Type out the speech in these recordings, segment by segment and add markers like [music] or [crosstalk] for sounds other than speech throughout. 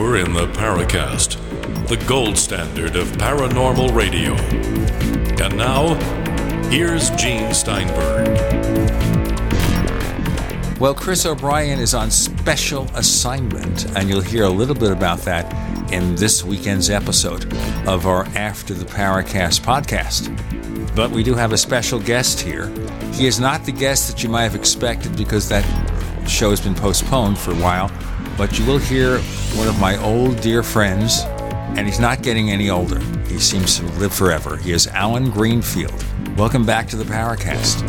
You're in the Paracast, the gold standard of paranormal radio. And now, here's Gene Steinberg. Well, Chris O'Brien is on special assignment, and you'll hear a little bit about that in this weekend's episode of our After the Paracast podcast. But we do have a special guest here. He is not the guest that you might have expected because that show has been postponed for a while, but you will hear one of my old dear friends, and he's not getting any older. He seems to live forever. He is Allen Greenfield. Welcome back to the Paracast.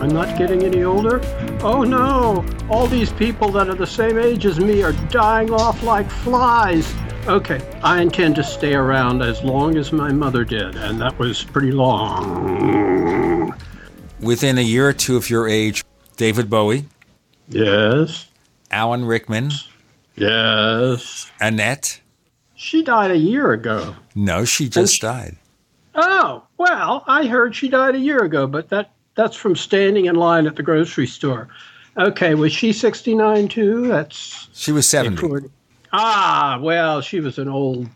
I'm not getting any older? Oh no! All these people that are the same age as me are dying off like flies. Okay, I intend to stay around as long as my mother did, and that was pretty long. Within a year or two of your age, David Bowie, Yes, Alan Rickman, yes. Annette. She died a year ago. No, she just died. Oh, well, I heard she died a year ago, but that that's from standing in line at the grocery store. Okay, was she 69 too? That's She was 70. 40. Ah, well, she was an old.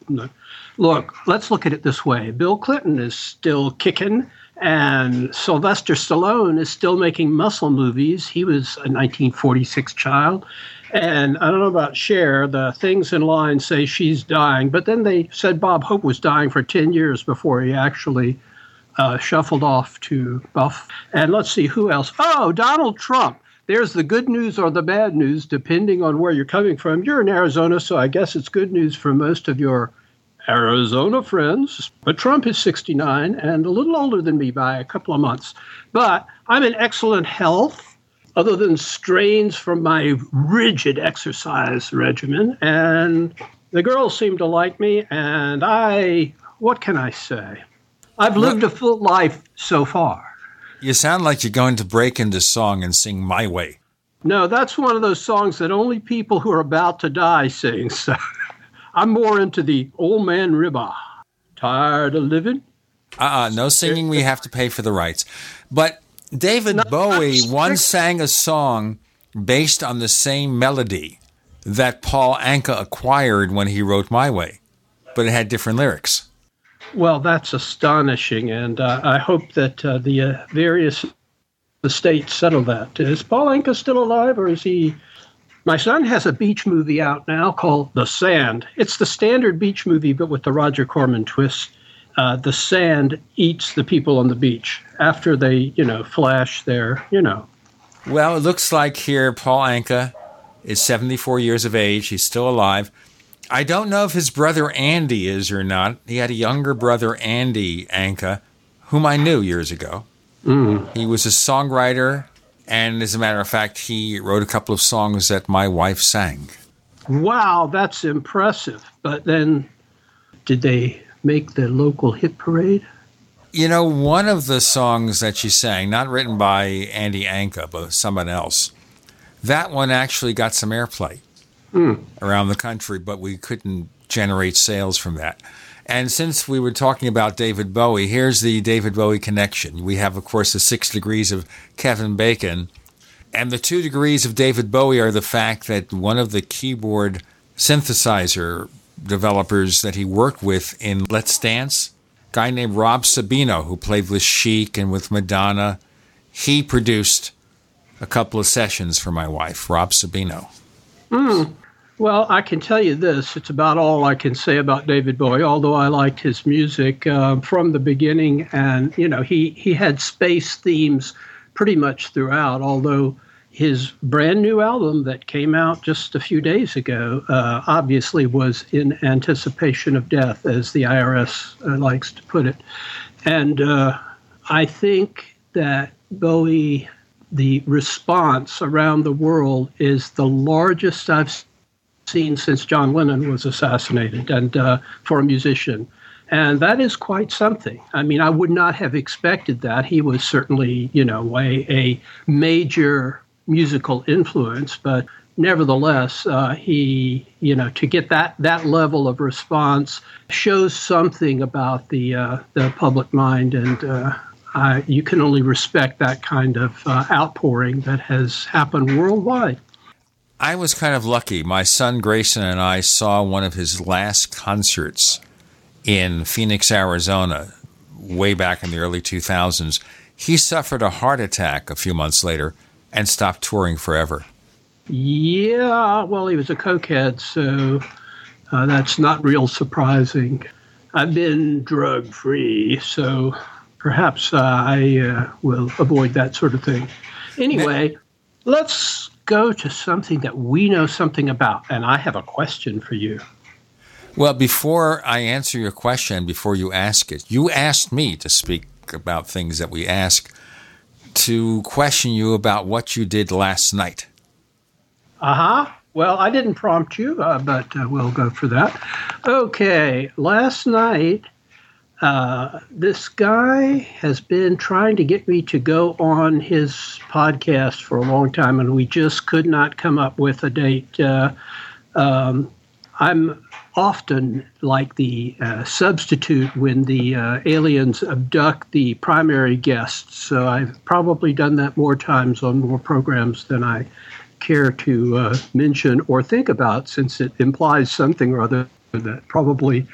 Look, let's look at it this way Bill Clinton is still kicking, and Sylvester Stallone is still making muscle movies. He was a 1946 child. And I don't know about Cher, the things in line say she's dying, but then they said Bob Hope was dying for 10 years before he actually uh, shuffled off to Buff. And let's see who else. Oh, Donald Trump. There's the good news or the bad news, depending on where you're coming from. You're in Arizona, so I guess it's good news for most of your Arizona friends. But Trump is 69 and a little older than me by a couple of months. But I'm in excellent health, other than strains from my rigid exercise regimen. And the girls seem to like me, and I, what can I say? I've lived a full life so far. You sound like you're going to break into song and sing My Way. No, that's one of those songs that only people who are about to die sing. So [laughs] I'm more into the old man ribba. Tired of living? Uh uh no singing. We have to pay for the rights. But David Bowie once sang a song based on the same melody that Paul Anka acquired when he wrote My Way, but it had different lyrics. Well, that's astonishing, and uh, I hope that uh, the uh, various the states settle that. Is Paul Anka still alive, or is he? My son has a beach movie out now called The Sand. It's the standard beach movie, but with the Roger Corman twist. Uh, the sand eats the people on the beach after they, you know, flash their, you know. Well, it looks like here Paul Anka is 74 years of age. He's still alive. I don't know if his brother Andy is or not. He had a younger brother, Andy Anka, whom I knew years ago. Mm. He was a songwriter, and as a matter of fact, he wrote a couple of songs that my wife sang. Wow, that's impressive. But then, did they make the local hit parade? You know, one of the songs that she sang, not written by Andy Anka, but someone else, that one actually got some airplay Mm. around the country, but we couldn't generate sales from that. And since we were talking about David Bowie, here's the David Bowie connection. We have, of course, the six degrees of Kevin Bacon. And the two degrees of David Bowie are the fact that one of the keyboard synthesizer developers that he worked with in Let's Dance, guy named Rob Sabino, who played with Chic and with Madonna, he produced a couple of sessions for my wife, Rob Sabino. Mm. Well, I can tell you this. It's about all I can say about David Bowie, although I liked his music uh, from the beginning. And, you know, he, he had space themes pretty much throughout, although his brand new album that came out just a few days ago uh, obviously was in anticipation of death, as the IRS uh, likes to put it. And uh, I think that Bowie, the response around the world is the largest I've seen since John Lennon was assassinated, and uh, for a musician. And that is quite something. I mean, I would not have expected that. He was certainly, you know, a, a major musical influence, but nevertheless, uh, he, you know, to get that that level of response shows something about the uh, the public mind, and uh, you can only respect that kind of uh, outpouring that has happened worldwide. I was kind of lucky. My son Grayson and I saw one of his last concerts in Phoenix, Arizona, way back in the early 2000s. He suffered a heart attack a few months later and stopped touring forever. Yeah, well, he was a cokehead, so uh, that's not real surprising. I've been drug free, so perhaps uh, I uh, will avoid that sort of thing. Anyway, let's go to something that we know something about, and I have a question for you. Well, before I answer your question, before you ask it, you asked me to speak about things that we ask, to question you about what you did last night. Uh huh. Well, I didn't prompt you, uh, but uh, we'll go for that. Okay, last night, uh, this guy has been trying to get me to go on his podcast for a long time, and we just could not come up with a date. Uh, um, I'm often like the uh, substitute when the uh, aliens abduct the primary guests, so I've probably done that more times on more programs than I care to uh, mention or think about, since it implies something or other that probably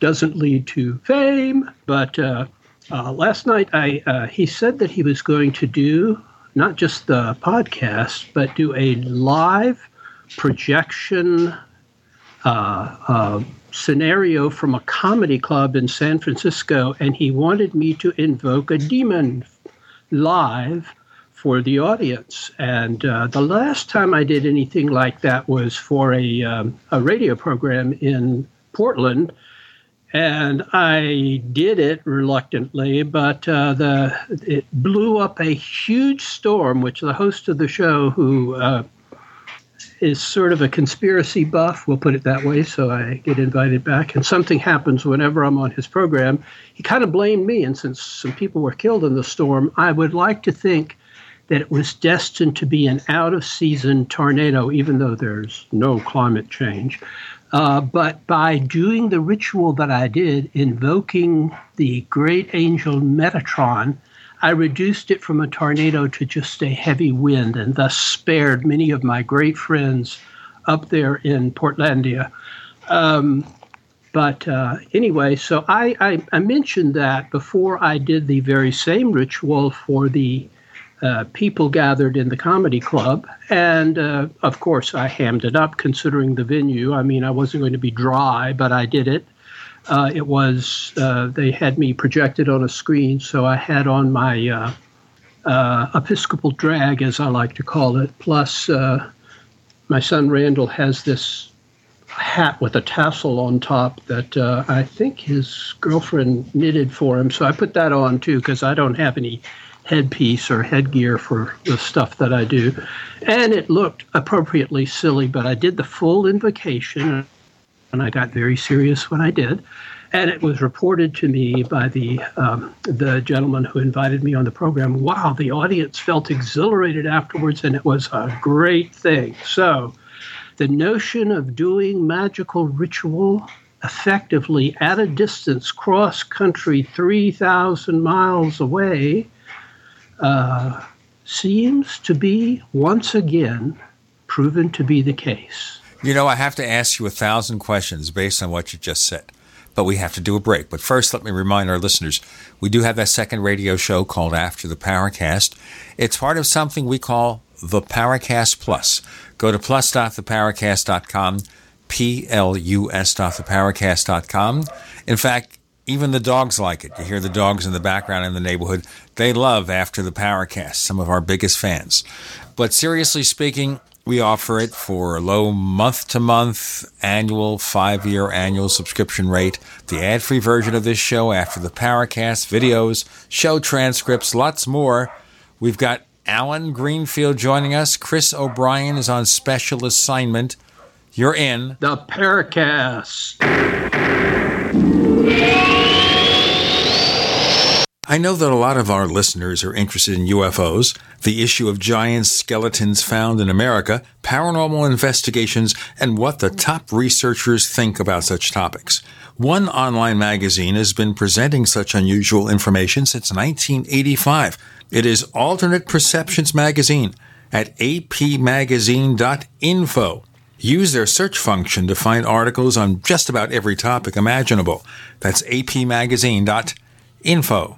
doesn't lead to fame. But uh, uh, last night, I uh, he said that he was going to do not just the podcast, but do a live projection uh, uh, scenario from a comedy club in San Francisco, and he wanted me to invoke a demon live for the audience. And uh, the last time I did anything like that was for a, um, a radio program in Portland. And I did it reluctantly, but uh, the it blew up a huge storm, which the host of the show, who uh, is sort of a conspiracy buff, we'll put it that way, so I get invited back. And something happens whenever I'm on his program. He kind of blamed me, and since some people were killed in the storm, I would like to think that it was destined to be an out of season tornado, even though there's no climate change. Uh, but by doing the ritual that I did, invoking the great angel Metatron, I reduced it from a tornado to just a heavy wind and thus spared many of my great friends up there in Portlandia. Um, but uh, anyway, so I, I, I, mentioned that before I did the very same ritual for the uh, people gathered in the comedy club. And uh, of course, I hammed it up considering the venue. I mean, I wasn't going to be dry, but I did it. Uh, it was, uh, they had me projected on a screen, so I had on my uh, uh, Episcopal drag, as I like to call it. Plus, my son Randall has this hat with a tassel on top that I think his girlfriend knitted for him. So I put that on too because I don't have any headpiece or headgear for the stuff that I do. And it looked appropriately silly, but I did the full invocation and I got very serious when I did. And it was reported to me by the um, the gentleman who invited me on the program. Wow, the audience felt exhilarated afterwards, and it was a great thing. So, the notion of doing magical ritual effectively at a distance, cross country, three thousand miles away, uh, seems to be once again proven to be the case. You know, I have to ask you a thousand questions based on what you just said, but we have to do a break. But first, let me remind our listeners we do have that second radio show called After the Paracast. It's part of something we call the Paracast Plus. Go to plus.theparacast.com, P L U S.theparacast.com. In fact, even the dogs like it. You hear the dogs in the background in the neighborhood. They love After the Paracast, some of our biggest fans. But seriously speaking, we offer it for a low month to month, annual, five year annual subscription rate. The ad free version of this show, After the Paracast, videos, show transcripts, lots more. We've got Alan Greenfield joining us. Chris O'Brien is on special assignment. You're in the Paracast. I know that a lot of our listeners are interested in UFOs, the issue of giant skeletons found in America, paranormal investigations, and what the top researchers think about such topics. One online magazine has been presenting such unusual information since 1985. It is Alternate Perceptions Magazine. at apmagazine.info. Use their search function to find articles on just about every topic imaginable. That's apmagazine.info.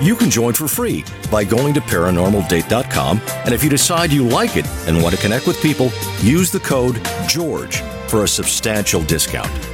You can join for free by going to paranormaldate.com. And if you decide you like it and want to connect with people, use the code GEORGE for a substantial discount.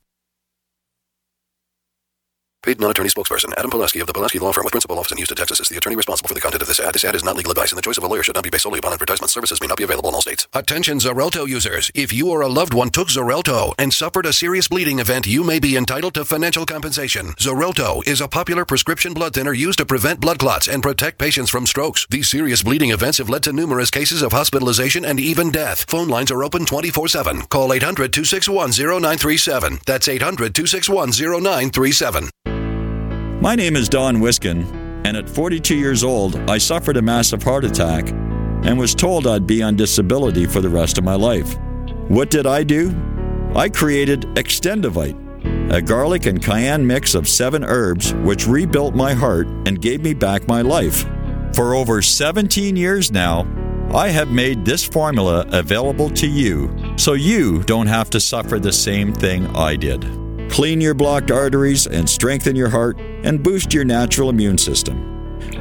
Paid non-attorney spokesperson Adam Pulaski of the Pulaski Law Firm with principal office in Houston, Texas is the attorney responsible for the content of this ad. This ad is not legal advice and the choice of a lawyer should not be based solely upon advertisement. Services may not be available in all states. Attention Xarelto users. If you or a loved one took Xarelto and suffered a serious bleeding event, you may be entitled to financial compensation. Xarelto is a popular prescription blood thinner used to prevent blood clots and protect patients from strokes. These serious bleeding events have led to numerous cases of hospitalization and even death. Phone lines are open 24-7. Call 800-261-0937. That's 800-261-0937. My name is Don Wiskin, and at 42 years old, I suffered a massive heart attack and was told I'd be on disability for the rest of my life. What did I do? I created Extendovite, a garlic and cayenne mix of seven herbs which rebuilt my heart and gave me back my life. For over 17 years now, I have made this formula available to you so you don't have to suffer the same thing I did clean your blocked arteries, and strengthen your heart and boost your natural immune system.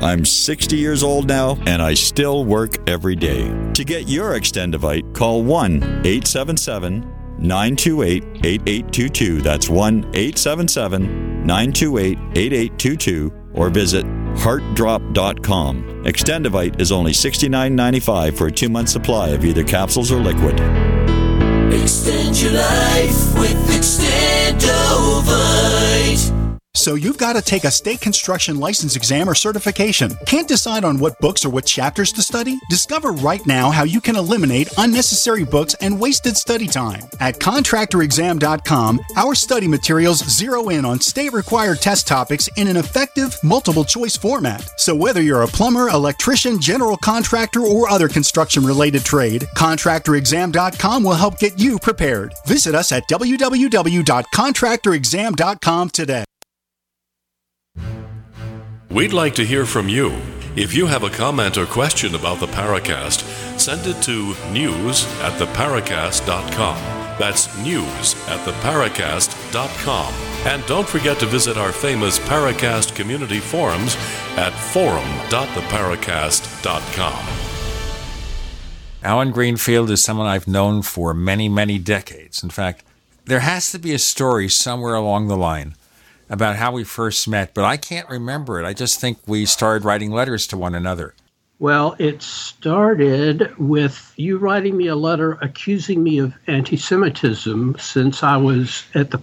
I'm 60 years old now and I still work every day. To get your Extendovite, call 1 877 928 8822. That's 1 877 928 8822 or visit heartdrop.com. Extendovite is only $69.95 for a two month supply of either capsules or liquid. Extend your life with Extendovite. So you've got to take a state construction license exam or certification. Can't decide on what books or what chapters to study? Discover right now how you can eliminate unnecessary books and wasted study time. At contractorexam.com, our study materials zero in on state required test topics in an effective multiple choice format. So whether you're a plumber, electrician, general contractor, or other construction related trade, contractorexam.com will help get you prepared. Visit us at www.contractorexam.com today. We'd like to hear from you. If you have a comment or question about the Paracast, send it to news at theparacast.com. That's news at theparacast.com. And don't forget to visit our famous Paracast community forums at forum.theparacast.com. Alan Greenfield is someone I've known for many, many decades. In fact, there has to be a story somewhere along the line about how we first met, but I can't remember it. I just think we started writing letters to one another. Well, it started with you writing me a letter accusing me of anti Semitism since I was at the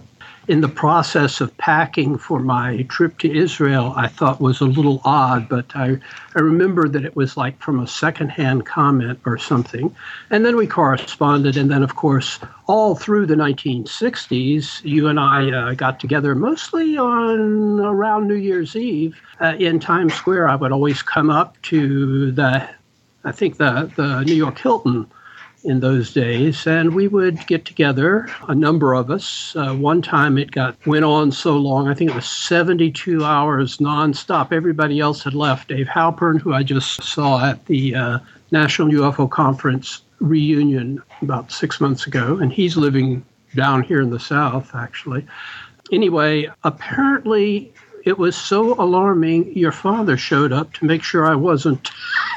in the process of packing for my trip to Israel, I thought was a little odd, but I, I remember that it was like from a secondhand comment or something. And then we corresponded. And then, of course, all through the 1960s, you and I uh, got together mostly on around New Year's Eve uh, in Times Square. I would always come up to the, I think, the, the New York Hilton in those days, and we would get together, a number of us. Uh, one time it got went on so long, I think it was 72 hours nonstop. Everybody else had left. Dave Halpern, who I just saw at the uh, National UFO Conference reunion about six months ago, and he's living down here in the South, actually. Anyway, apparently it was so alarming. Your father showed up to make sure I wasn't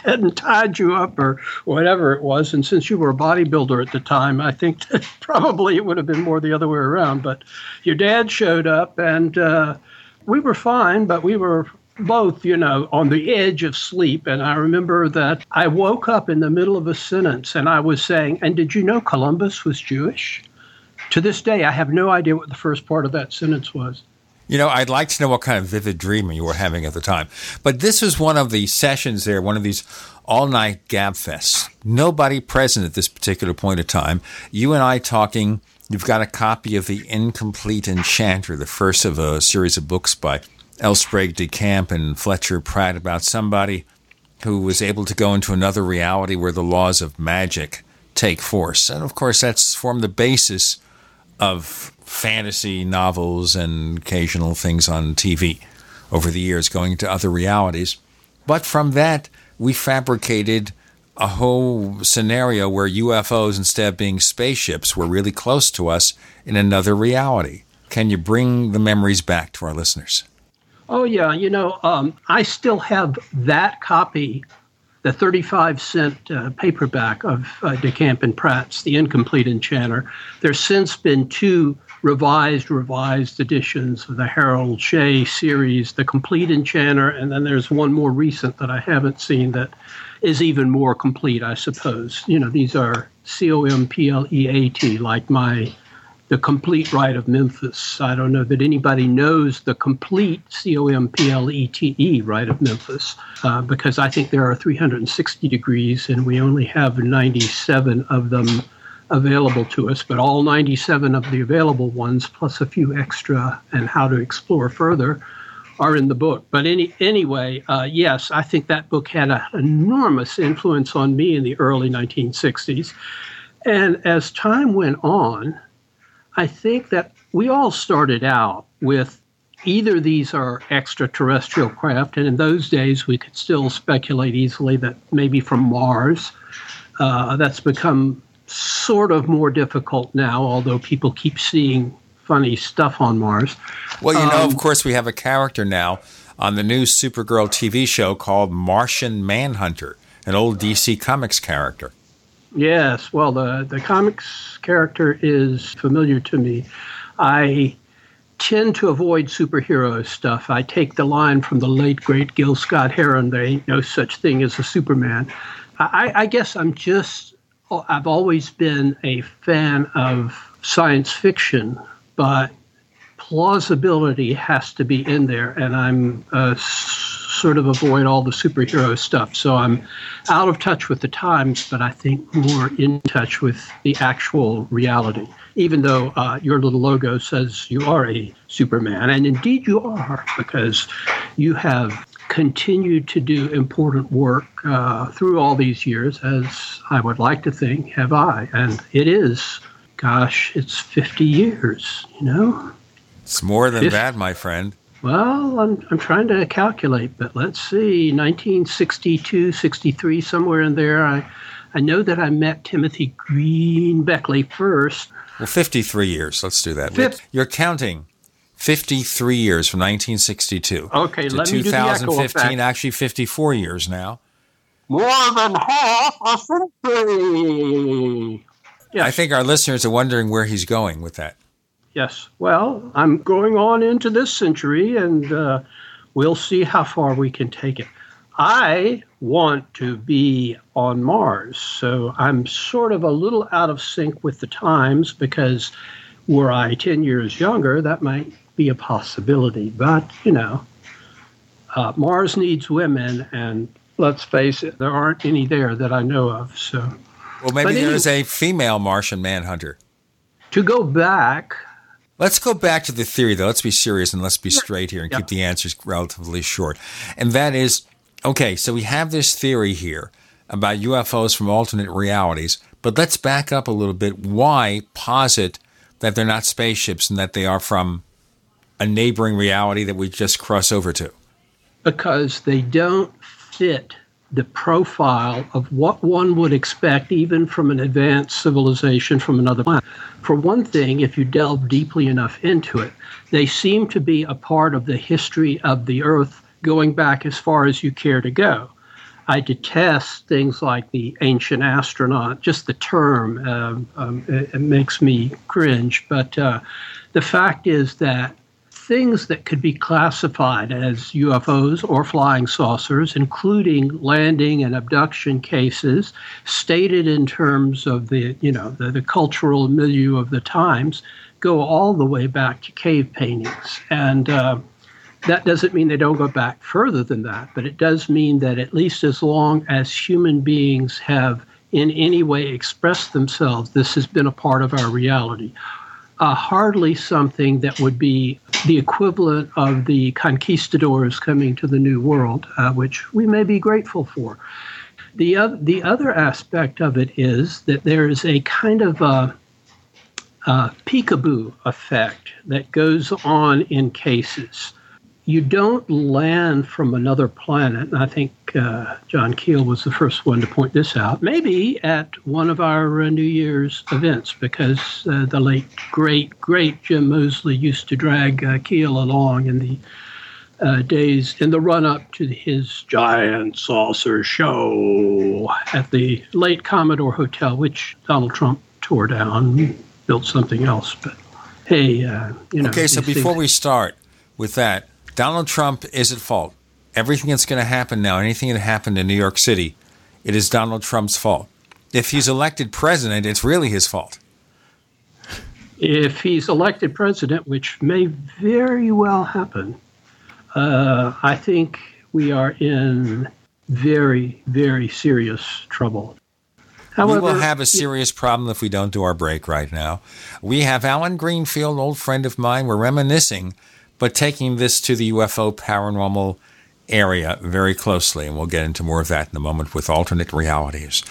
hadn't tied you up or whatever it was. And since you were a bodybuilder at the time, I think [laughs] that probably it would have been more the other way around. But your dad showed up, and uh, we were fine, but we were both, you know, on the edge of sleep. And I remember that I woke up in the middle of a sentence and I was saying, And did you know Columbus was Jewish? To this day, I have no idea what the first part of that sentence was. You know, I'd like to know what kind of vivid dream you were having at the time. But this was one of the sessions there, one of these all night gab fests. Nobody present at this particular point of time. You and I talking. You've got a copy of The Incomplete Enchanter, the first of a series of books by L. Sprague de Camp and Fletcher Pratt about somebody who was able to go into another reality where the laws of magic take force. And of course, that's formed the basis of fantasy novels and occasional things on TV over the years, going into other realities. But from that, we fabricated a whole scenario where UFOs, instead of being spaceships, were really close to us in another reality. Can you bring the memories back to our listeners? Oh, yeah. You know, um, I still have that copy the 35 cent uh, paperback of uh, DeCamp and Pratt's The Incomplete Enchanter. There's since been two revised, revised editions of the Harold Shea series, The Compleat Enchanter, and then there's one more recent that I haven't seen that is even more complete, I suppose. You know, these are C O M P L E A T, like my the complete rite of Memphis. I don't know that anybody knows the complete C O M P L E T E rite of Memphis uh, because I think there are 360 degrees and we only have 97 of them available to us. But all 97 of the available ones, plus a few extra and how to explore further, are in the book. But any, anyway, uh, yes, I think that book had an enormous influence on me in the early 1960s. And as time went on, I think that we all started out with either these are extraterrestrial craft, and in those days we could still speculate easily that maybe from Mars. Uh, that's become sort of more difficult now, although people keep seeing funny stuff on Mars. Well, you know, um, of course, we have a character now on the new Supergirl TV show called Martian Manhunter, an old DC Comics character. Yes, well, the, the comics character is familiar to me. I tend to avoid superhero stuff. I take the line from the late, great Gil Scott Heron there ain't no such thing as a Superman. I, I guess I'm just, I've always been a fan of science fiction, but plausibility has to be in there, and I'm uh, sort of avoid all the superhero stuff. So I'm out of touch with the times, but I think more in touch with the actual reality. Even though uh, your little logo says you are a Superman, and indeed you are, because you have continued to do important work uh, through all these years, as I would like to think, have I. And it is, gosh, it's 50 years, you know? It's more than 50. that, my friend. Well, I'm, I'm trying to calculate, but let's see, 1962, 63, somewhere in there. I, I know that I met Timothy Green Beckley first. Well, 53 years. Let's do that. Fif- You're counting 53 years from 1962 okay, to let 2015, actually 54 years now. More than half a century. Yes. I think our listeners are wondering where he's going with that. Yes. Well, I'm going on into this century, and uh, we'll see how far we can take it. I want to be on Mars, so I'm sort of a little out of sync with the times because were I 10 years younger, that might be a possibility. But, you know, uh, Mars needs women, and let's face it, there aren't any there that I know of. So, well, maybe there's a female Martian manhunter. To go back, Let's go back to the theory, though. Let's be serious and let's be straight here and yeah. keep the answers relatively short. And that is okay, so we have this theory here about UFOs from alternate realities, But let's back up a little bit. Why posit that they're not spaceships and that they are from a neighboring reality that we just cross over to? Because they don't fit the profile of what one would expect even from an advanced civilization from another planet. For one thing, if you delve deeply enough into it, they seem to be a part of the history of the Earth going back as far as you care to go. I detest things like the ancient astronaut. Just the term um, um, it, it, makes me cringe. But uh, the fact is that things that could be classified as UFOs or flying saucers, including landing and abduction cases, stated in terms of the you know the, the cultural milieu of the times, go all the way back to cave paintings and. Uh, that doesn't mean they don't go back further than that, but it does mean that at least as long as human beings have in any way expressed themselves, this has been a part of our reality. Uh, hardly something that would be the equivalent of the conquistadors coming to the New World, uh, which we may be grateful for. The, uh, the other aspect of it is that there is a kind of a, a peekaboo effect that goes on in cases you don't land from another planet. And I think uh, John Keel was the first one to point this out. Maybe at one of our uh, New Year's events, because uh, the late, great, great Jim Moseley used to drag uh, Keel along in the uh, days in the run up to his giant saucer show at the late Commodore Hotel, which Donald Trump tore down, built something else. But hey, uh, you know. Okay, so before things- we start with that, Donald Trump is at fault. Everything that's going to happen now, anything that happened in New York City, it is Donald Trump's fault. If he's elected president, it's really his fault. If he's elected president, which may very well happen, uh, I think we are in very, very serious trouble. However, we will have a serious problem if we don't do our break right now. We have Alan Greenfield, old friend of mine. We're reminiscing but taking this to the UFO paranormal area very closely. And we'll get into more of that in a moment with alternate realities.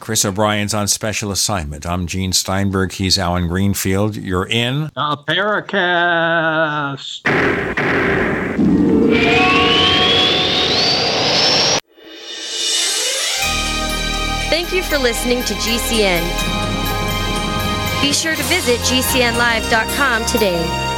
Chris O'Brien's on special assignment. I'm Gene Steinberg. He's Alan Greenfield. You're in a Paracast. Thank you for listening to GCN. Be sure to visit GCNlive.com today.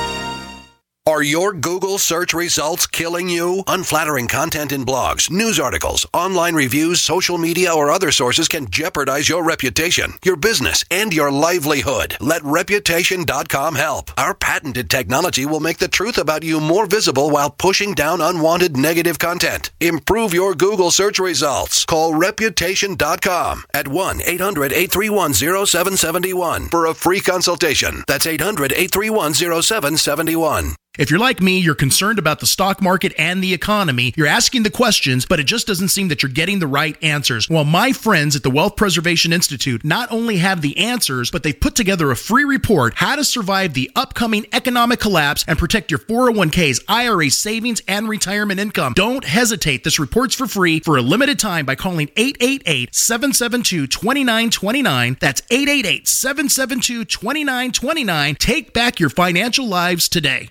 Are your Google search results killing you? Unflattering content in blogs, news articles, online reviews, social media, or other sources can jeopardize your reputation, your business, and your livelihood. Let Reputation.com help. Our patented technology will make the truth about you more visible while pushing down unwanted negative content. Improve your Google search results. Call Reputation.com at 1 800 831 0771 for a free consultation. That's 800 831 0771. If you're like me, you're concerned about the stock market and the economy. You're asking the questions, but it just doesn't seem that you're getting the right answers. Well, my friends at the Wealth Preservation Institute not only have the answers, but they've put together a free report how to survive the upcoming economic collapse and protect your 401ks, IRA savings, and retirement income. Don't hesitate. This report's for free for a limited time by calling 888 772 2929. That's 888 772 2929. Take back your financial lives today.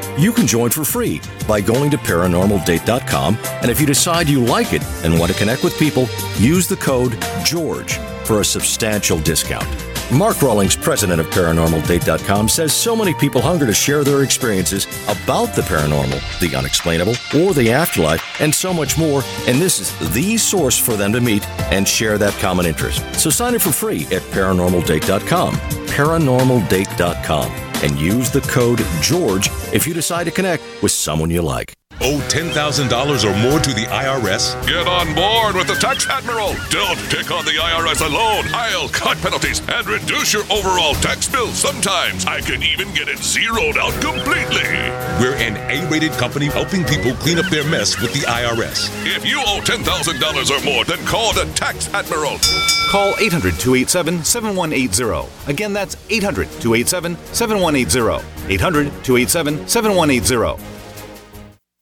You can join for free by going to paranormaldate.com. And if you decide you like it and want to connect with people, use the code GEORGE for a substantial discount. Mark Rawlings, president of ParanormalDate.com, says so many people hunger to share their experiences about the paranormal, the unexplainable, or the afterlife, and so much more. And this is the source for them to meet and share that common interest. So sign up for free at ParanormalDate.com. ParanormalDate.com and use the code GEORGE if you decide to connect with someone you like. Owe $10,000 or more to the IRS? Get on board with the Tax Admiral. Don't pick on the IRS alone. I'll cut penalties and reduce your overall tax bill. Sometimes I can even get it zeroed out completely. We're an A rated company helping people clean up their mess with the IRS. If you owe $10,000 or more, then call the Tax Admiral. Call 800 287 7180. Again, that's 800 287 7180. 800 287 7180.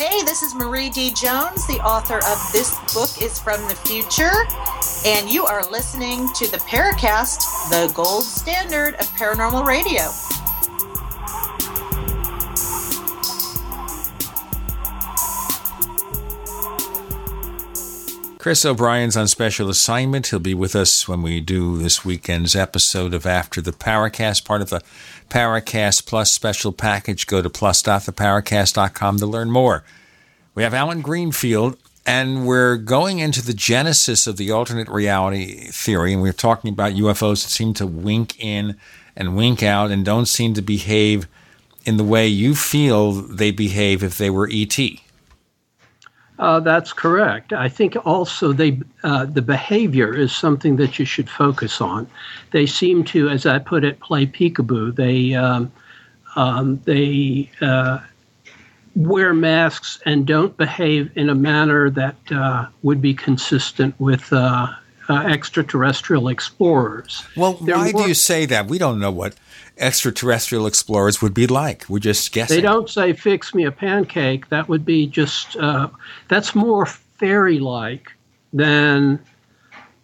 Hey, this is Marie D. Jones, the author of This Book is from the Future, and you are listening to the Paracast, the gold standard of paranormal radio. Chris O'Brien's on special assignment. He'll be with us when we do this weekend's episode of After the Paracast, part of the Paracast Plus special package. Go to plus.theparacast.com to learn more. We have Alan Greenfield, and we're going into the genesis of the alternate reality theory, and we're talking about UFOs that seem to wink in and wink out and don't seem to behave in the way you feel they behave if they were ET. Uh, that's correct. I think also they uh, the behavior is something that you should focus on. They seem to, as I put it, play peekaboo. They um, um, they uh, wear masks and don't behave in a manner that uh, would be consistent with uh, uh, extraterrestrial explorers. Well, They're why more- do you say that? We don't know what extraterrestrial explorers would be like. We're just guessing. They don't say "fix me a pancake." That would be just uh, that's more fairy-like than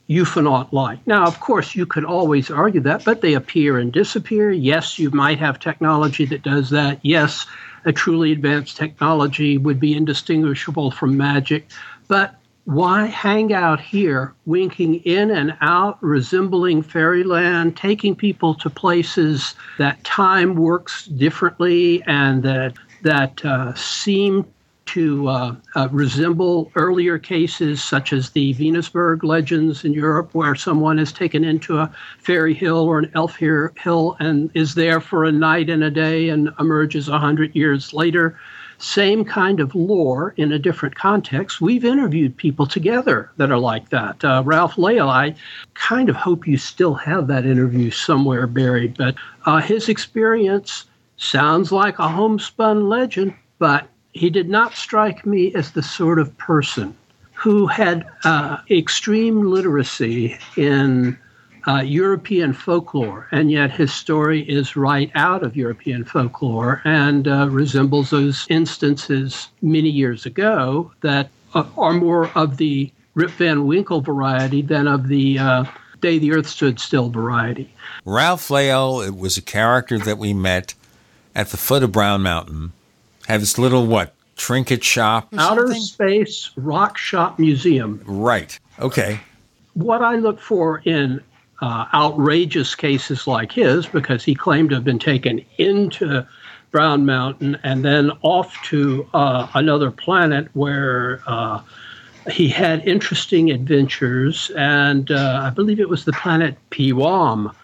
ufonaut-like. Now, of course, you could always argue that, but they appear and disappear. Yes, you might have technology that does that. Yes, a truly advanced technology would be indistinguishable from magic, but why hang out here, winking in and out, resembling fairyland, taking people to places that time works differently and that that uh, seem to uh, uh, resemble earlier cases such as the Venusberg legends in Europe, where someone is taken into a fairy hill or an elf hill and is there for a night and a day and emerges a hundred years later same kind of lore in a different context. We've interviewed people together that are like that. Uh, Ralph Lael, I kind of hope you still have that interview somewhere buried, but uh, his experience sounds like a homespun legend, but he did not strike me as the sort of person who had uh, extreme literacy in uh, European folklore, and yet his story is right out of European folklore and uh, resembles those instances many years ago that uh, are more of the Rip Van Winkle variety than of the uh, Day the Earth Stood Still variety. Ralph Lael it was a character that we met at the foot of Brown Mountain. Had this little what trinket shop, outer space rock shop museum. Right. Okay. What I look for in uh, outrageous cases like his because he claimed to have been taken into Brown Mountain and then off to uh, another planet where uh, he had interesting adventures. And uh, I believe it was the planet Piwam.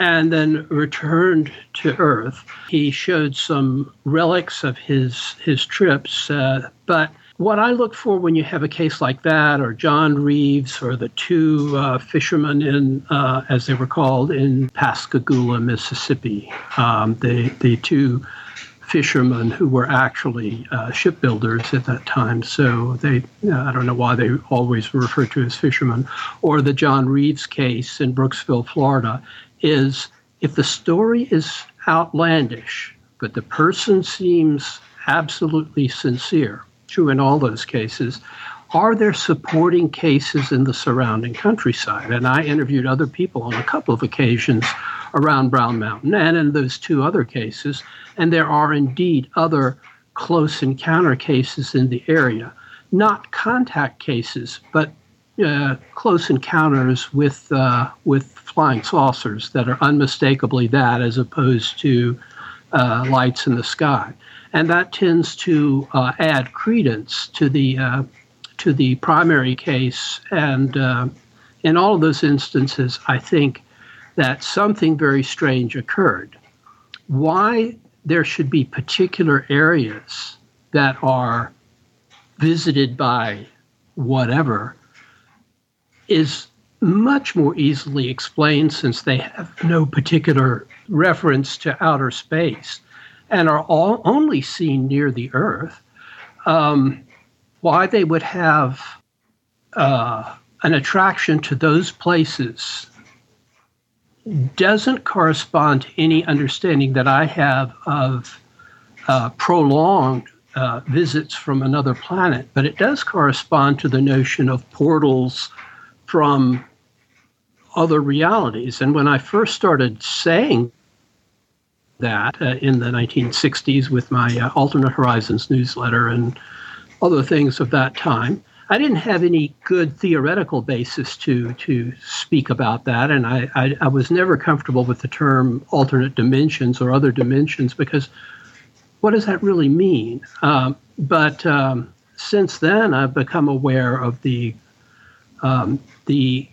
And then returned to Earth. He showed some relics of his his trips, uh, but what I look for when you have a case like that, or John Reeves, or the two uh, fishermen in, uh, as they were called, in Pascagoula, Mississippi, um, the the two fishermen who were actually uh, shipbuilders at that time. So they, I don't know why they always refer to as fishermen, or the John Reeves case in Brooksville, Florida, is if the story is outlandish, but the person seems absolutely sincere true in all those cases. Are there supporting cases in the surrounding countryside? And I interviewed other people on a couple of occasions around Brown Mountain and in those two other cases. And there are indeed other close encounter cases in the area, not contact cases, but uh, close encounters with uh, with flying saucers that are unmistakably that, as opposed to uh, lights in the sky and that tends to uh, add credence to the uh, to the primary case. And uh, in all of those instances, I think that something very strange occurred. Why there should be particular areas that are visited by whatever is much more easily explained since they have no particular reference to outer space and are all only seen near the Earth, um, why they would have uh, an attraction to those places doesn't correspond to any understanding that I have of uh, prolonged uh, visits from another planet, but it does correspond to the notion of portals from other realities. And when I first started saying that uh, in the 1960s with my uh, Alternate Horizons newsletter and other things of that time. I didn't have any good theoretical basis to to speak about that, and I, I, I was never comfortable with the term alternate dimensions or other dimensions because what does that really mean? Um, but um, since then, I've become aware of the um, the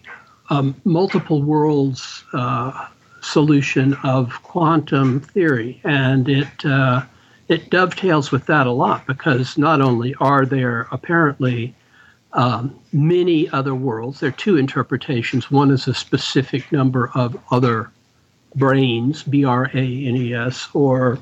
um, multiple worlds uh, solution of quantum theory, and it uh, it dovetails with that a lot because not only are there apparently um, many other worlds, there are two interpretations. One is a specific number of other branes, B R A N E S, or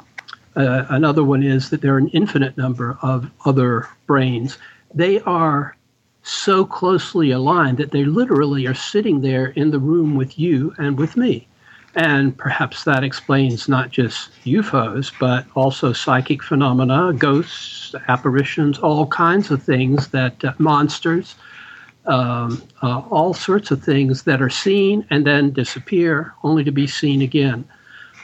uh, another one is that there are an infinite number of other branes. They are so closely aligned that they literally are sitting there in the room with you and with me. And perhaps that explains not just UFOs, but also psychic phenomena, ghosts, apparitions, all kinds of things that uh, monsters, um, uh, all sorts of things that are seen and then disappear, only to be seen again.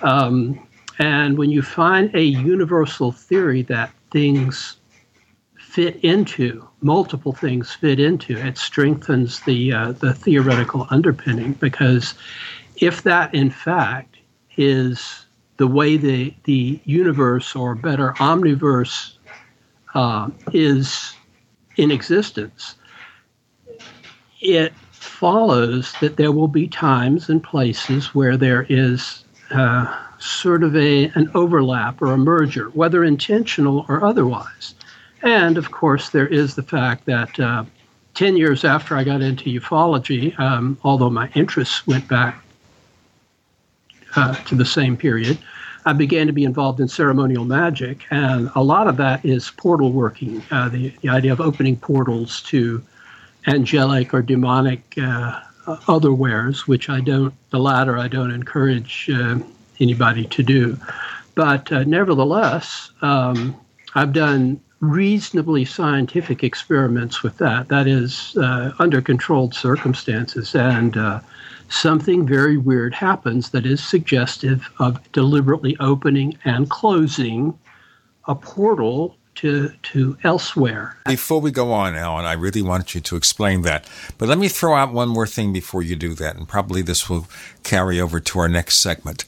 Um, and when you find a universal theory that things fit into, multiple things fit into, it strengthens the uh, the theoretical underpinning because if that in fact is the way the, the universe, or better, omniverse, uh, is in existence, it follows that there will be times and places where there is uh, sort of a, an overlap or a merger, whether intentional or otherwise. And of course, there is the fact that uh, 10 years after I got into ufology, um, although my interests went back uh, to the same period, I began to be involved in ceremonial magic, and a lot of that is portal working, uh, the, the idea of opening portals to angelic or demonic uh, otherwares, which I don't, the latter, I don't encourage uh, anybody to do. But uh, nevertheless, um, I've done reasonably scientific experiments with that. That is, uh, under controlled circumstances. And something very weird happens that is suggestive of deliberately opening and closing a portal to to elsewhere. Before we go on, Allen, I really want you to explain that. But let me throw out one more thing before you do that, and probably this will carry over to our next segment.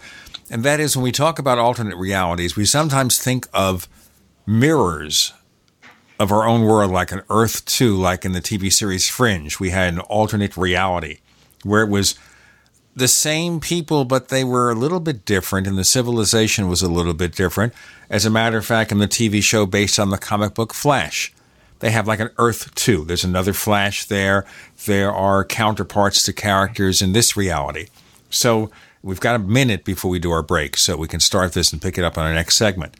And that is when we talk about alternate realities, we sometimes think of mirrors of our own world, like an Earth 2, like in the TV series Fringe. We had an alternate reality where it was the same people, but they were a little bit different, and the civilization was a little bit different. As a matter of fact, in the TV show based on the comic book Flash, they have like an Earth 2. There's another Flash there. There are counterparts to characters in this reality. So we've got a minute before we do our break, so we can start this and pick it up on our next segment.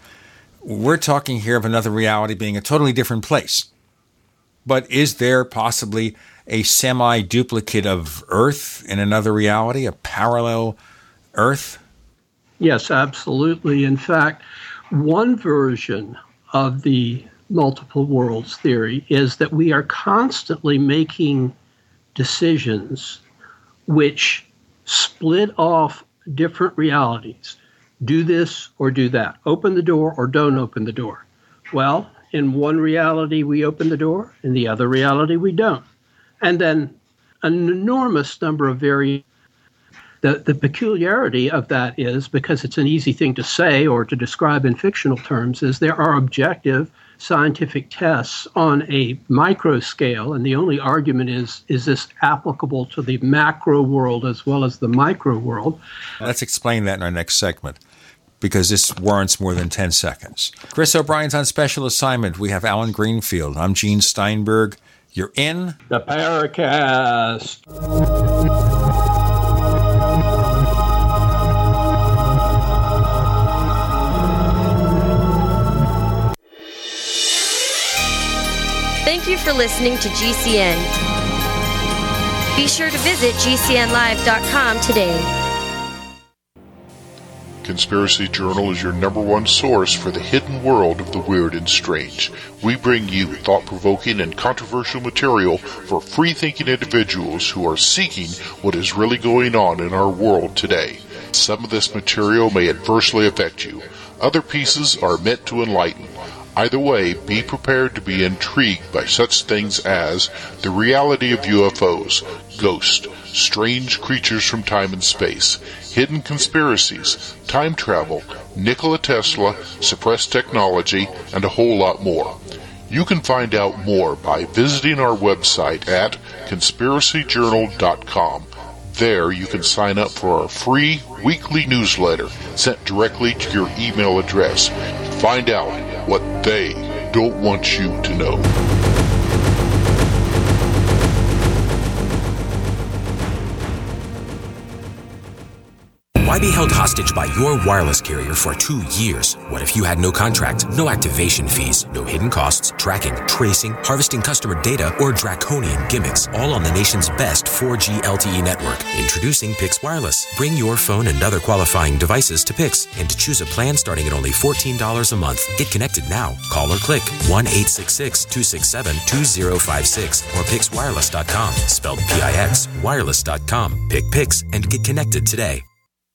We're talking here of another reality being a totally different place. But is there possibly a semi duplicate of Earth in another reality, a parallel Earth? Yes, absolutely. In fact, one version of the multiple worlds theory is that we are constantly making decisions which split off different realities. Do this or do that. Open the door or don't open the door. Well, in one reality, we open the door, in the other reality, we don't. And then an enormous number of variations. The, the peculiarity of that is because it's an easy thing to say or to describe in fictional terms is there are objective scientific tests on a micro scale and the only argument is is this applicable to the macro world as well as the micro world? Let's explain that in our next segment because this warrants more than 10 seconds. Chris o'brien's on special assignment. We have allen greenfield. I'm gene steinberg you're in the paracast Thank you for listening to GCN. Be sure to visit GCNlive.com today. Conspiracy Journal is your number one source for the hidden world of the weird and strange. We bring you thought provoking and controversial material for free thinking individuals who are seeking what is really going on in our world today. Some of this material may adversely affect you, other pieces are meant to enlighten. Either way, be prepared to be intrigued by such things as the reality of UFOs, ghosts, strange creatures from time and space, hidden conspiracies, time travel, Nikola Tesla, suppressed technology, and a whole lot more. You can find out more by visiting our website at conspiracyjournal.com. There you can sign up for our free weekly newsletter sent directly to your email address. Find out what they don't want you to know. Why be held hostage by your wireless carrier for two years? What if you had no contract, no activation fees, no hidden costs, tracking, tracing, harvesting customer data, or draconian gimmicks, all on the nation's best 4G LTE network? Introducing Pix Wireless. Bring your phone and other qualifying devices to Pix and choose a plan starting at only $14 a month. Get connected now. Call or click 1 866 267 2056 or PixWireless.com. Spelled P I X, wireless.com. Pick Pix and get connected today.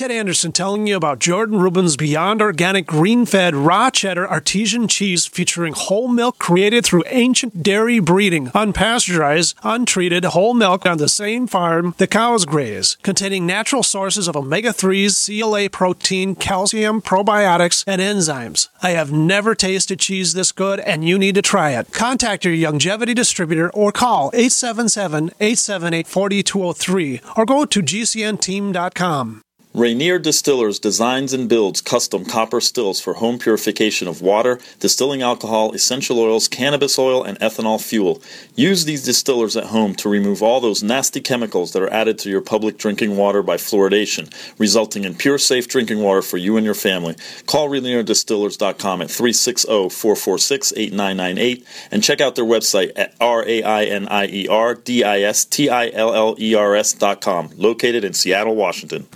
Ted Anderson telling you about Jordan Rubin's Beyond Organic Green Fed Raw Cheddar Artesian Cheese featuring whole milk created through ancient dairy breeding, unpasteurized, untreated whole milk on the same farm the cows graze, containing natural sources of omega 3s, CLA protein, calcium, probiotics, and enzymes. I have never tasted cheese this good, and you need to try it. Contact your Youngevity distributor or call 877 878 4203 or go to gcnteam.com. Rainier Distillers designs and builds custom copper stills for home purification of water, distilling alcohol, essential oils, cannabis oil, and ethanol fuel. Use these distillers at home to remove all those nasty chemicals that are added to your public drinking water by fluoridation, resulting in pure, safe drinking water for you and your family. Call RainierDistillers.com at 360 446 8998 and check out their website at R A I N I E R D I S T I L L E R S.com, located in Seattle, Washington.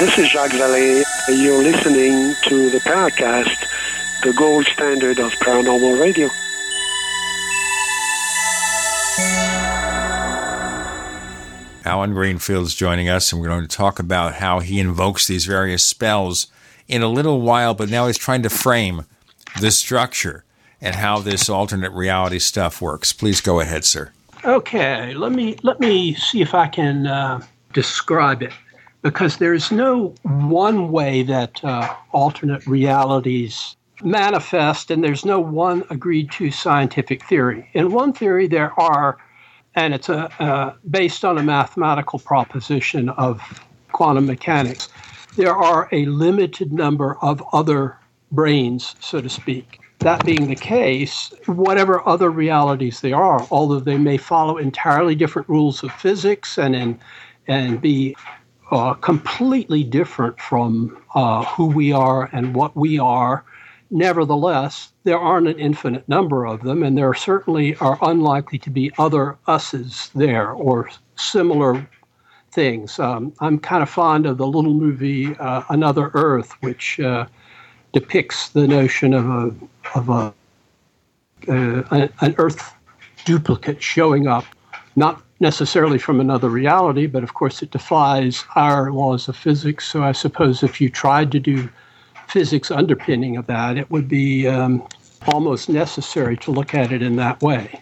This is Jacques Vallée. You're listening to the Paracast, the gold standard of paranormal radio. Allen Greenfield's joining us, and we're going to talk about how he invokes these various spells in a little while, but now he's trying to frame the structure and how this alternate reality stuff works. Please go ahead, sir. Okay, let me let me see if I can uh, describe it because there's no one way that uh, alternate realities manifest, and there's no one agreed to scientific theory. In one theory, there are, and it's a, uh, based on a mathematical proposition of quantum mechanics, there are a limited number of other branes, so to speak. That being the case, whatever other realities they are, although they may follow entirely different rules of physics and in, and be uh, completely different from uh, who we are and what we are. Nevertheless, there aren't an infinite number of them, and there certainly are unlikely to be other us's there or similar things. Um, I'm kind of fond of the little movie uh, Another Earth, which uh, depicts the notion of a of a uh, an Earth duplicate showing up, not necessarily from another reality, but of course it defies our laws of physics. So I suppose if you tried to do physics underpinning of that, it would be um, almost necessary to look at it in that way.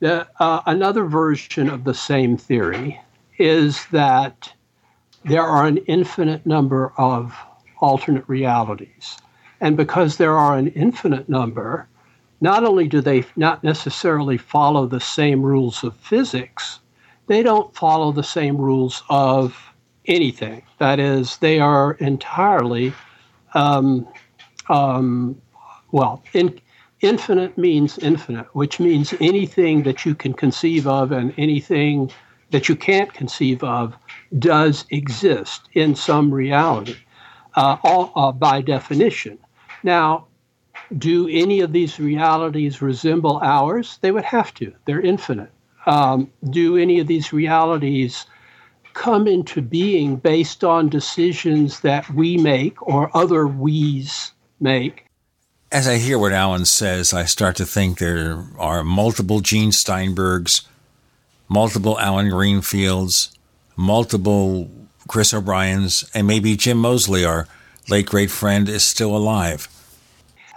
The, uh, another version of the same theory is that there are an infinite number of alternate realities. And because there are an infinite number, not only do they not necessarily follow the same rules of physics, they don't follow the same rules of anything. That is, they are entirely, um, um, well, in, infinite means infinite, which means anything that you can conceive of and anything that you can't conceive of does exist in some reality, uh, all, uh, by definition. Now, do any of these realities resemble ours? They would have to. They're infinite um, do any of these realities come into being based on decisions that we make or other we's make? As I hear what Allen says, I start to think there are multiple Gene Steinbergs, multiple Allen Greenfields, multiple Chris O'Briens, and maybe Jim Moseley, our late great friend, is still alive.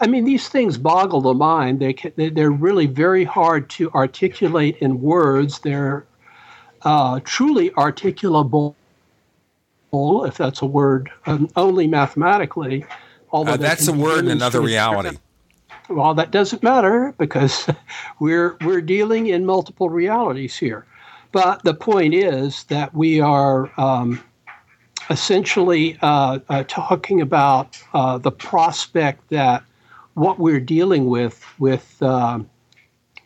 I mean, these things boggle the mind. They can, they're really very hard to articulate in words. They're uh, truly articulable, if that's a word, um, only mathematically. Although uh, that's a word in another reality. Well, that doesn't matter because [laughs] we're we're dealing in multiple realities here. But the point is that we are um, essentially uh, uh, talking about uh, the prospect that what we're dealing with with uh,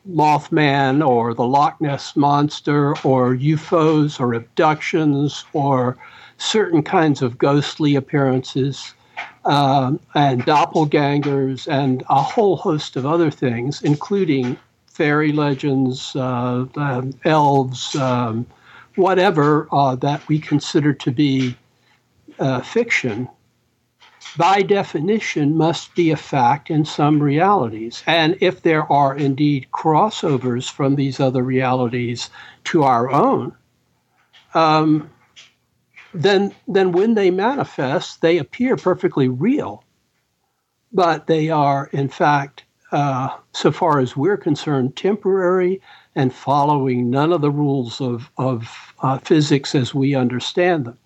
Mothman or the Loch Ness monster or UFOs or abductions or certain kinds of ghostly appearances um, and doppelgangers and a whole host of other things, including fairy legends, uh, um, elves, um, whatever uh, that we consider to be uh, fiction, by definition, must be a fact in some realities. And if there are indeed crossovers from these other realities to our own, um, then, then when they manifest, they appear perfectly real. But they are, in fact, uh, so far as we're concerned, temporary and following none of the rules of, of uh, physics as we understand them.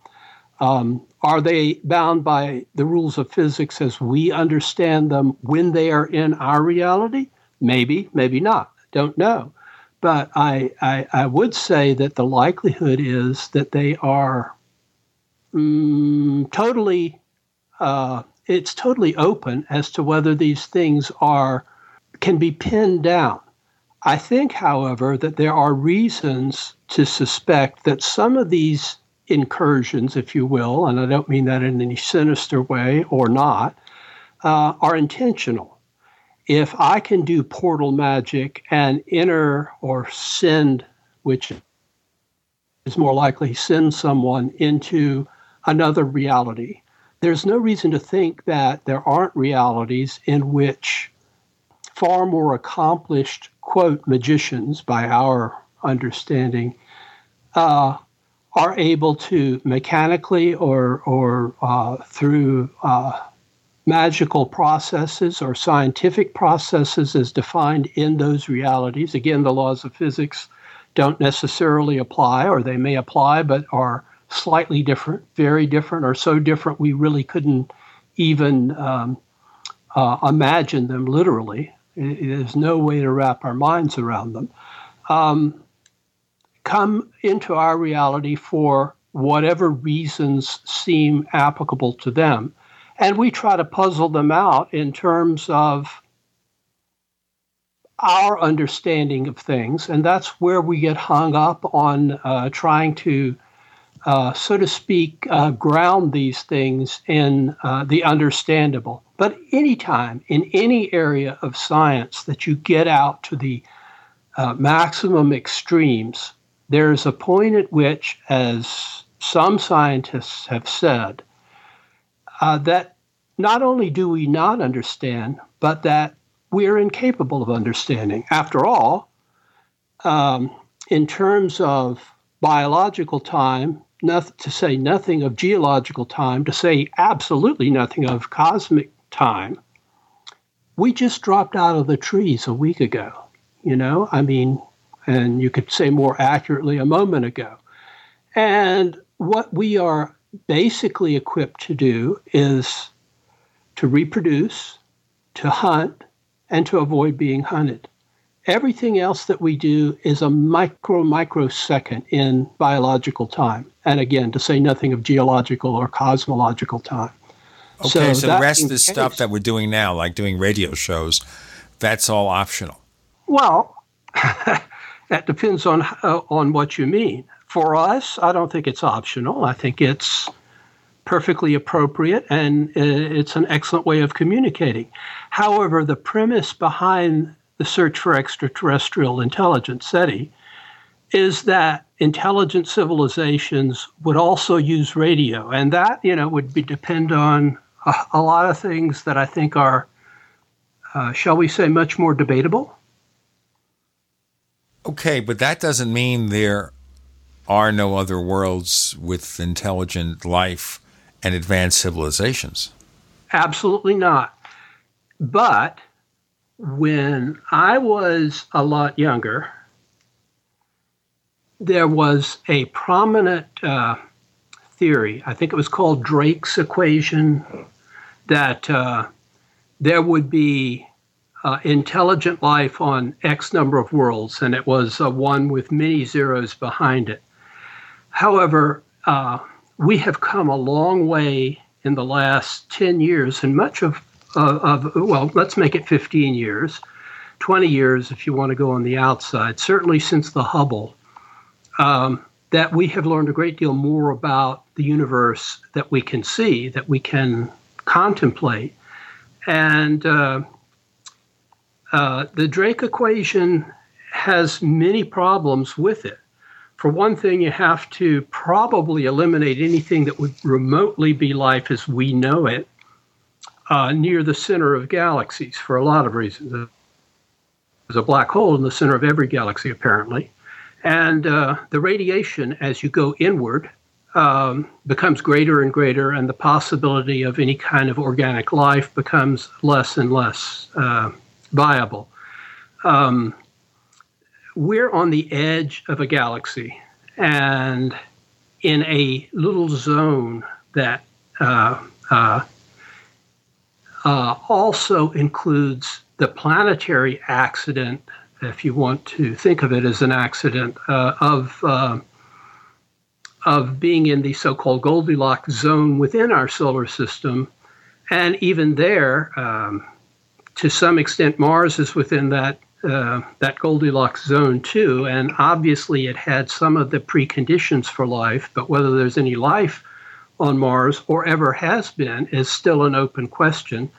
Um, are they bound by the rules of physics as we understand them when they are in our reality? Maybe, maybe not. Don't know. But I, I, I would say that the likelihood is that they are mm, totally, uh, it's totally open as to whether these things are, can be pinned down. I think, however, that there are reasons to suspect that some of these incursions, if you will, and I don't mean that in any sinister way or not, uh, are intentional. If I can do portal magic and enter or send, which is more likely send someone into another reality, there's no reason to think that there aren't realities in which far more accomplished, quote, magicians, by our understanding, uh, are able to mechanically or, or uh, through uh, magical processes or scientific processes as defined in those realities. Again, the laws of physics don't necessarily apply, or they may apply, but are slightly different, very different, or so different we really couldn't even um, uh, imagine them literally. There's no way to wrap our minds around them. Um, come into our reality for whatever reasons seem applicable to them. And we try to puzzle them out in terms of our understanding of things. And that's where we get hung up on uh, trying to, uh, so to speak, uh, ground these things in uh, the understandable. But anytime in any area of science that you get out to the uh, maximum extremes, there's a point at which, as some scientists have said, uh, that not only do we not understand, but that we're incapable of understanding. After all, um, in terms of biological time, not, to say nothing of geological time, to say absolutely nothing of cosmic time, we just dropped out of the trees a week ago. You know, I mean, and you could say more accurately a moment ago. And what we are basically equipped to do is to reproduce, to hunt, and to avoid being hunted. Everything else that we do is a micro microsecond in biological time. And again, to say nothing of geological or cosmological time. Okay, so, so the rest of the case, stuff that we're doing now, like doing radio shows, that's all optional. Well, [laughs] that depends on uh, on what you mean. For us, I don't think it's optional. I think it's perfectly appropriate and uh, it's an excellent way of communicating. However, the premise behind the search for extraterrestrial intelligence, SETI, is that intelligent civilizations would also use radio, and that you know would be depend on a, a lot of things that I think are, uh, shall we say, much more debatable. Okay, but that doesn't mean there are no other worlds with intelligent life and advanced civilizations. Absolutely not. But when I was a lot younger, there was a prominent uh, theory, I think it was called Drake's equation, that uh, there would be uh, intelligent life on X number of worlds, and it was uh, one with many zeros behind it. However, uh, we have come a long way in the last 10 years, and much of, of, well, let's make it 15 years, 20 years if you want to go on the outside, certainly since the Hubble, um, that we have learned a great deal more about the universe that we can see, that we can contemplate. And uh, the Drake equation has many problems with it. for one thing, you have to probably eliminate anything that would remotely be life as we know it uh, near the center of galaxies for a lot of reasons. There's a black hole in the center of every galaxy, apparently. And uh, the radiation, as you go inward, um, becomes greater and greater, and the possibility of any kind of organic life becomes less and less uh, viable. Um, we're on the edge of a galaxy, and in a little zone that uh, uh, uh, also includes the planetary accident, if you want to think of it as an accident, uh, of uh, of being in the so-called Goldilocks zone within our solar system, and even there, um, to some extent, Mars is within that uh, that Goldilocks zone too. And obviously, it had some of the preconditions for life, but whether there's any life on Mars or ever has been is still an open question.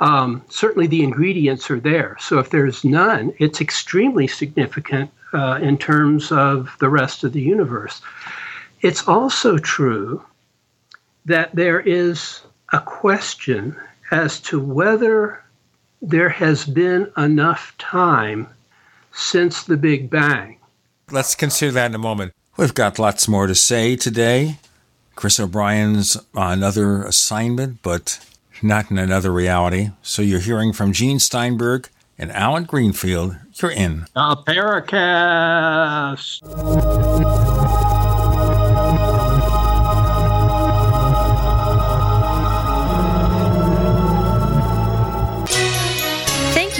Um, certainly, the ingredients are there. So, if there's none, it's extremely significant uh, in terms of the rest of the universe. It's also true that there is a question as to whether there has been enough time since the Big Bang. Let's consider that in a moment. We've got lots more to say today. Chris O'Brien's another assignment, but not in another reality. So you're hearing from Gene Steinberg and Allen Greenfield. You're in. The Paracast.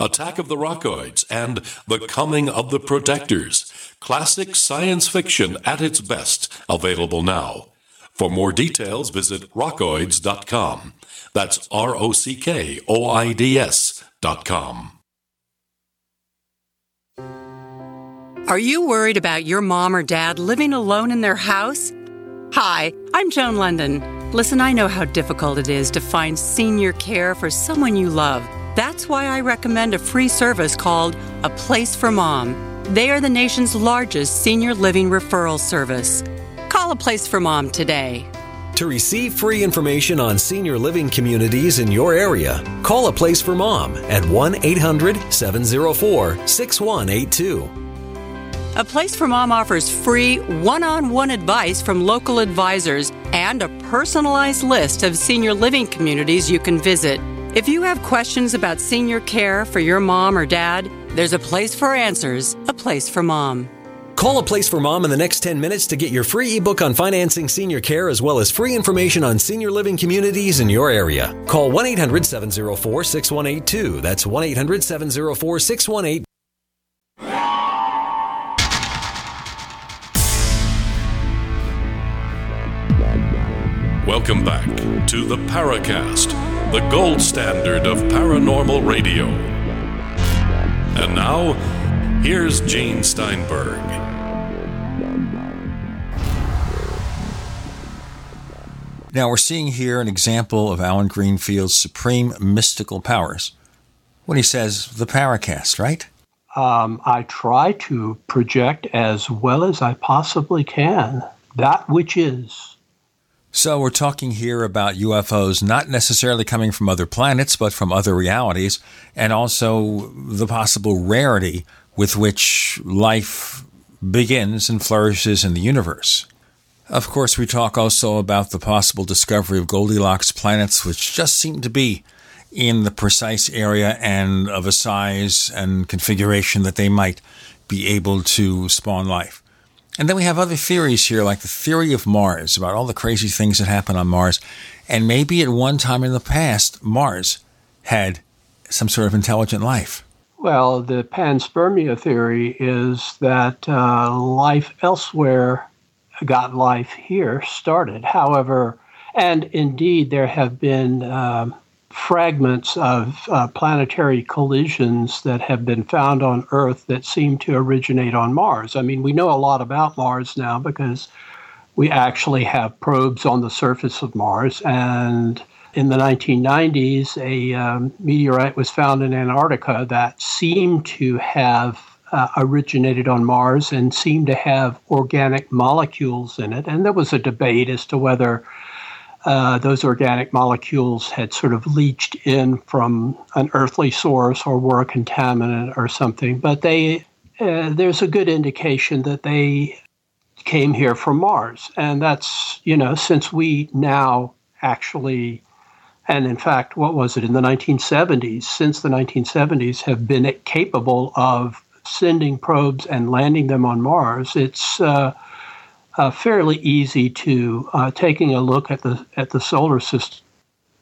Attack of the Rockoids and The Coming of the Protectors. Classic science fiction at its best, available now. For more details, visit rockoids.com. That's R O C K O I D S dot com. Are you worried about your mom or dad living alone in their house? Hi, I'm Joan London. Listen, I know how difficult it is to find senior care for someone you love. That's why I recommend a free service called A Place for Mom. They are the nation's largest senior living referral service. Call A Place for Mom today. To receive free information on senior living communities in your area, call a place for mom at 1 800 704 6182. A Place for Mom offers free one on one advice from local advisors and a personalized list of senior living communities you can visit. If you have questions about senior care for your mom or dad, there's a place for answers, a place for mom. Call a place for mom in the next 10 minutes to get your free ebook on financing senior care as well as free information on senior living communities in your area. Call 1 800 704 6182. That's 1 800 704 6182. Welcome back to the Paracast, the gold standard of paranormal radio. And now, here's Gene Steinberg. Now, we're seeing here an example of Allen Greenfield's supreme mystical powers when he says the Paracast, right? Um, I try to project as well as I possibly can that which is. So, we're talking here about UFOs not necessarily coming from other planets, but from other realities, and also the possible rarity with which life begins and flourishes in the universe. Of course, we talk also about the possible discovery of Goldilocks planets, which just seem to be in the precise area and of a size and configuration that they might be able to spawn life. And then we have other theories here, like the theory of Mars, about all the crazy things that happen on Mars. And maybe at one time in the past, Mars had some sort of intelligent life. Well, the panspermia theory is that uh, life elsewhere got life here started. However, and indeed, there have been um, fragments of uh, planetary collisions that have been found on Earth that seem to originate on Mars. I mean, we know a lot about Mars now because we actually have probes on the surface of Mars. And in the 1990s, a um, meteorite was found in Antarctica that seemed to have uh, originated on Mars and seemed to have organic molecules in it. And there was a debate as to whether uh, those organic molecules had sort of leached in from an earthly source or were a contaminant or something. But they, uh, there's a good indication that they came here from Mars. And that's, you know, since we now actually, and in fact, what was it in the 1970s, since the 1970s, have been capable of sending probes and landing them on Mars, it's uh, uh, fairly easy to uh, taking a look at the at the solar system.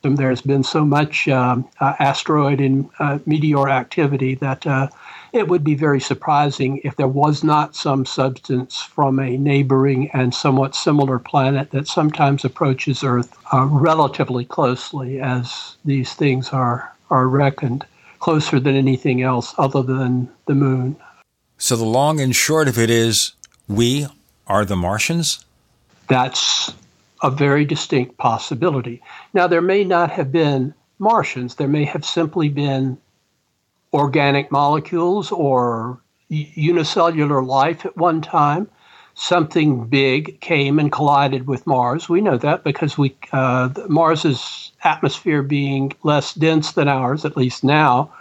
There's been so much um, uh, asteroid and uh, meteor activity that uh, it would be very surprising if there was not some substance from a neighboring and somewhat similar planet that sometimes approaches Earth uh, relatively closely, as these things are are reckoned closer than anything else other than the moon. So the long and short of it is, we are the Martians? That's a very distinct possibility. Now, there may not have been Martians, there may have simply been organic molecules or unicellular life at one time. Something big came and collided with Mars. We know that because we uh, Mars's atmosphere being less dense than ours, at least now,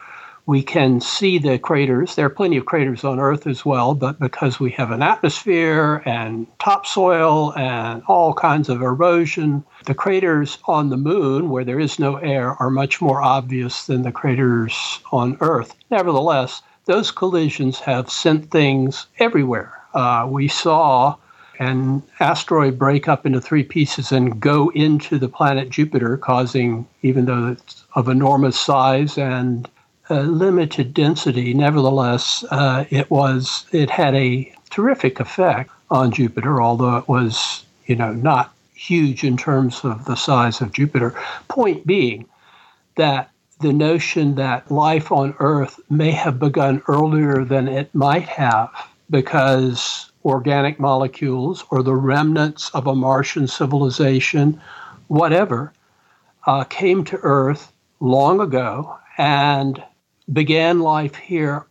we can see the craters. There are plenty of craters on Earth as well, but because we have an atmosphere and topsoil and all kinds of erosion, the craters on the moon, where there is no air, are much more obvious than the craters on Earth. Nevertheless, those collisions have sent things everywhere. Uh, we saw an asteroid break up into three pieces and go into the planet Jupiter, causing, even though it's of enormous size and limited density, nevertheless, uh, it was it had a terrific effect on Jupiter, although it was you know not huge in terms of the size of Jupiter. Point being that the notion that life on Earth may have begun earlier than it might have because organic molecules or the remnants of a Martian civilization, whatever, uh, came to Earth long ago and began life here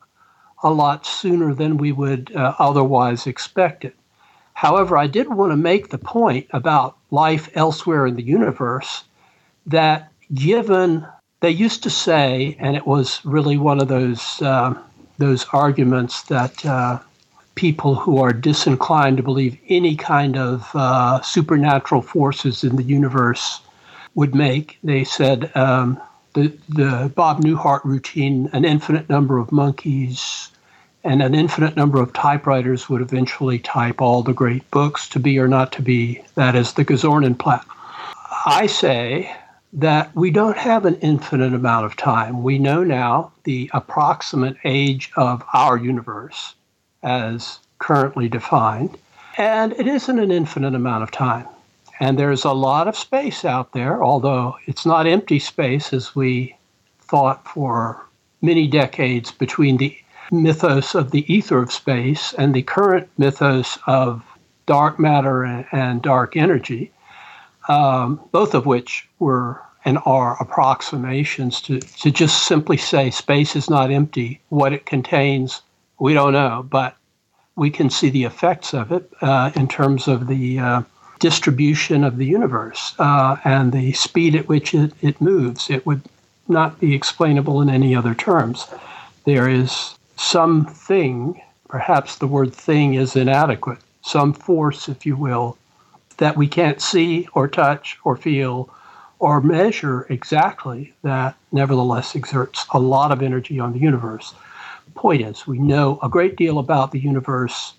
a lot sooner than we would uh, otherwise expect it. However, I did want to make the point about life elsewhere in the universe that given they used to say, and it was really one of those uh, those arguments that uh, people who are disinclined to believe any kind of uh, supernatural forces in the universe would make. They said um, the, the Bob Newhart routine, an infinite number of monkeys and an infinite number of typewriters would eventually type all the great books to be or not to be. That is the Gazornenplatte. I say that we don't have an infinite amount of time. We know now the approximate age of our universe as currently defined, and it isn't an infinite amount of time. And there's a lot of space out there, although it's not empty space as we thought for many decades between the mythos of the ether of space and the current mythos of dark matter and, dark energy, um, both of which were and are approximations to, to just simply say space is not empty. What it contains, we don't know, but we can see the effects of it uh, in terms of the uh, distribution of the universe uh, and the speed at which it, it moves. It would not be explainable in any other terms. There is something, perhaps the word thing is inadequate, some force, if you will, that we can't see or touch or feel or measure exactly that nevertheless exerts a lot of energy on the universe. Point is, we know a great deal about the universe,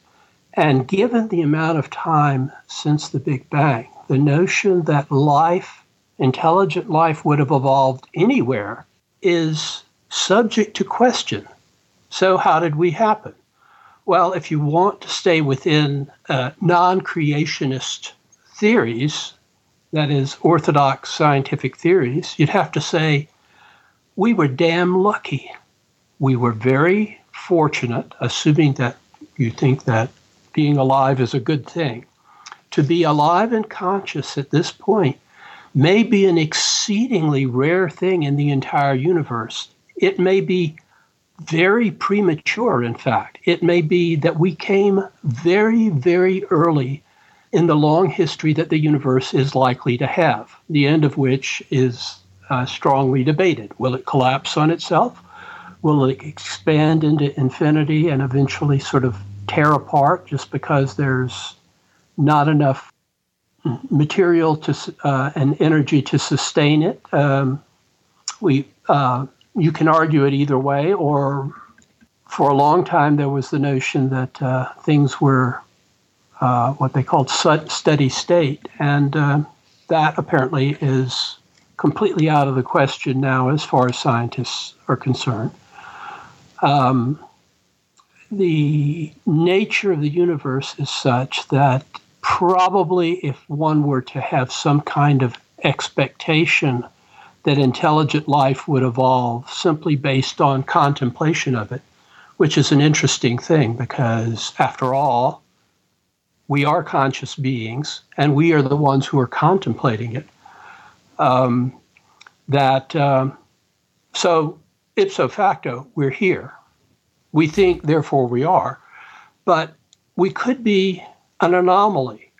and given the amount of time since the Big Bang, the notion that life, intelligent life, would have evolved anywhere is subject to question. So, how did we happen? Well, if you want to stay within uh, non creationist theories, that is, orthodox scientific theories, you'd have to say we were damn lucky. We were very fortunate, assuming that you think that being alive is a good thing. To be alive and conscious at this point may be an exceedingly rare thing in the entire universe. It may be very premature, in fact. It may be that we came very, very early in the long history that the universe is likely to have, the end of which is uh, strongly debated. Will it collapse on itself? Will it expand into infinity and eventually sort of tear apart just because there's not enough material to uh, and energy to sustain it? Um, we uh, you can argue it either way, or for a long time there was the notion that uh, things were uh, what they called steady state, and uh, that apparently is completely out of the question now as far as scientists are concerned. Um, the nature of the universe is such that probably if one were to have some kind of expectation that intelligent life would evolve simply based on contemplation of it, which is an interesting thing because, after all, we are conscious beings and we are the ones who are contemplating it. Um, that um, so ipso facto, we're here. We think, therefore, we are. But we could be an anomaly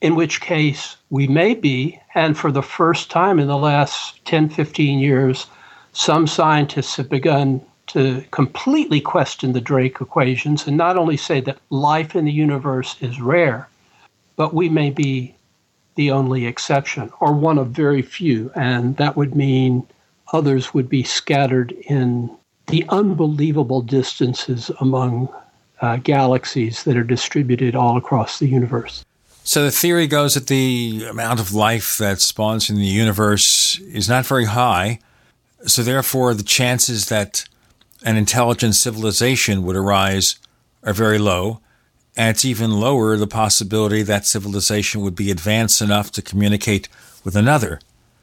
in which case we may be, and for the first time in the last 10, 15 years, some scientists have begun to completely question the Drake equations and not only say that life in the universe is rare, but we may be the only exception or one of very few. And that would mean others would be scattered in the unbelievable distances among uh, galaxies that are distributed all across the universe. So the theory goes that the amount of life that spawns in the universe is not very high. So therefore, the chances that an intelligent civilization would arise are very low. And it's even lower the possibility that civilization would be advanced enough to communicate with another.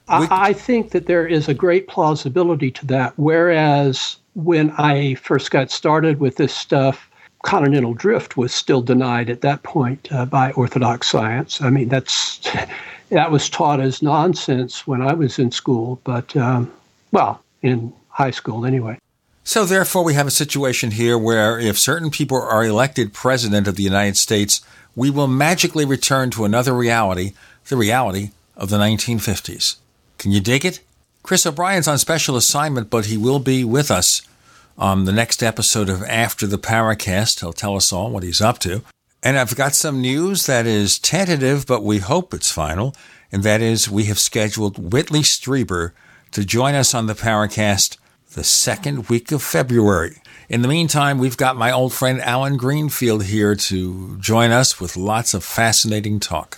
I, I think that there is a great plausibility to that. Whereas when I first got started with this stuff, continental drift was still denied at that point uh, by orthodox science. I mean, that's [laughs] that was taught as nonsense when I was in school, but um, well, in high school anyway. So, therefore, we have a situation here where if certain people are elected president of the United States, we will magically return to another reality, the reality of the 1950s. Can you dig it? Chris O'Brien's on special assignment, but he will be with us on the next episode of After the Paracast. He'll tell us all what he's up to. And I've got some news that is tentative, but we hope it's final. And that is, we have scheduled Whitley Strieber to join us on the Paracast the second week of February. In the meantime, we've got my old friend Allen Greenfield here to join us with lots of fascinating talk.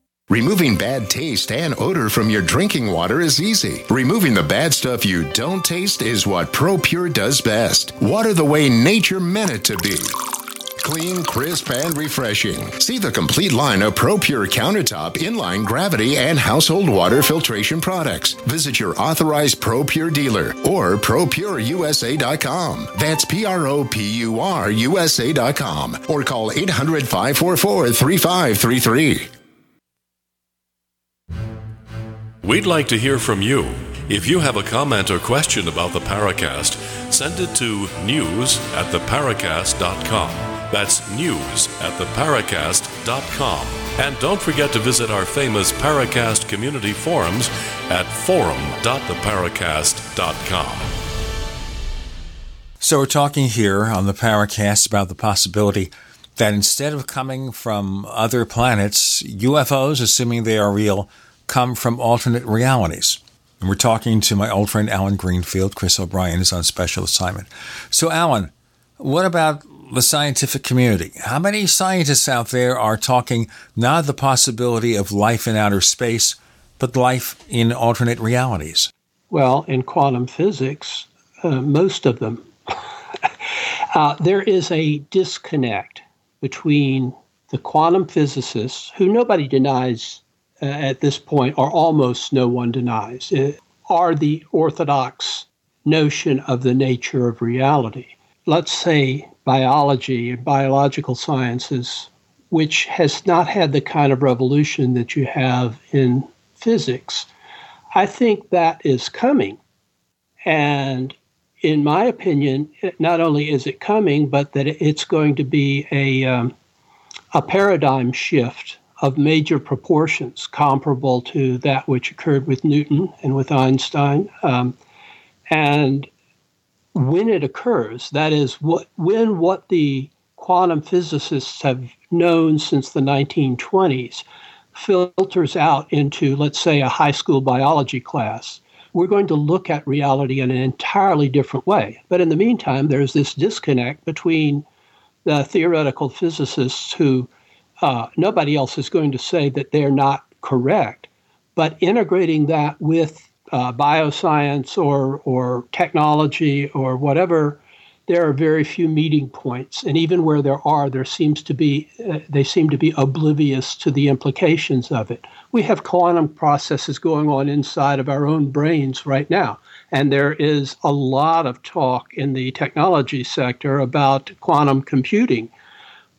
Removing bad taste and odor from your drinking water is easy. Removing the bad stuff you don't taste is what ProPure does best. Water the way nature meant it to be. Clean, crisp, and refreshing. See the complete line of ProPure countertop, inline gravity, and household water filtration products. Visit your authorized ProPure dealer or ProPureUSA.com. That's P R O P U R USA.com or call 800 544 3533. We'd like to hear from you. If you have a comment or question about the Paracast, send it to news at theparacast.com. That's news at theparacast.com. And don't forget to visit our famous Paracast community forums at forum.theparacast.com. So we're talking here on the Paracast about the possibility that instead of coming from other planets, UFOs, assuming they are real, come from alternate realities. And we're talking to my old friend Allen Greenfield. Chris O'Brien is on special assignment. So, Allen, what about the scientific community? How many scientists out there are talking not the possibility of life in outer space, but life in alternate realities? Well, in quantum physics, uh, most of them. [laughs] uh, there is a disconnect between the quantum physicists, who nobody denies uh, at this point, or almost no one denies, uh, are the orthodox notion of the nature of reality. Let's say biology and biological sciences, which has not had the kind of revolution that you have in physics. I think that is coming. And in my opinion, not only is it coming, but that it's going to be a, um, a paradigm shift of major proportions comparable to that which occurred with Newton and with Einstein. Um, and when it occurs, that is, what, when what the quantum physicists have known since the 1920s filters out into, let's say, a high school biology class, we're going to look at reality in an entirely different way. But in the meantime, there's this disconnect between the theoretical physicists who uh, nobody else is going to say that they're not correct, but integrating that with uh, bioscience or or technology or whatever, there are very few meeting points, and even where there are, there seems to be uh, they seem to be oblivious to the implications of it. We have quantum processes going on inside of our own brains right now, and there is a lot of talk in the technology sector about quantum computing.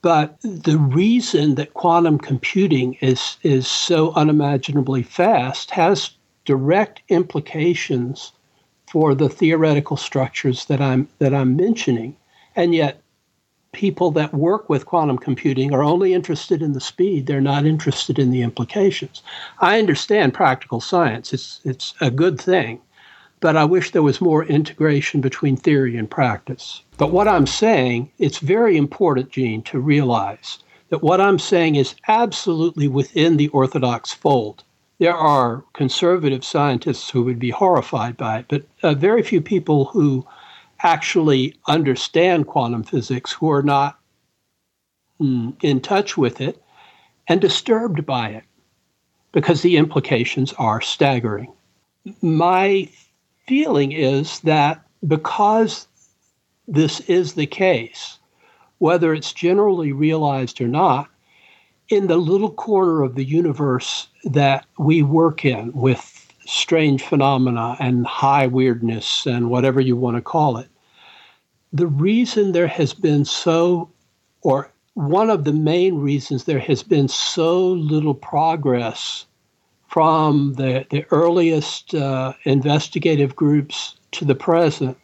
But the reason that quantum computing is, is so unimaginably fast has direct implications for the theoretical structures that I'm that I'm mentioning. And yet people that work with quantum computing are only interested in the speed, they're not interested in the implications. I understand practical science. It's it's a good thing. But I wish there was more integration between theory and practice. But what I'm saying, it's very important, Gene, to realize that what I'm saying is absolutely within the orthodox fold there are conservative scientists who would be horrified by it, but uh, very few people who actually understand quantum physics who are not mm, in touch with it and disturbed by it because the implications are staggering. My feeling is that because this is the case, whether it's generally realized or not, in the little corner of the universe that we work in with strange phenomena and high weirdness and whatever you want to call it, the reason there has been so, or one of the main reasons there has been so little progress from the, the earliest uh, investigative groups to the present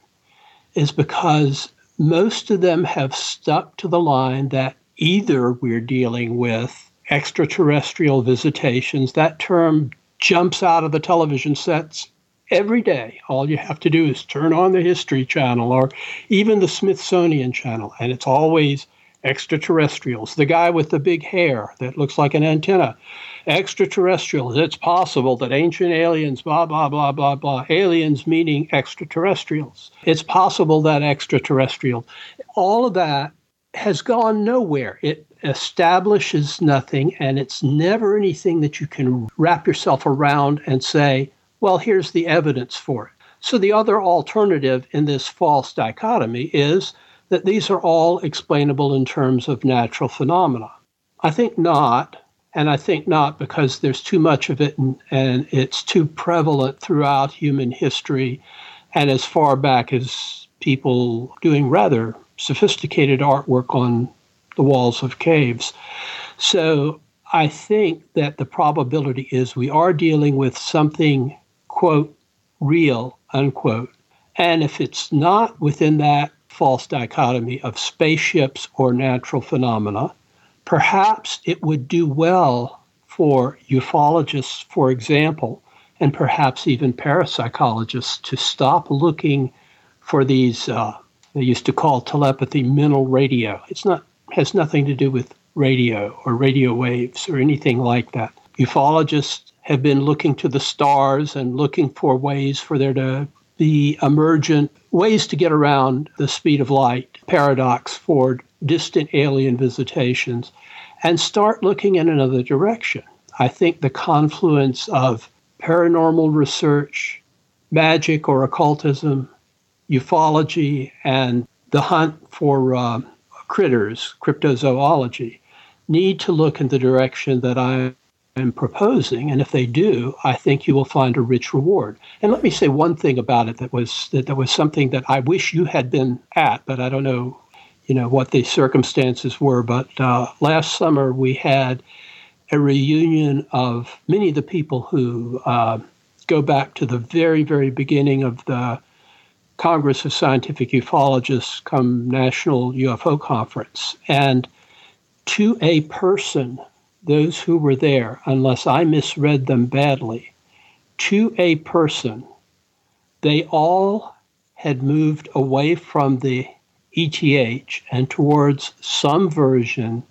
is because most of them have stuck to the line that either we're dealing with extraterrestrial visitations. That term jumps out of the television sets every day. All you have to do is turn on the History Channel or even the Smithsonian Channel, and it's always extraterrestrials. The guy with the big hair that looks like an antenna. Extraterrestrials. It's possible that ancient aliens, blah, blah, blah, blah, blah. Aliens meaning extraterrestrials. It's possible that extraterrestrial. All of that has gone nowhere. It establishes nothing, and it's never anything that you can wrap yourself around and say, well, here's the evidence for it. So, the other alternative in this false dichotomy is that these are all explainable in terms of natural phenomena. I think not, and I think not because there's too much of it and, and it's too prevalent throughout human history and as far back as people doing rather sophisticated artwork on the walls of caves. So I think that the probability is we are dealing with something, quote, real, unquote. And if it's not within that false dichotomy of spaceships or natural phenomena, perhaps it would do well for ufologists, for example, and perhaps even parapsychologists to stop looking for these uh, they used to call telepathy mental radio. It's not has nothing to do with radio or radio waves or anything like that. Ufologists have been looking to the stars and looking for ways for there to be emergent ways to get around the speed of light paradox for distant alien visitations and start looking in another direction. I think the confluence of paranormal research, magic or occultism, ufology and the hunt for uh, critters, cryptozoology, need to look in the direction that I am proposing. And if they do, I think you will find a rich reward. And let me say one thing about it that was that, that was something that I wish you had been at, but I don't know, you know, what the circumstances were. But uh, last summer we had a reunion of many of the people who uh, go back to the very, very beginning of the Congress of Scientific Ufologists come National UFO Conference. And to a person, those who were there, unless I misread them badly, to a person, they all had moved away from the ETH and towards some version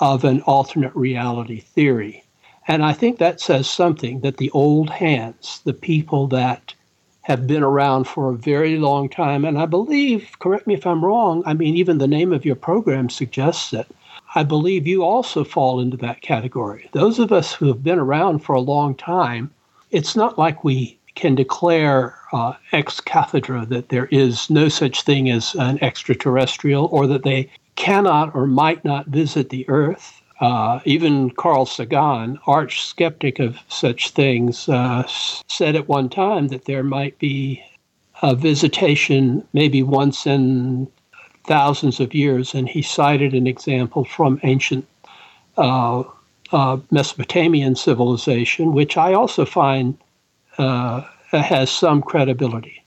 of an alternate reality theory. And I think that says something that the old hands, the people that have been around for a very long time, and I believe, correct me if I'm wrong, I mean, even the name of your program suggests it. I believe you also fall into that category. Those of us who have been around for a long time, it's not like we can declare uh, ex cathedra that there is no such thing as an extraterrestrial or that they cannot or might not visit the earth. Uh, even Carl Sagan, arch skeptic of such things, uh, said at one time that there might be a visitation maybe once in thousands of years, and he cited an example from ancient uh, uh Mesopotamian civilization, which I also find uh, has some credibility.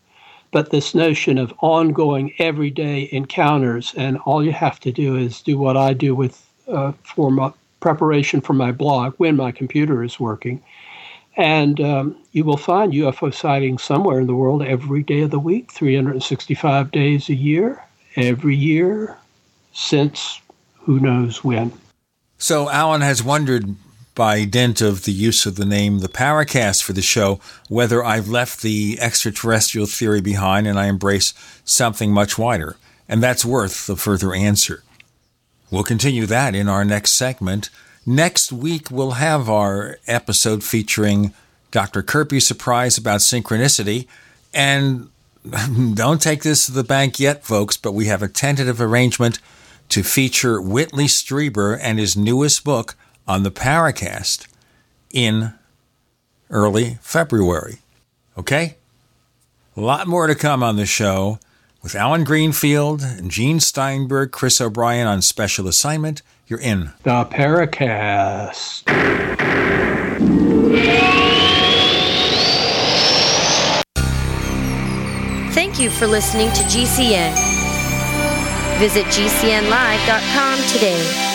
But this notion of ongoing everyday encounters, and all you have to do is do what I do with uh, for my preparation for my blog when my computer is working. And um, you will find UFO sightings somewhere in the world every day of the week, 365 days a year, every year since who knows when. So Allen has wondered by dint of the use of the name the Paracast for the show, whether I've left the extraterrestrial theory behind and I embrace something much wider. And that's worth the further answer. We'll continue that in our next segment. Next week, we'll have our episode featuring Dr. Kirby Surprise about synchronicity. And [laughs] don't take this to the bank yet, folks, but we have a tentative arrangement to feature Whitley Strieber and his newest book, on the Paracast in early February. Okay? A lot more to come on the show with Allen Greenfield and Gene Steinberg, Chris O'Brien on special assignment. You're in the Paracast. Thank you for listening to GCN. Visit GCNlive.com today.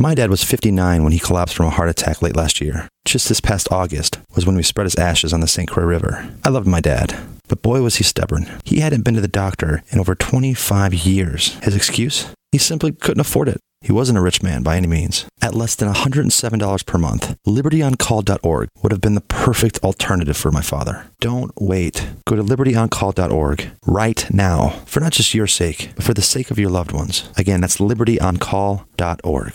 My dad was 59 when he collapsed from a heart attack late last year. Just this past August was when we spread his ashes on the St. Croix River. I loved my dad, but boy was he stubborn. He hadn't been to the doctor in over 25 years. His excuse? He simply couldn't afford it. He wasn't a rich man by any means. At less than $107 per month, libertyoncall.org would have been the perfect alternative for my father. Don't wait. Go to libertyoncall.org right now for not just your sake, but for the sake of your loved ones. Again, that's libertyoncall.org.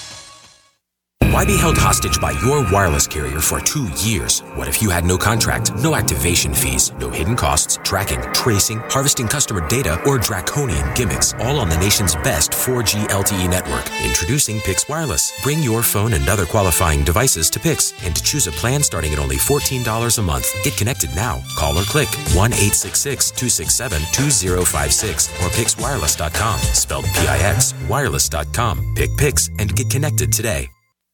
Why be held hostage by your wireless carrier for two years? What if you had no contract, no activation fees, no hidden costs, tracking, tracing, harvesting customer data, or draconian gimmicks, all on the nation's best 4G LTE network? Introducing Pix Wireless. Bring your phone and other qualifying devices to Pix and choose a plan starting at only $14 a month. Get connected now. Call or click 1 866 267 2056 or pixwireless.com. Spelled P I X, wireless.com. Pick Pix and get connected today.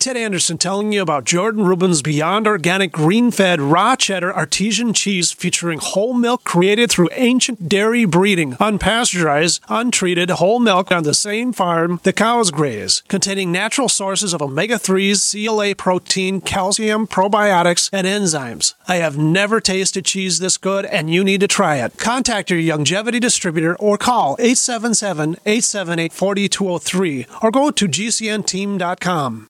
Ted Anderson telling you about Jordan Rubin's Beyond Organic Green Fed Raw Cheddar Artesian Cheese featuring whole milk created through ancient dairy breeding, unpasteurized, untreated whole milk on the same farm the cows graze, containing natural sources of omega 3s, CLA protein, calcium, probiotics, and enzymes. I have never tasted cheese this good, and you need to try it. Contact your Youngevity distributor or call 877 878 4203 or go to gcnteam.com.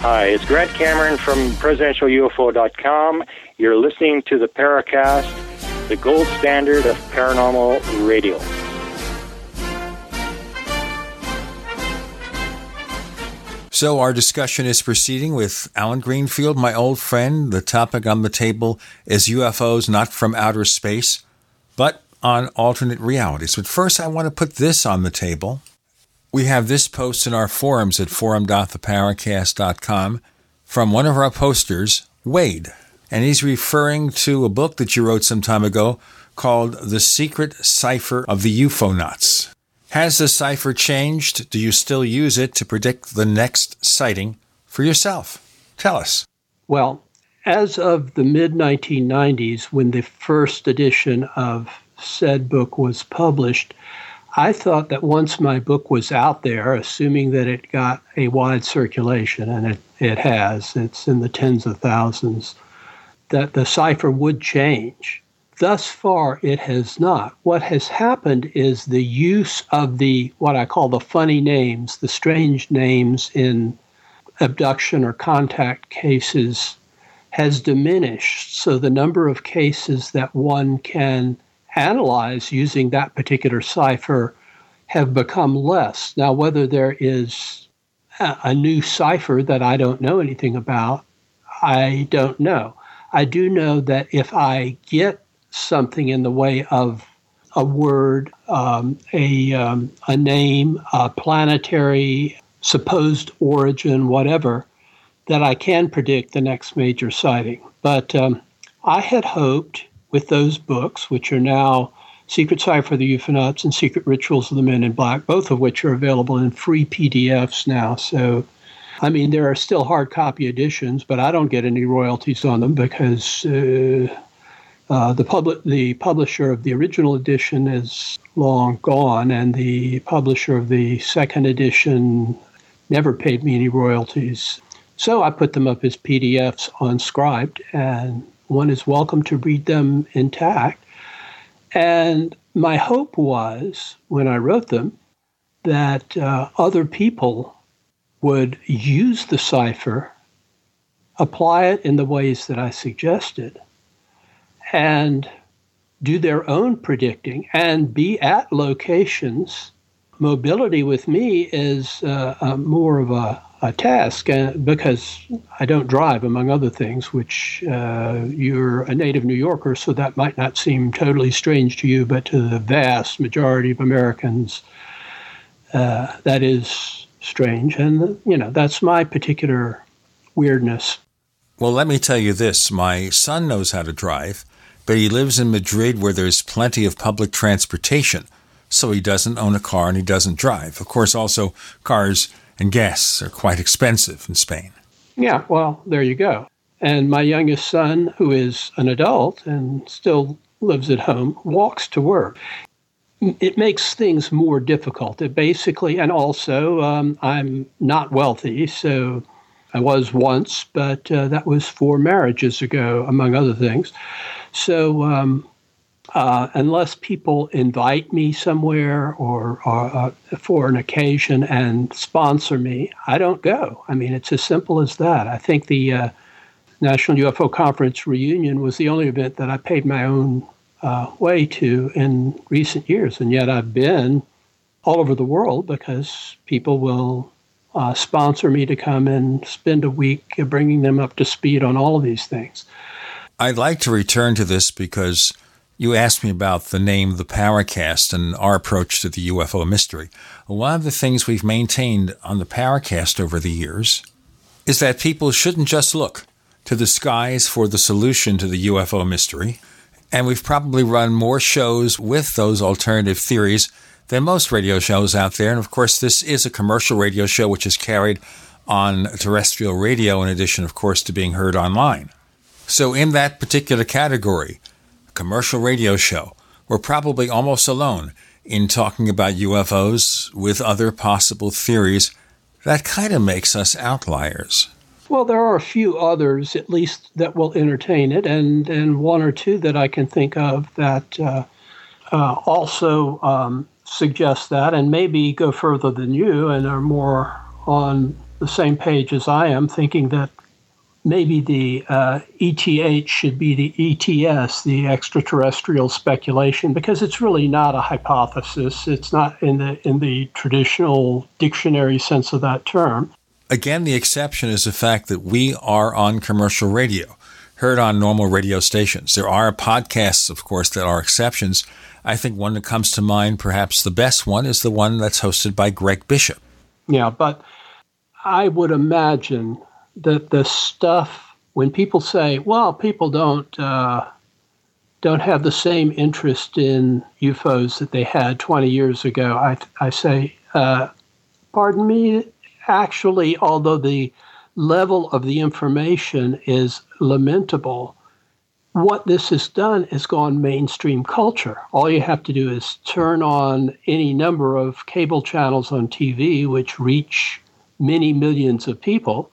Hi, it's Grant Cameron from PresidentialUFO.com. You're listening to the Paracast, the gold standard of paranormal radio. So, our discussion is proceeding with Allen Greenfield, my old friend. The topic on the table is UFOs not from outer space, but on alternate realities. But first, I want to put this on the table. We have this post in our forums at forum.theparacast.com from one of our posters, Wade. And he's referring to a book that you wrote some time ago called The Secret Cipher of the UFOnauts. Has the cipher changed? Do you still use it to predict the next sighting for yourself? Tell us. Well, as of the mid 1990s, when the first edition of said book was published, I thought that once my book was out there, assuming that it got a wide circulation, and it, it has, it's in the tens of thousands, that the cipher would change. Thus far, it has not. What has happened is the use of the, what I call the funny names, the strange names in abduction or contact cases has diminished. So the number of cases that one can analyze using that particular cipher have become less. Now, whether there is a, new cipher that I don't know anything about, I don't know. I do know that if I get something in the way of a word, um, a, um, a name, a planetary supposed origin, whatever, that I can predict the next major sighting. But um, I had hoped with those books, which are now Secret Cipher of the UFOnauts and Secret Rituals of the Men in Black, both of which are available in free PDFs now. So, I mean, there are still hard copy editions, but I don't get any royalties on them because uh, uh, the public, the publisher of the original edition is long gone, and the publisher of the second edition never paid me any royalties. So I put them up as PDFs on Scribd, and one is welcome to read them intact. And my hope was, when I wrote them, that uh, other people would use the cipher, apply it in the ways that I suggested, and do their own predicting and be at locations. Mobility with me is uh, more of a a task uh, because I don't drive, among other things, which uh, you're a native New Yorker, so that might not seem totally strange to you, but to the vast majority of Americans, uh, that is strange. And, you know, that's my particular weirdness. Well, let me tell you this my son knows how to drive, but he lives in Madrid where there's plenty of public transportation. So he doesn't own a car and he doesn't drive. Of course, also, cars and gas are quite expensive in Spain. Yeah, well, there you go. And my youngest son, who is an adult and still lives at home, walks to work. It makes things more difficult. It basically, and also, um, I'm not wealthy, so I was once, but uh, that was four marriages ago, among other things. So um, uh, unless people invite me somewhere or, or uh, for an occasion and sponsor me, I don't go. I mean, it's as simple as that. I think the uh, National UFO Conference reunion was the only event that I paid my own uh, way to in recent years, and yet I've been all over the world because people will uh, sponsor me to come and spend a week bringing them up to speed on all of these things. I'd like to return to this because you asked me about the name The Paracast and our approach to the UFO mystery. One of the things we've maintained on the Paracast over the years is that people shouldn't just look to the skies for the solution to the UFO mystery. And we've probably run more shows with those alternative theories than most radio shows out there. And of course, this is a commercial radio show which is carried on terrestrial radio, in addition, of course, to being heard online. So, in that particular category, commercial radio show, we're probably almost alone in talking about UFOs with other possible theories. That kind of makes us outliers. Well, there are a few others, at least, that will entertain it, and, and one or two that I can think of that uh, uh, also um, suggest that, and maybe go further than you and are more on the same page as I am, thinking that maybe the uh, ETH should be the ETS, the extraterrestrial speculation, because it's really not a hypothesis. It's not in the in the traditional dictionary sense of that term. Again, the exception is the fact that we are on commercial radio, heard on normal radio stations. There are podcasts, of course, that are exceptions. I think one that comes to mind, perhaps the best one, is the one that's hosted by Greg Bishop. Yeah, but I would imagine the the stuff when people say, "Well, people don't uh, don't have the same interest in UFOs that they had 20 years ago," I I say, uh, "Pardon me." Actually, although the level of the information is lamentable, what this has done is gone mainstream culture. All you have to do is turn on any number of cable channels on TV, which reach many millions of people,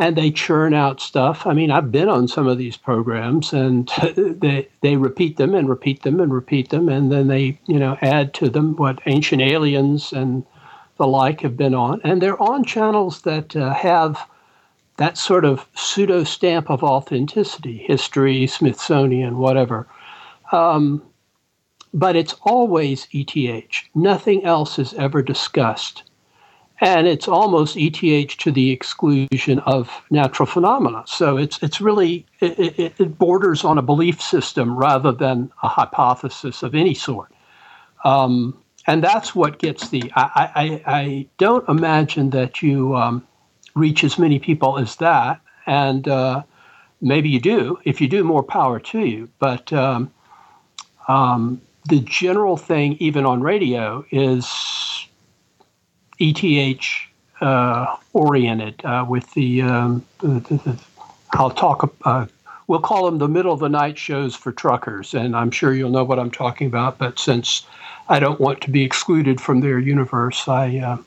and they churn out stuff. I mean, I've been on some of these programs, and [laughs] they they repeat them and repeat them and repeat them, and then they you know add to them what Ancient Aliens and the like have been on, and they're on channels that uh, have that sort of pseudo stamp of authenticity, history, Smithsonian, whatever. Um, but it's always ETH. Nothing else is ever discussed and it's almost ETH to the exclusion of natural phenomena. So it's it's really it, it, borders on a belief system rather than a hypothesis of any sort. Um, and that's what gets the. I, I, I don't imagine that you um, reach as many people as that, and uh, maybe you do. If you do, more power to you. But um, um the general thing, even on radio, is ETH uh, oriented uh, with the, um, the, the, I'll talk. Uh, we'll call them the middle of the night shows for truckers, and I'm sure you'll know what I'm talking about. But since I don't want to be excluded from their universe, I uh,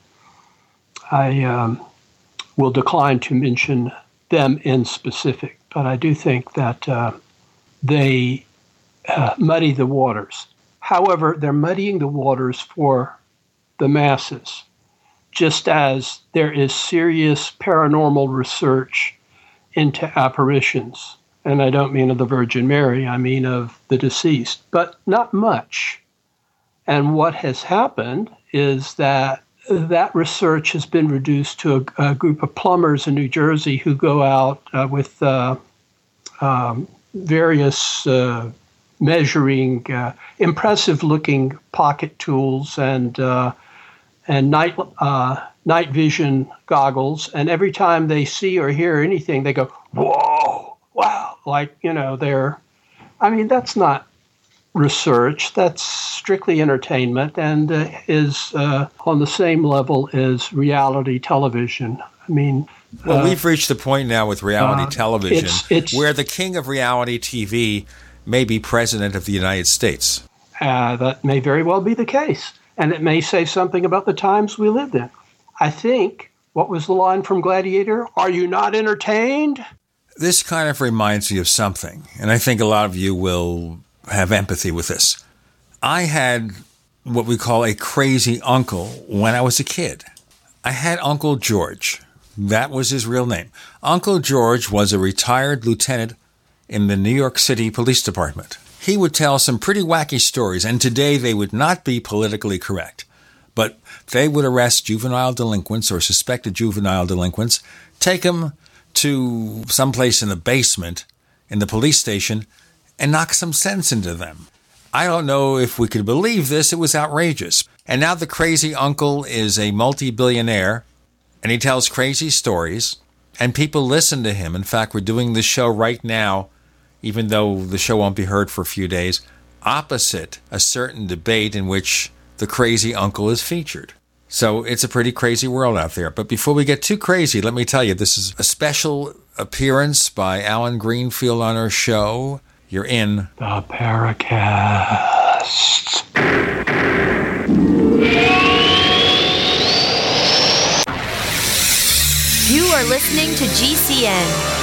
I um, will decline to mention them in specific. But I do think that uh, they uh, muddy the waters. However, they're muddying the waters for the masses just as there is serious paranormal research into apparitions. And I don't mean of the Virgin Mary, I mean of the deceased, but not much. And what has happened is that that research has been reduced to a, a, group of plumbers in New Jersey who go out uh, with uh, um, various uh, measuring, uh, impressive-looking pocket tools and uh, and night uh, night vision goggles, and every time they see or hear anything, they go, "Whoa, wow!" Like you know, they're. I mean, that's not research. That's strictly entertainment and uh, is uh, on the same level as reality television. I mean, well, uh, we've reached the point now with reality uh, television it's, it's, where the king of reality TV may be president of the United States. Uh, that may very well be the case, and it may say something about the times we lived in. I think. What was the line from Gladiator? Are you not entertained? This kind of reminds me of something, and I think a lot of you will have empathy with this. I had what we call a crazy uncle when I was a kid. I had Uncle George. That was his real name. Uncle George was a retired lieutenant in the New York City Police Department. He would tell some pretty wacky stories, and today they would not be politically correct. But they would arrest juvenile delinquents or suspected juvenile delinquents, take them to some place in the basement in the police station, and knock some sense into them. I don't know if we could believe this, it was outrageous. And now the crazy uncle is a multi billionaire and he tells crazy stories, and people listen to him. In fact, we're doing this show right now, even though the show won't be heard for a few days, opposite a certain debate in which the crazy uncle is featured. So it's a pretty crazy world out there. But before we get too crazy, let me tell you this is a special appearance by Allen Greenfield on our show. You're in the Paracast. You are listening to GCN.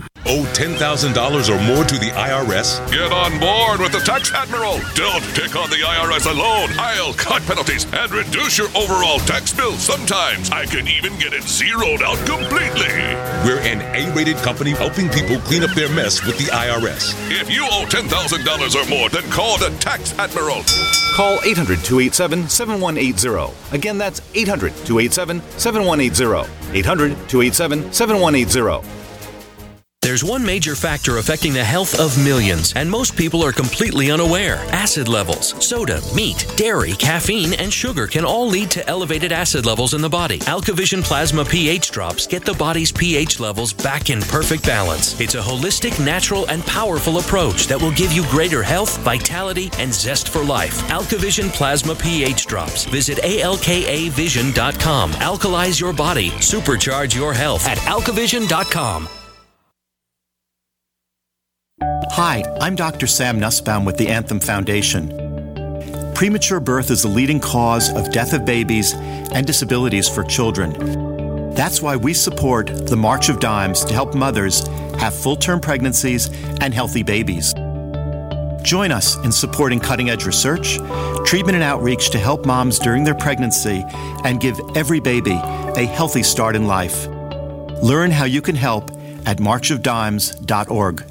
Owe $10,000 or more to the IRS? Get on board with the Tax Admiral. Don't take on the IRS alone. I'll cut penalties and reduce your overall tax bill. Sometimes I can even get it zeroed out completely. We're an A rated company helping people clean up their mess with the IRS. If you owe $10,000 or more, then call the Tax Admiral. Call 800 287 7180. Again, that's 800 287 7180. 800 287 7180. There's one major factor affecting the health of millions, and most people are completely unaware. Acid levels. Soda, meat, dairy, caffeine, and sugar can all lead to elevated acid levels in the body. AlkaVision Plasma pH drops get the body's pH levels back in perfect balance. It's a holistic, natural, and powerful approach that will give you greater health, vitality, and zest for life. AlkaVision Plasma pH drops. Visit alkavision.com. Alkalize your body. Supercharge your health at alkavision.com. Hi, I'm Dr. Sam Nussbaum with the Anthem Foundation. Premature birth is the leading cause of death of babies and disabilities for children. That's why we support the March of Dimes to help mothers have full term pregnancies and healthy babies. Join us in supporting cutting edge research, treatment, and outreach to help moms during their pregnancy and give every baby a healthy start in life. Learn how you can help at marchofdimes.org.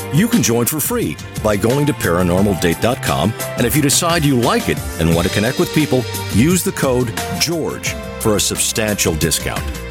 You can join for free by going to paranormaldate.com, and if you decide you like it and want to connect with people, use the code GEORGE for a substantial discount.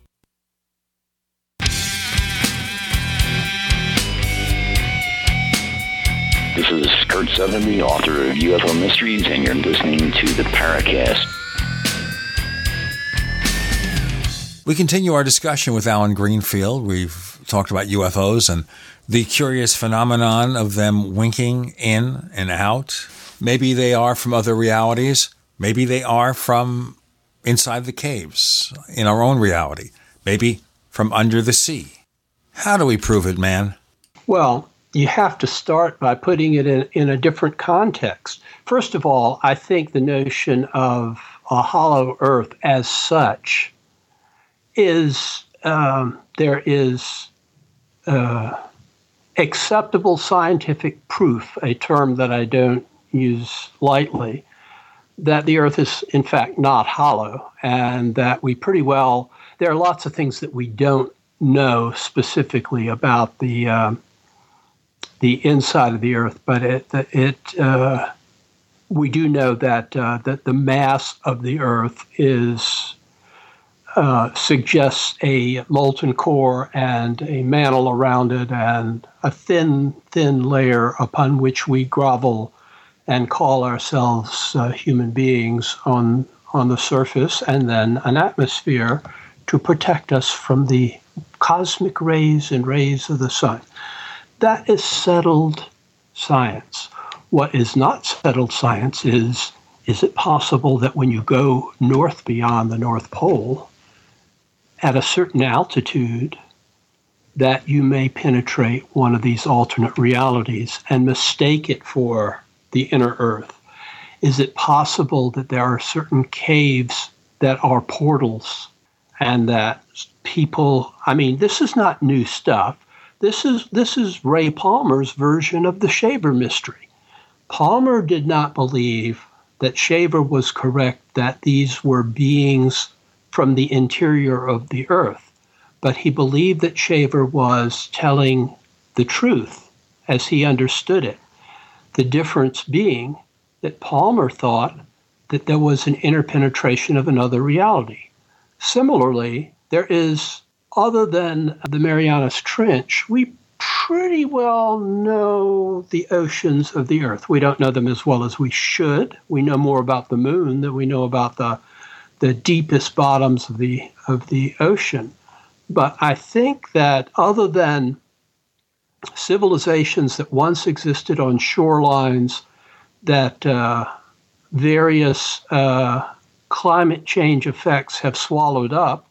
This is Curt Sutherly, author of UFO Mysteries, and you're listening to the Paracast. We continue our discussion with Allen Greenfield. We've talked about UFOs and the curious phenomenon of them winking in and out. Maybe they are from other realities. Maybe they are from inside the caves in our own reality. Maybe from under the sea. How do we prove it, man? Well, you have to start by putting it in, in a different context. First of all, I think the notion of a hollow earth as such is um, there is uh, acceptable scientific proof, a term that I don't use lightly, that the earth is in fact not hollow and that we pretty well, there are lots of things that we don't know specifically about the. Um, the inside of the Earth, but it it uh, we do know that uh, that the mass of the Earth is uh, suggests a molten core and a mantle around it, and a thin thin layer upon which we grovel and call ourselves uh, human beings on on the surface, and then an atmosphere to protect us from the cosmic rays and rays of the sun. That is settled science. What is not settled science is is it possible that when you go north beyond the North Pole, at a certain altitude, that you may penetrate one of these alternate realities and mistake it for the inner Earth? Is it possible that there are certain caves that are portals and that people, I mean, this is not new stuff. This is this is Ray Palmer's version of the Shaver mystery. Palmer did not believe that Shaver was correct that these were beings from the interior of the earth, but he believed that Shaver was telling the truth as he understood it. The difference being that Palmer thought that there was an interpenetration of another reality. Similarly, there is other than the Marianas Trench, we pretty well know the oceans of the Earth. We don't know them as well as we should. We know more about the moon than we know about the the deepest bottoms of the of the ocean. But I think that other than civilizations that once existed on shorelines that uh, various uh, climate change effects have swallowed up,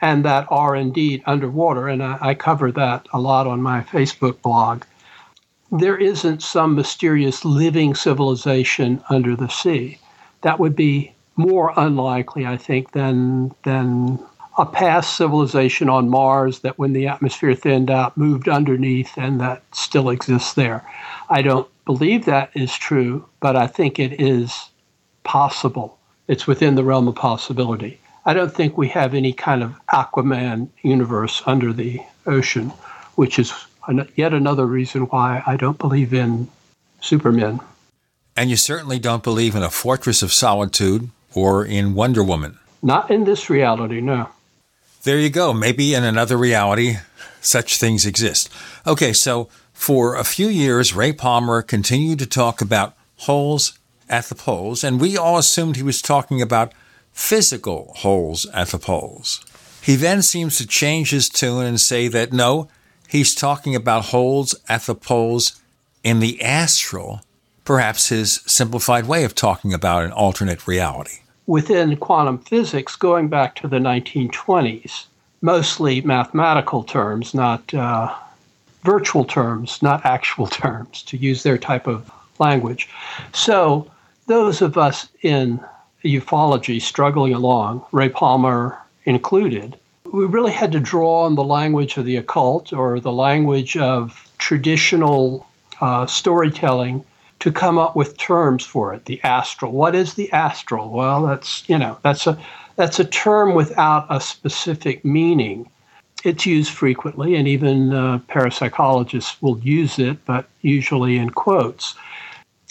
and that are indeed underwater. And I, I cover that a lot on my Facebook blog. There isn't some mysterious living civilization under the sea. That would be more unlikely, I think, than than a past civilization on Mars that, when the atmosphere thinned out, moved underneath and that still exists there. I don't believe that is true, but I think it is possible. It's within the realm of possibility. I don't think we have any kind of Aquaman universe under the ocean, which is yet another reason why I don't believe in Superman. And you certainly don't believe in a Fortress of Solitude or in Wonder Woman. Not in this reality, no. there you go. Maybe in another reality, such things exist. Okay, so for a few years, Ray Palmer continued to talk about holes at the poles, and we all assumed he was talking about physical holes at the poles. He then seems to change his tune and say that no, he's talking about holes at the poles in the astral, perhaps his simplified way of talking about an alternate reality. Within quantum physics, going back to the 1920s, mostly mathematical terms, not uh, virtual terms, not actual [laughs] terms, to use their type of language. So, those of us in ufology struggling along, Ray Palmer included, we really had to draw on the language of the occult or the language of traditional uh, storytelling to come up with terms for it. The astral. What is the astral? Well, that's you know that's a that's a term without a specific meaning. It's used frequently, and even uh, parapsychologists will use it, but usually in quotes.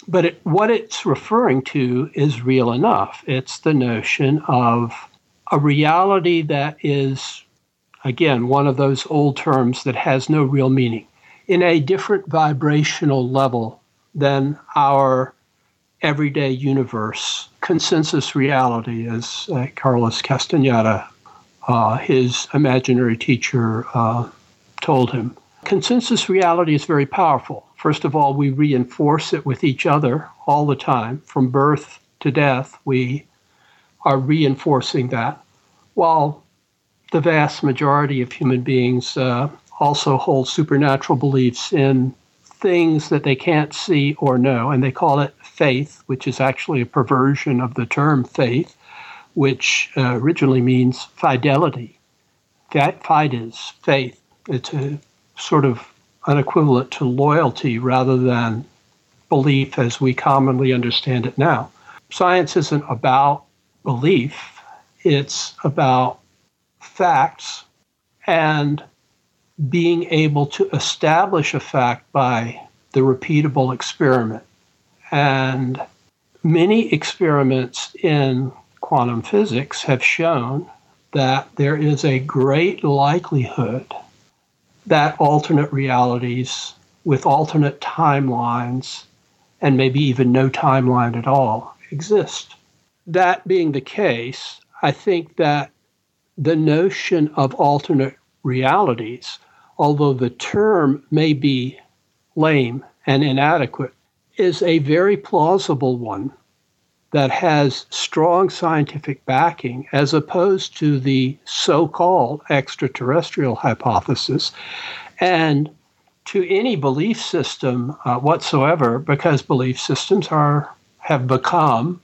But it, what it's referring to is real enough. It's the notion of a reality that is, again, one of those old terms that has no real meaning, in a different vibrational level than our everyday universe. Consensus reality, as uh, Carlos Castaneda, uh, his imaginary teacher, uh, told him. Consensus reality is very powerful. First of all, we reinforce it with each other all the time. From birth to death, we are reinforcing that while the vast majority of human beings uh, also hold supernatural beliefs in things that they can't see or know, and they call it faith, which is actually a perversion of the term faith, which uh, originally means fidelity. That fides, faith. It's a sort of an equivalent to loyalty rather than belief as we commonly understand it now. Science isn't about belief, it's about facts and being able to establish a fact by the repeatable experiment. And many experiments in quantum physics have shown that there is a great likelihood that alternate realities with alternate timelines, and maybe even no timeline at all, exist. That being the case, I think that the notion of alternate realities, although the term may be lame and inadequate, is a very plausible one that has strong scientific backing as opposed to the so called extraterrestrial hypothesis and to any belief system uh, whatsoever because belief systems are have become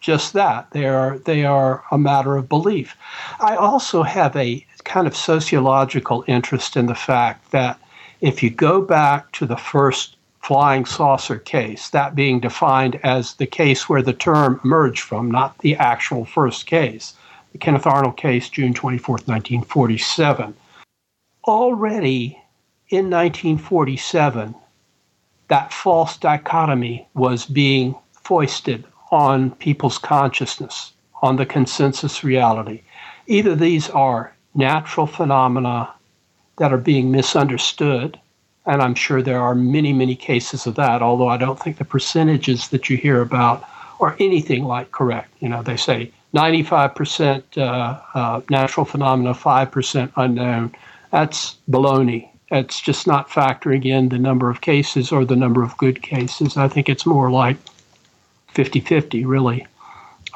just that. They are they are a matter of belief. I also have a kind of sociological interest in the fact that if you go back to the first flying saucer case, that being defined as the case where the term emerged from, not the actual first case, the Kenneth Arnold case, June 24, 1947. Already in 1947, that false dichotomy was being foisted on people's consciousness, on the consensus reality. Either these are natural phenomena that are being misunderstood, and I'm sure there are many, many cases of that, although I don't think the percentages that you hear about are anything like correct. You know, they say 95% uh, uh, natural phenomena, 5% unknown. That's baloney. It's just not factoring in the number of cases or the number of good cases. I think it's more like 50 50, really.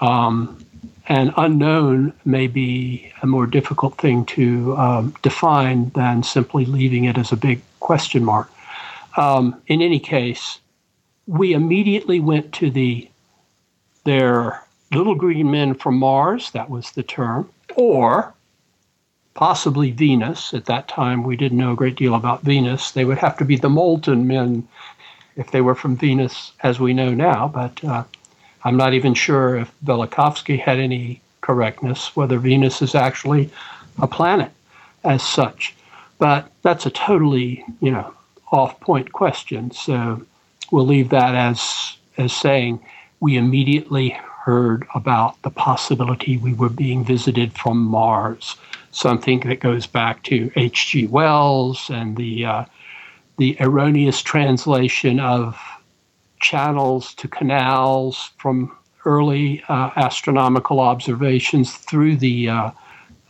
Um, and unknown may be a more difficult thing to um, define than simply leaving it as a big question mark. Um, in any case, we immediately went to the their little green men from Mars, that was the term, or possibly Venus. At that time, we didn't know a great deal about Venus. They would have to be the molten men if they were from Venus as we know now, but uh, I'm not even sure if Velikovsky had any correctness, whether Venus is actually a planet as such. But that's a totally, you know, off point question. So we'll leave that as as saying we immediately heard about the possibility we were being visited from Mars, something that goes back to H.G. Wells and the uh, the erroneous translation of channels to canals from early uh, astronomical observations through the uh,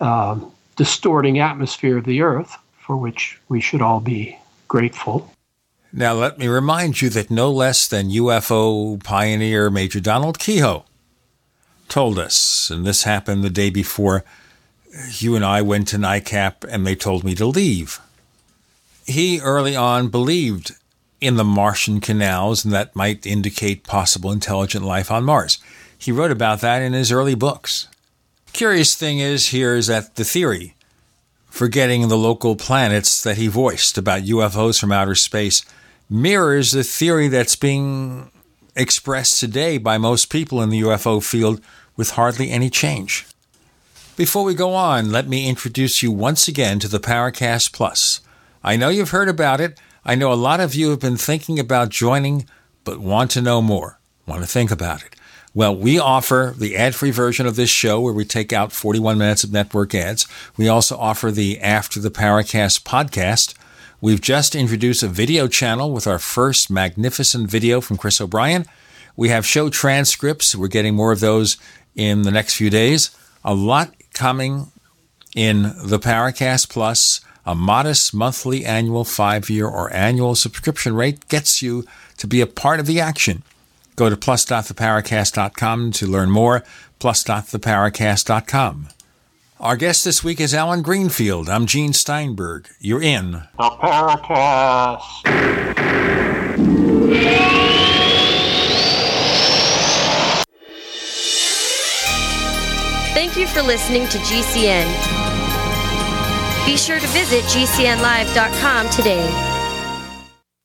uh, distorting atmosphere of the Earth, for which we should all be grateful. Now, let me remind you that no less than UFO pioneer Major Donald Keyhoe told us, and this happened the day before you and I went to NICAP and they told me to leave. He early on believed in the Martian canals and that might indicate possible intelligent life on Mars. He wrote about that in his early books. Curious thing is here is that the theory forgetting the local planets that he voiced about UFOs from outer space mirrors the theory that's being expressed today by most people in the UFO field with hardly any change. Before we go on, let me introduce you once again to the Paracast Plus. I know you've heard about it. I know a lot of you have been thinking about joining, but want to know more, want to think about it. Well, we offer the ad free version of this show where we take out 41 minutes of network ads. We also offer the After the Paracast podcast. We've just introduced a video channel with our first magnificent video from Chris O'Brien. We have show transcripts. We're getting more of those in the next few days. A lot coming in the Paracast Plus. A modest monthly, annual, five year, or annual subscription rate gets you to be a part of the action. Go to plus.theparacast.com to learn more. Plus.theparacast.com. Our guest this week is Allen Greenfield. I'm Gene Steinberg. You're in the Paracast. Thank you for listening to GCN. Be sure to visit GCNlive.com today.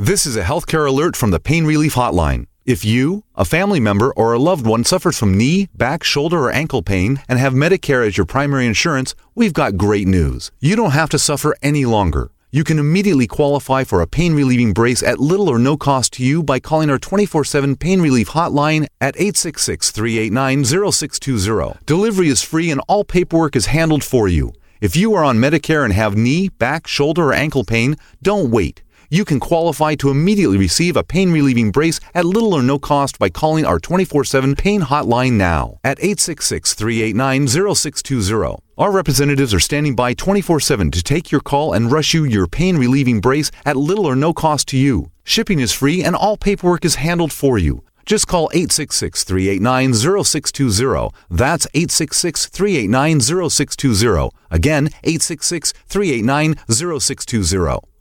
This is a healthcare alert from the Pain Relief Hotline. If you, a family member, or a loved one suffers from knee, back, shoulder, or ankle pain and have Medicare as your primary insurance, we've got great news. You don't have to suffer any longer. You can immediately qualify for a pain relieving brace at little or no cost to you by calling our 24 7 pain relief hotline at 866 389 0620. Delivery is free and all paperwork is handled for you. If you are on Medicare and have knee, back, shoulder, or ankle pain, don't wait you can qualify to immediately receive a pain relieving brace at little or no cost by calling our 24 7 pain hotline now at 866 389 0620. Our representatives are standing by 24 7 to take your call and rush you your pain relieving brace at little or no cost to you. Shipping is free and all paperwork is handled for you. Just call 866 389 0620. That's 866 389 0620. Again, 866 389 0620.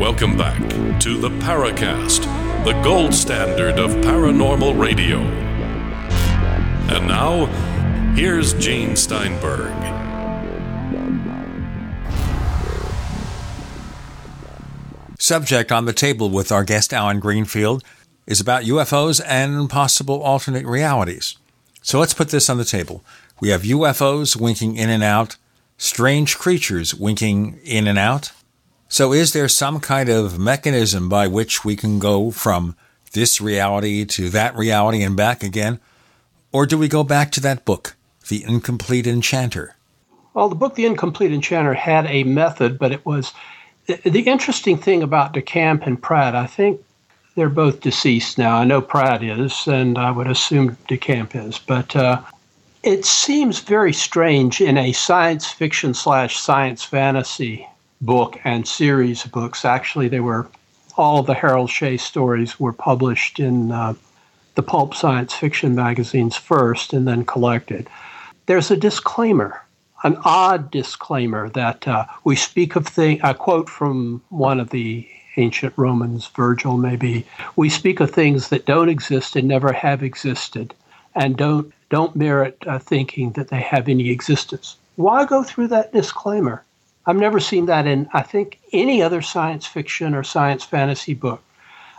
Welcome back to the Paracast, the gold standard of paranormal radio. And now, here's Gene Steinberg. Subject on the table with our guest Allen Greenfield is about UFOs and possible alternate realities. So let's put this on the table. We have UFOs winking in and out, strange creatures winking in and out, so, is there some kind of mechanism by which we can go from this reality to that reality and back again? Or do we go back to that book, The Incomplete Enchanter? well, the book The Incomplete Enchanter had a method, but it was the, interesting thing about DeCamp and Pratt. I think they're both deceased now. I know Pratt is, and I would assume DeCamp is, but uh, it seems very strange in a science fiction slash science fantasy book and series of books. Actually, they were all the Harold Shea stories were published in uh, the pulp science fiction magazines first and then collected. There's a disclaimer, an odd disclaimer that uh, we speak of things, a quote from one of the ancient Romans, Virgil maybe, we speak of things that don't exist and never have existed and don't, don't merit uh, thinking that they have any existence. Why go through that disclaimer? I've never seen that in, I think, any other science fiction or science fantasy book.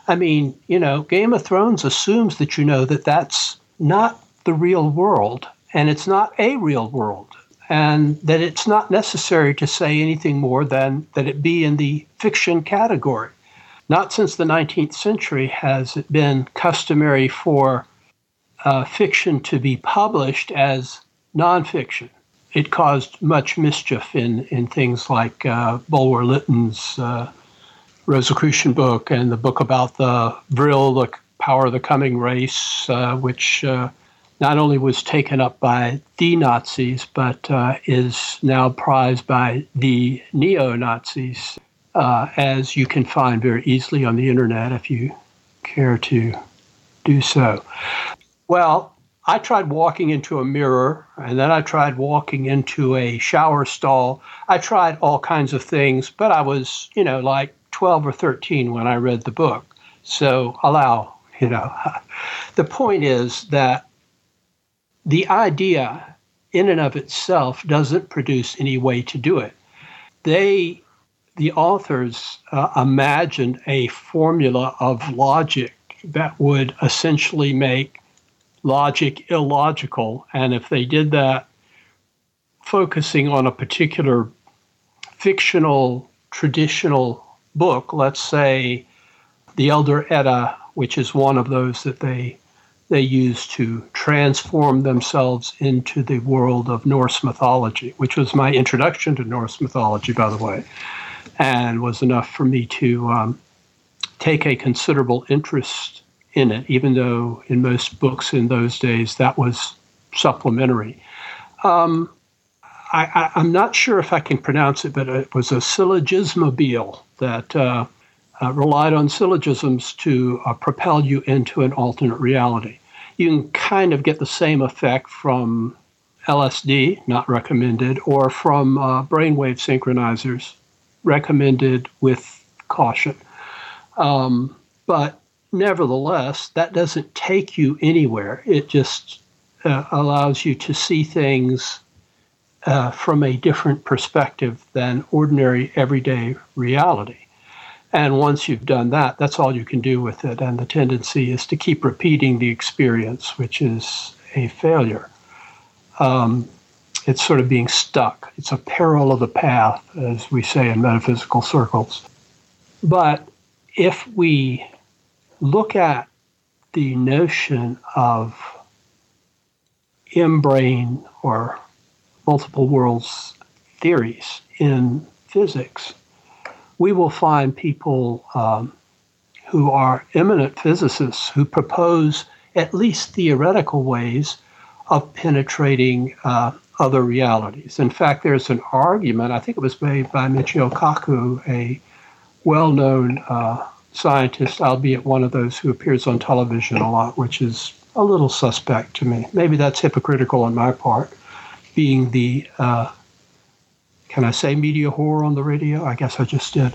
I mean, you know, Game of Thrones assumes that you know that that's not the real world and it's not a real world and that it's not necessary to say anything more than that it be in the fiction category. Not since the 19th century has it been customary for uh, fiction to be published as nonfiction. It caused much mischief in, in things like uh, Bulwer Lytton's uh, Rosicrucian book and the book about the Vril, the power of the coming race, uh, which uh, not only was taken up by the Nazis, but uh, is now prized by the neo Nazis, uh, as you can find very easily on the internet if you care to do so. Well, I tried walking into a mirror, and then I tried walking into a shower stall. I tried all kinds of things, but I was, you know, like 12 or 13 when I read the book. So allow, you know. [laughs] The point is that the idea in and of itself doesn't produce any way to do it. They, the authors, uh, imagined a formula of logic that would essentially make logic illogical. And if they did that, focusing on a particular fictional, traditional book, let's say the Elder Edda, which is one of those that they they use to transform themselves into the world of Norse mythology, which was my introduction to Norse mythology, by the way, and was enough for me to um, take a considerable interest in it, even though in most books in those days that was supplementary. Um, I, am not sure if I can pronounce it, but it was a syllogismobile that uh, uh, relied on syllogisms to uh, propel you into an alternate reality you can kind of get the same effect from LSD, not recommended, or from uh, brainwave synchronizers, recommended with caution. Um, but nevertheless, that doesn't take you anywhere. It just uh, allows you to see things uh, from a different perspective than ordinary everyday reality. And once you've done that, that's all you can do with it. And the tendency is to keep repeating the experience, which is a failure. Um, it's sort of being stuck. It's a peril of the path, as we say in metaphysical circles. But if we look at the notion of M-brane or multiple worlds theories in physics, we will find people um, who are eminent physicists who propose at least theoretical ways of penetrating uh, other realities. In fact, there's an argument, I think it was made by Michio Kaku, a well known uh, scientist, albeit one of those who appears on television a lot, which is a little suspect to me. Maybe that's hypocritical on my part, being the uh, can I say media whore on the radio? I guess I just did.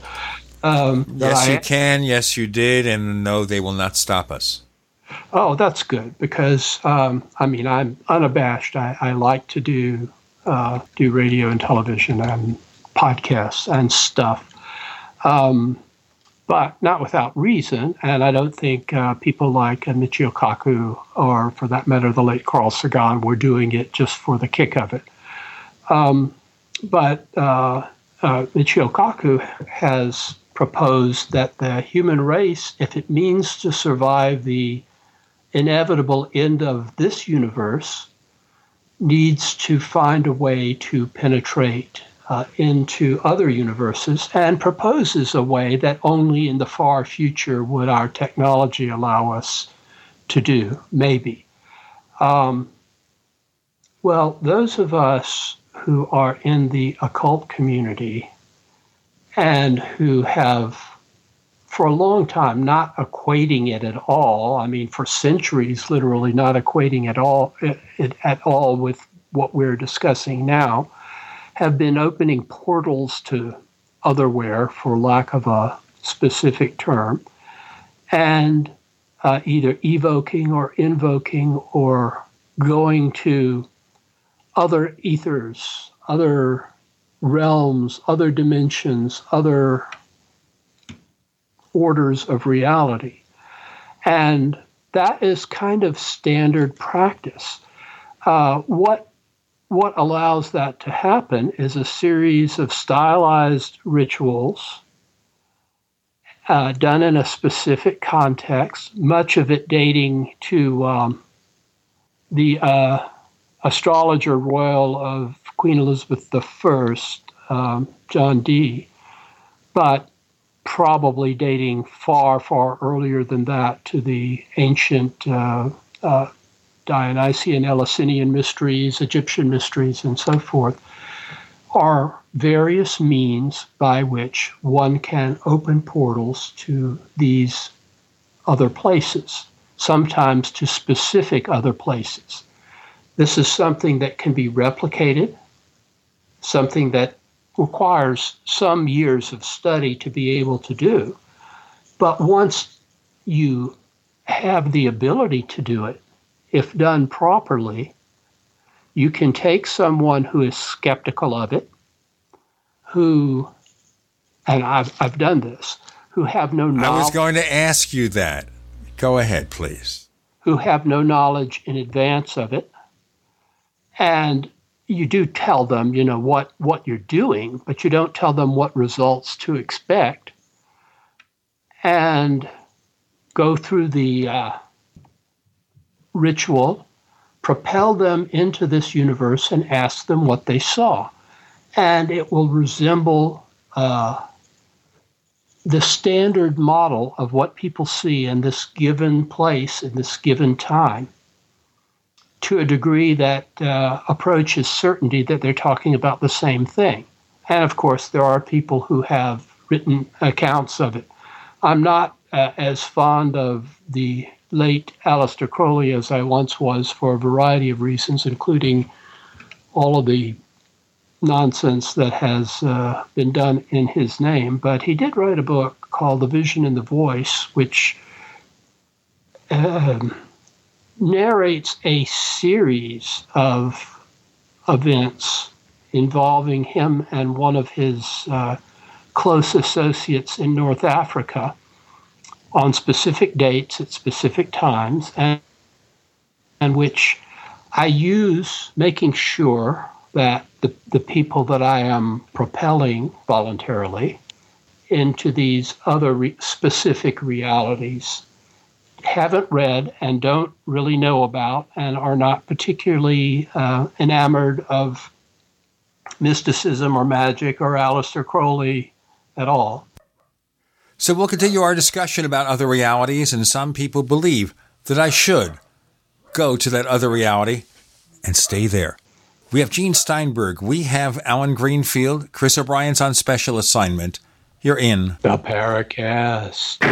Um, yes, I, you can. Yes, you did. And no, they will not stop us. Oh, that's good because um, I mean I'm unabashed. I, I like to do uh, do radio and television and podcasts and stuff, um, but not without reason. And I don't think uh, people like uh, Michio Kaku or, for that matter, the late Carl Sagan were doing it just for the kick of it. Um, but uh, uh, Michio Kaku has proposed that the human race, if it means to survive the inevitable end of this universe, needs to find a way to penetrate uh, into other universes and proposes a way that only in the far future would our technology allow us to do, maybe. Um, well, those of us who are in the occult community and who have for a long time not equating it at all i mean for centuries literally not equating at all it, it, at all with what we're discussing now have been opening portals to otherwhere for lack of a specific term and uh, either evoking or invoking or going to other ethers other realms other dimensions other orders of reality. And that is kind of standard practice. Uh, what what allows that to happen is a series of stylized rituals uh, done in a specific context, much of it dating to um, the uh, astrologer royal of Queen Elizabeth I, um, John Dee. But probably dating far, far earlier than that to the ancient uh, uh, Dionysian, Eleusinian mysteries, Egyptian mysteries, and so forth, are various means by which one can open portals to these other places, sometimes to specific other places. This is something that can be replicated, something that requires some years of study to be able to do. But once you have the ability to do it, if done properly, you can take someone who is skeptical of it, who, and I've, I've done this, who have no knowledge. I was going to ask you that. Go ahead, please. Who have no knowledge in advance of it, and you do tell them, you know, what, what you're doing, but you don't tell them what results to expect. And go through the uh, ritual, propel them into this universe, and ask them what they saw. And it will resemble uh, the standard model of what people see in this given place, in this given time to a degree that uh, approaches certainty that they're talking about the same thing. And of course, there are people who have written accounts of it. I'm not uh, as fond of the late Aleister Crowley as I once was for a variety of reasons, including all of the nonsense that has uh, been done in his name. But he did write a book called The Vision and the Voice, which um, narrates a series of events involving him and one of his uh, close associates in North Africa on specific dates at specific times, and, and which I use making sure that the, the people that I am propelling voluntarily into these other re- specific realities haven't read and don't really know about and are not particularly uh, enamored of mysticism or magic or Aleister Crowley at all. So we'll continue our discussion about other realities, and some people believe that I should go to that other reality and stay there. We have Gene Steinberg. We have Allen Greenfield. Chris O'Brien's on special assignment. You're in the Paracast.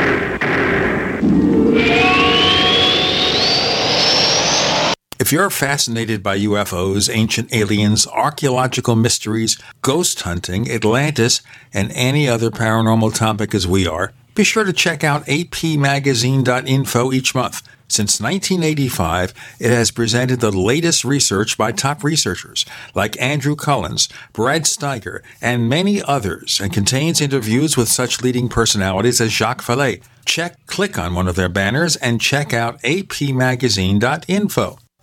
If you're fascinated by UFOs, ancient aliens, archaeological mysteries, ghost hunting, Atlantis, and any other paranormal topic as we are, be sure to check out apmagazine.info each month. Since 1985, it has presented the latest research by top researchers like Andrew Collins, Brad Steiger, and many others, and contains interviews with such leading personalities as Jacques Vallée. Check, click on one of their banners, and check out apmagazine.info.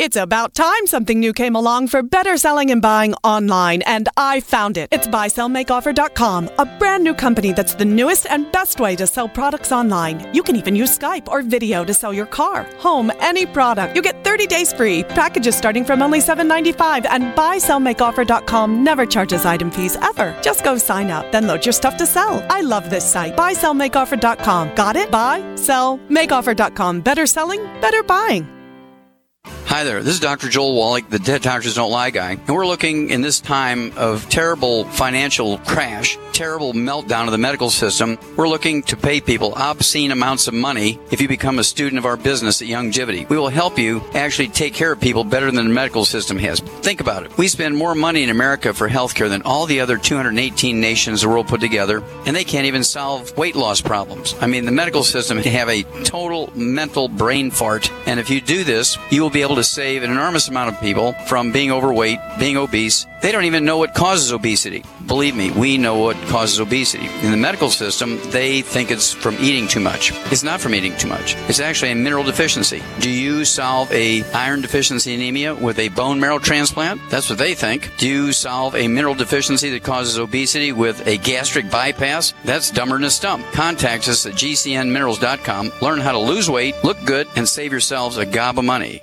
It's about time something new came along for better selling and buying online, and I found it. It's buysellmakeoffer.com, a brand new company that's the newest and best way to sell products online. You can even use Skype or video to sell your car, home, any product. You get 30 days free, packages starting from only $7.95, and buysellmakeoffer.com never charges item fees ever. Just go sign up, then load your stuff to sell. I love this site. Buysellmakeoffer.com. Got it? Buy, sell, makeoffer.com. Better selling, better buying. Hi there, this is Dr. Joel Wallach, the Dead Doctors Don't Lie guy, and we're looking in this time of terrible financial crash, terrible meltdown of the medical system. We're looking to pay people obscene amounts of money if you become a student of our business at Youngevity. We will help you actually take care of people better than the medical system has. Think about it. We spend more money in America for healthcare than all the other 218 nations the world put together, and they can't even solve weight loss problems. I mean, the medical system have a total mental brain fart, and if you do this, you will be able to save an enormous amount of people from being overweight, being obese. They don't even know what causes obesity. Believe me, we know what causes obesity. In the medical system, they think it's from eating too much. It's not from eating too much. It's actually a mineral deficiency. Do you solve a iron deficiency anemia with a bone marrow transplant? That's what they think. Do you solve a mineral deficiency that causes obesity with a gastric bypass? That's dumber than a stump. Contact us at gcnminerals.com. Learn how to lose weight, look good, and save yourselves a gob of money.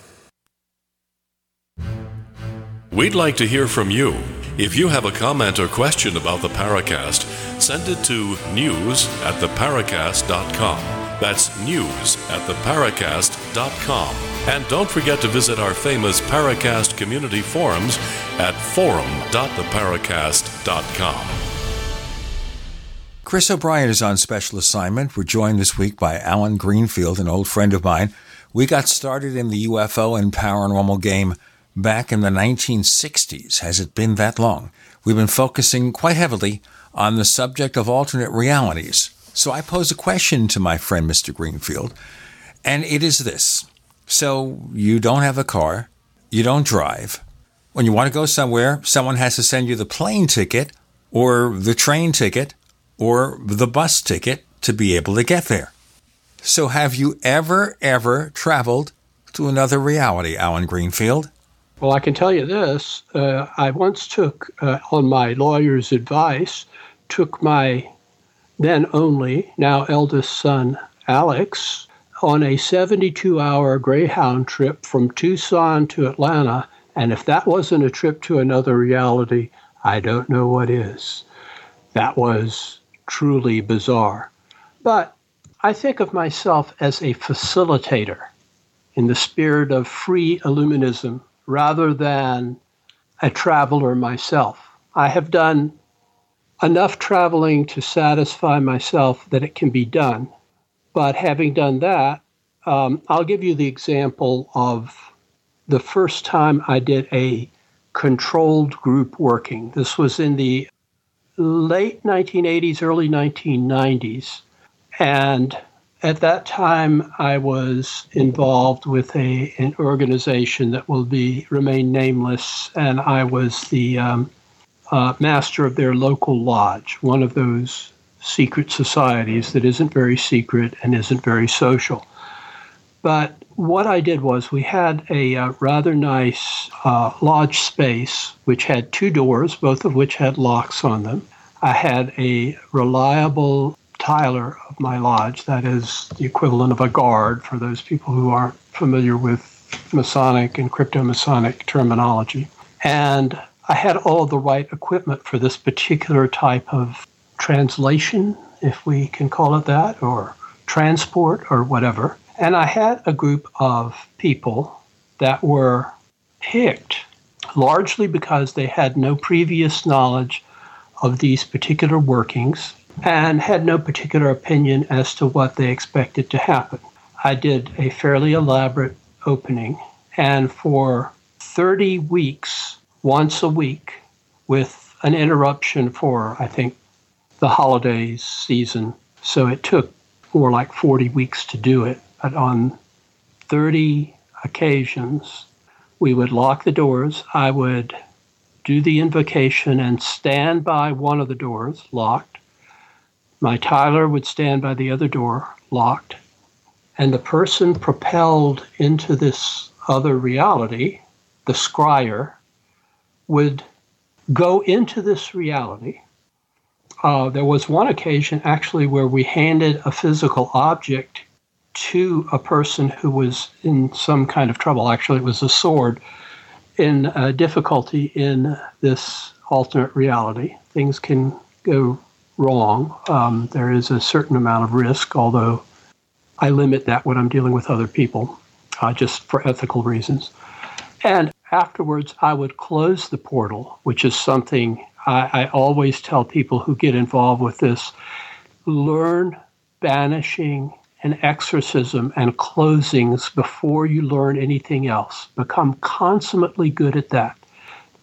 We'd like to hear from you. If you have a comment or question about the Paracast, send it to news at theparacast.com. That's news at theparacast.com. And don't forget to visit our famous Paracast community forums at forum.theparacast.com. Chris O'Brien is on special assignment. We're joined this week by Allen Greenfield, an old friend of mine. We got started in the UFO and paranormal game back in the 1960s. Has it been that long? We've been focusing quite heavily on the subject of alternate realities. So I pose a question to my friend Mr. Greenfield, and it is this. So you don't have a car, you don't drive. When you want to go somewhere, someone has to send you the plane ticket or the train ticket or the bus ticket to be able to get there. So have you ever, ever traveled to another reality, Allen Greenfield? Well, I can tell you this. Uh, I once took, uh, on my lawyer's advice, took my then only, now eldest son, Alex, on a 72 hour Greyhound trip from Tucson to Atlanta. And if that wasn't a trip to another reality, I don't know what is. That was truly bizarre. But I think of myself as a facilitator in the spirit of free illuminism rather than a traveler myself. I have done enough traveling to satisfy myself that it can be done. But having done that, um, I'll give you the example of the first time I did a controlled group working. This was in the late 1980s, early 1990s. And at that time, I was involved with a, an organization that will be remain nameless, and I was the um, uh, master of their local lodge, one of those secret societies that isn't very secret and isn't very social. But what I did was we had a uh, rather nice uh, lodge space which had two doors, both of which had locks on them. I had a reliable tiler my lodge, that is the equivalent of a guard for those people who aren't familiar with Masonic and crypto Masonic terminology. And I had all the right equipment for this particular type of translation, if we can call it that, or transport or whatever. And I had a group of people that were picked largely because they had no previous knowledge of these particular workings and had no particular opinion as to what they expected to happen. I did a fairly elaborate opening, and for 30 weeks, once a week, with an interruption for, I think, the holidays season. So it took more like 40 weeks to do it. But on 30 occasions, we would lock the doors. I would do the invocation and stand by one of the doors, locked. My tiler would stand by the other door, locked. And the person propelled into this other reality, the scryer, would go into this reality. Uh, there was one occasion actually where we handed a physical object to a person who was in some kind of trouble. Actually, it was a sword in uh, difficulty in this alternate reality. Things can go wrong. Um, there is a certain amount of risk, although I limit that when I'm dealing with other people, uh, just for ethical reasons. And afterwards, I would close the portal, which is something I, I always tell people who get involved with this learn banishing and exorcism and closings before you learn anything else. Become consummately good at that.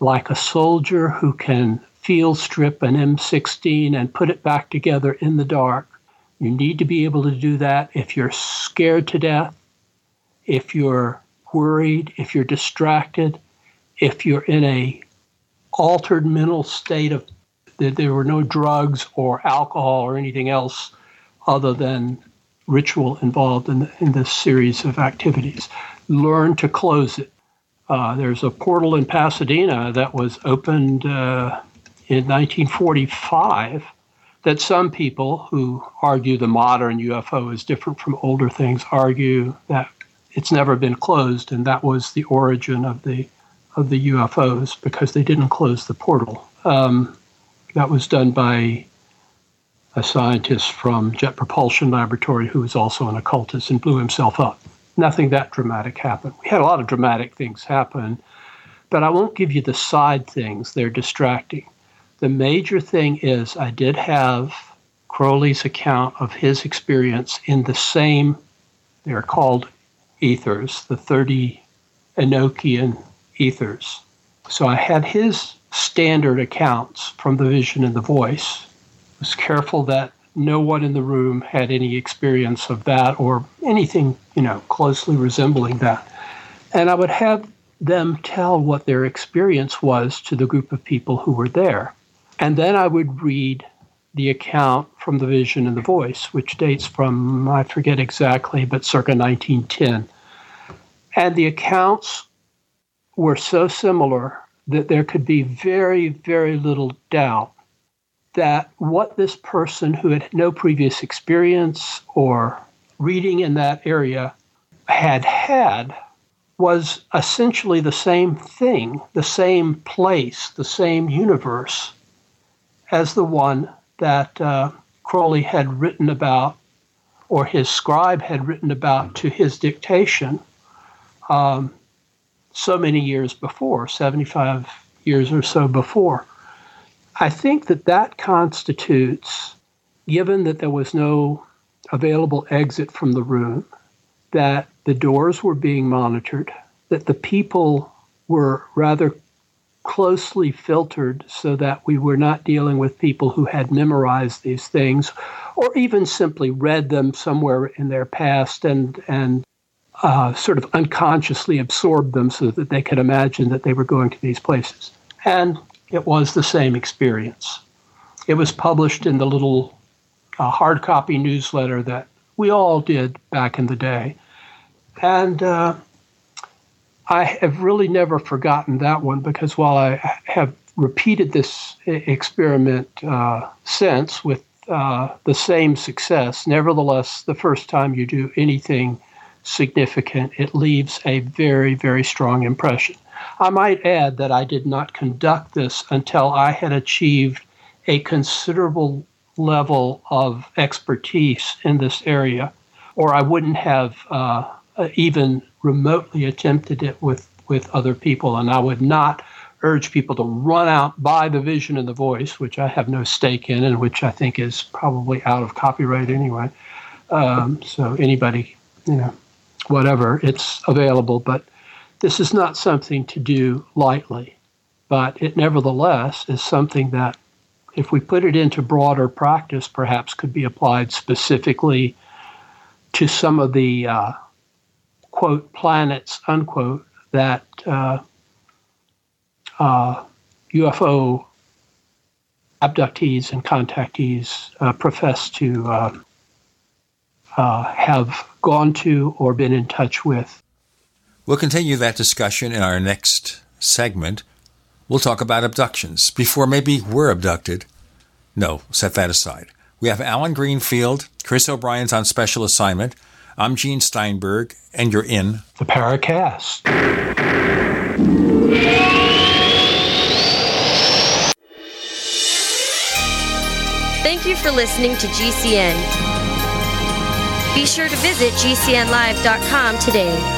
Like a soldier who can field strip an M16 and put it back together in the dark. You need to be able to do that if you're scared to death, if you're worried, if you're distracted, if you're in a altered mental state of that there were no drugs or alcohol or anything else other than ritual involved in, the, in this series of activities. Learn to close it. Uh, there's a portal in Pasadena that was opened uh, in 1945 that some people who argue the modern UFO is different from older things argue that it's never been closed, and that was the origin of the of the UFOs because they didn't close the portal. Um, that was done by a scientist from Jet Propulsion Laboratory who was also an occultist and blew himself up. Nothing that dramatic happened. We had a lot of dramatic things happen, but I won't give you the side things, they're distracting. The major thing is I did have Crowley's account of his experience in the same, they're called Aethyrs, the 30 Enochian ethers. So I had his standard accounts from the vision and the voice. I Was careful that no one in the room had any experience of that or anything, you know, closely resembling that. And I would have them tell what their experience was to the group of people who were there. And then I would read the account from the vision and the voice, which dates from, I forget exactly, but circa 1910. And the accounts were so similar that there could be very, very little doubt that what this person who had no previous experience or reading in that area had had was essentially the same thing, the same place, the same universe as the one that uh, Crowley had written about, or his scribe had written about to his dictation um, so many years before, 75 years or so before. I think that that constitutes, given that there was no available exit from the room, that the doors were being monitored, that the people were rather closely filtered so that we were not dealing with people who had memorized these things or even simply read them somewhere in their past and and uh, sort of unconsciously absorbed them so that they could imagine that they were going to these places. And it was the same experience. It was published in the little uh, hard copy newsletter that we all did back in the day. And uh, I have really never forgotten that one because while I have repeated this experiment uh, since with uh, the same success, nevertheless, the first time you do anything significant, it leaves a very, very strong impression. I might add that I did not conduct this until I had achieved a considerable level of expertise in this area, or I wouldn't have uh, even remotely attempted it with, with other people. And I would not urge people to run out, buy the vision and the voice, which I have no stake in and which I think is probably out of copyright anyway. Um, so anybody, you know, whatever, it's available. But this is not something to do lightly. But it nevertheless is something that, if we put it into broader practice, perhaps could be applied specifically to some of the uh, quote planets unquote that uh, uh, UFO abductees and contactees uh, profess to uh, uh, have gone to or been in touch with. We'll continue that discussion in our next segment. We'll talk about abductions before maybe we're abducted. No, set that aside. We have Allen Greenfield, Chris O'Brien's on special assignment. I'm Gene Steinberg, and you're in the Paracast. Thank you for listening to GCN. Be sure to visit GCNlive.com today.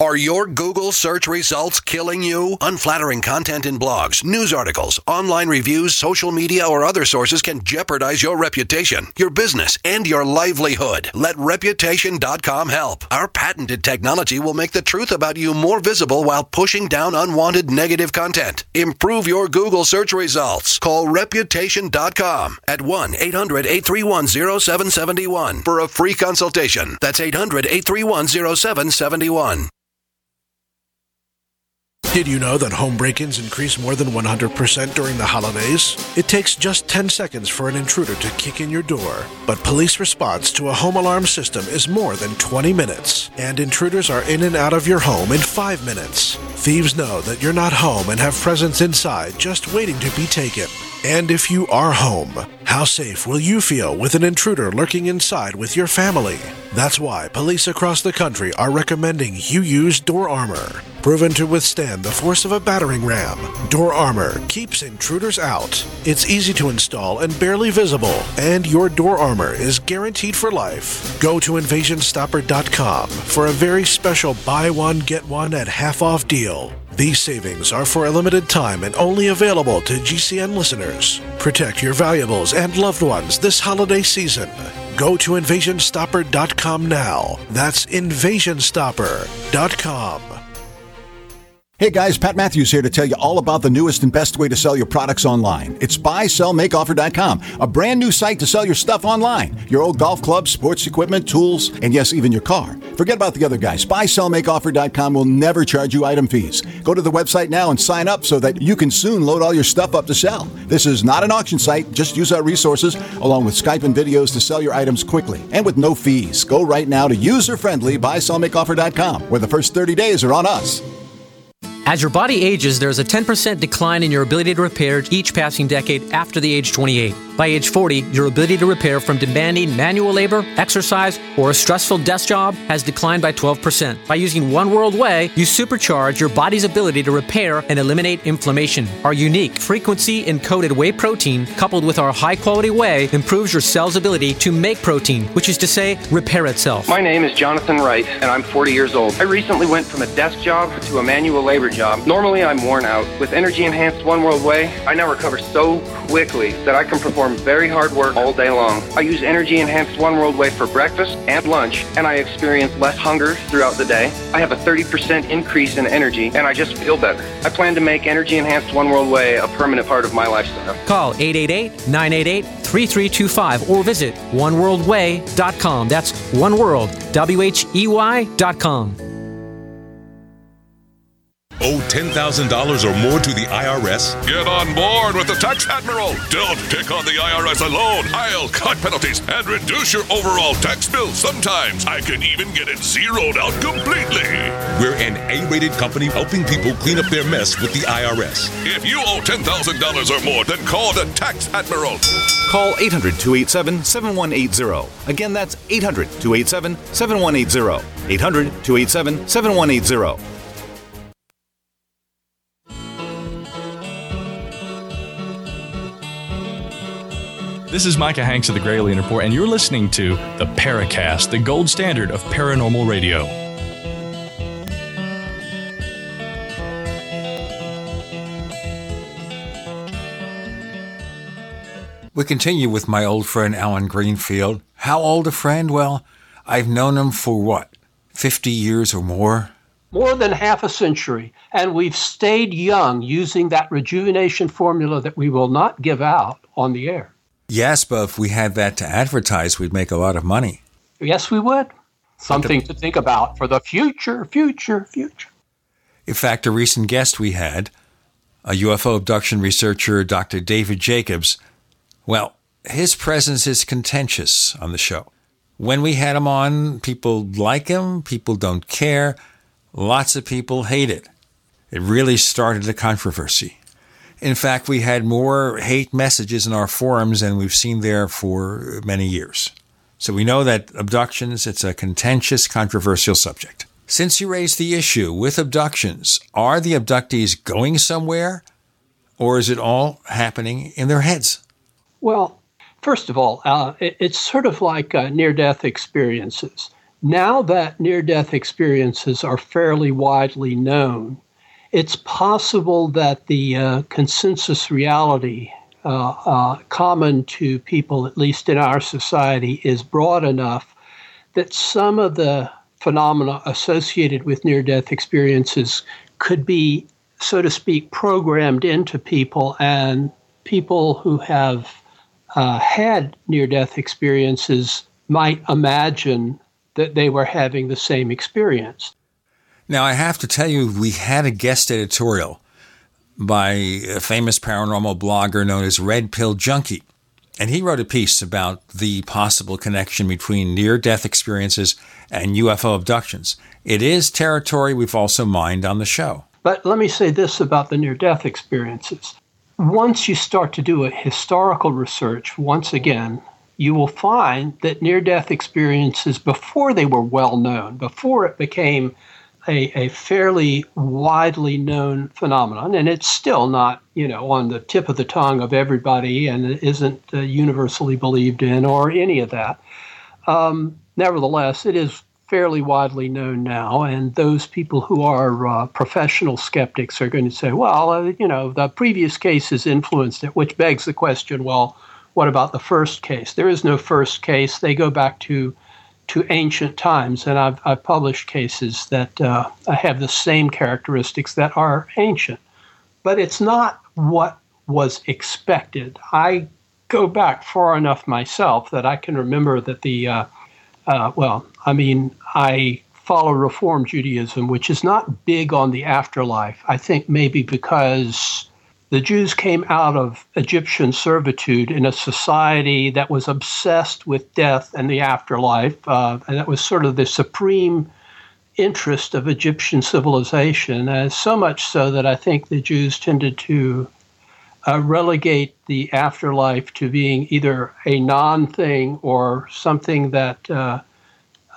Are your Google search results killing you? Unflattering content in blogs, news articles, online reviews, social media, or other sources can jeopardize your reputation, your business, and your livelihood. Let Reputation.com help. Our patented technology will make the truth about you more visible while pushing down unwanted negative content. Improve your Google search results. Call Reputation.com at 1 800 831 0771 for a free consultation. That's 800 831 0771. Did you know that home break ins increase more than 100% during the holidays? It takes just 10 seconds for an intruder to kick in your door, but police response to a home alarm system is more than 20 minutes, and intruders are in and out of your home in 5 minutes. Thieves know that you're not home and have presents inside just waiting to be taken. And if you are home, how safe will you feel with an intruder lurking inside with your family? That's why police across the country are recommending you use Door Armor. Proven to withstand the force of a battering ram, Door Armor keeps intruders out. It's easy to install and barely visible, and your Door Armor is guaranteed for life. Go to invasionstopper.com for a very special buy one, get one at half off deal. These savings are for a limited time and only available to GCN listeners. Protect your valuables and loved ones this holiday season. Go to invasionstopper.com now. That's invasionstopper.com. Hey guys, Pat Matthews here to tell you all about the newest and best way to sell your products online. It's buysellmakeoffer.com, a brand new site to sell your stuff online. Your old golf clubs, sports equipment, tools, and yes, even your car. Forget about the other guys. Buysellmakeoffer.com will never charge you item fees. Go to the website now and sign up so that you can soon load all your stuff up to sell. This is not an auction site. Just use our resources along with Skype and videos to sell your items quickly and with no fees. Go right now to user-friendly buysellmakeoffer.com where the first 30 days are on us. As your body ages, there's a 10% decline in your ability to repair each passing decade after the age 28. By age 40, your ability to repair from demanding manual labor, exercise, or a stressful desk job has declined by 12%. By using One World Whey, you supercharge your body's ability to repair and eliminate inflammation. Our unique frequency encoded whey protein, coupled with our high quality whey, improves your cell's ability to make protein, which is to say, repair itself. My name is Jonathan Wright, and I'm 40 years old. I recently went from a desk job to a manual labor job. Normally, I'm worn out. With energy enhanced One World Whey, I now recover so quickly that I can perform very hard work all day long. I use energy enhanced One World Whey for breakfast and lunch, and I experience less hunger throughout the day. I have a 30% increase in energy, and I just feel better. I plan to make energy enhanced One World Whey a permanent part of my lifestyle. Call 888 988 3325 or visit oneworldwhey.com. That's oneworld, W H E Y.com. Owe $10,000 or more to the IRS? Get on board with the Tax Admiral. Don't take on the IRS alone. I'll cut penalties and reduce your overall tax bill. Sometimes I can even get it zeroed out completely. We're an A rated company helping people clean up their mess with the IRS. If you owe $10,000 or more, then call the Tax Admiral. Call 800 287 7180. Again, that's 800 287 7180. 800 287 7180. This is Micah Hanks of the Gralien Report, and you're listening to the Paracast, the gold standard of paranormal radio. We continue with my old friend Allen Greenfield. How old a friend? Well, I've known him for what, 50 years or more? More than half a century. And we've stayed young using that rejuvenation formula that we will not give out on the air. Yes, but if we had that to advertise, we'd make a lot of money. Yes, we would. Something to think about for the future, future, future. In fact, a recent guest we had, a UFO abduction researcher, Dr. David Jacobs, well, his presence is contentious on the show. When we had him on, people like him, people don't care, lots of people hate it. It really started a controversy. In fact, we had more hate messages in our forums than we've seen there for many years. So we know that abductions, it's a contentious, controversial subject. Since you raised the issue with abductions, are the abductees going somewhere or is it all happening in their heads? Well, first of all, uh, it, it's sort of like uh, near death experiences. Now that near death experiences are fairly widely known, it's possible that the uh, consensus reality uh, uh, common to people, at least in our society, is broad enough that some of the phenomena associated with near death experiences could be, so to speak, programmed into people, and people who have uh, had near death experiences might imagine that they were having the same experience. Now, I have to tell you, we had a guest editorial by a famous paranormal blogger known as Red Pill Junkie. And he wrote a piece about the possible connection between near death experiences and UFO abductions. It is territory we've also mined on the show. But let me say this about the near death experiences. Once you start to do a historical research, once again, you will find that near death experiences, before they were well known, before it became a, a fairly widely known phenomenon, and it's still not, you know, on the tip of the tongue of everybody and isn't uh, universally believed in or any of that. Um, nevertheless, it is fairly widely known now, and those people who are uh, professional skeptics are going to say, well, uh, you know, the previous case cases influenced it, which begs the question, well, what about the first case? There is no first case. They go back to to ancient times, and I've, I've published cases that uh, have the same characteristics that are ancient. But it's not what was expected. I go back far enough myself that I can remember that the, uh, uh, well, I mean, I follow Reform Judaism, which is not big on the afterlife. I think maybe because the Jews came out of Egyptian servitude in a society that was obsessed with death and the afterlife, uh, and that was sort of the supreme interest of Egyptian civilization, as so much so that I think the Jews tended to uh, relegate the afterlife to being either a non thing or something that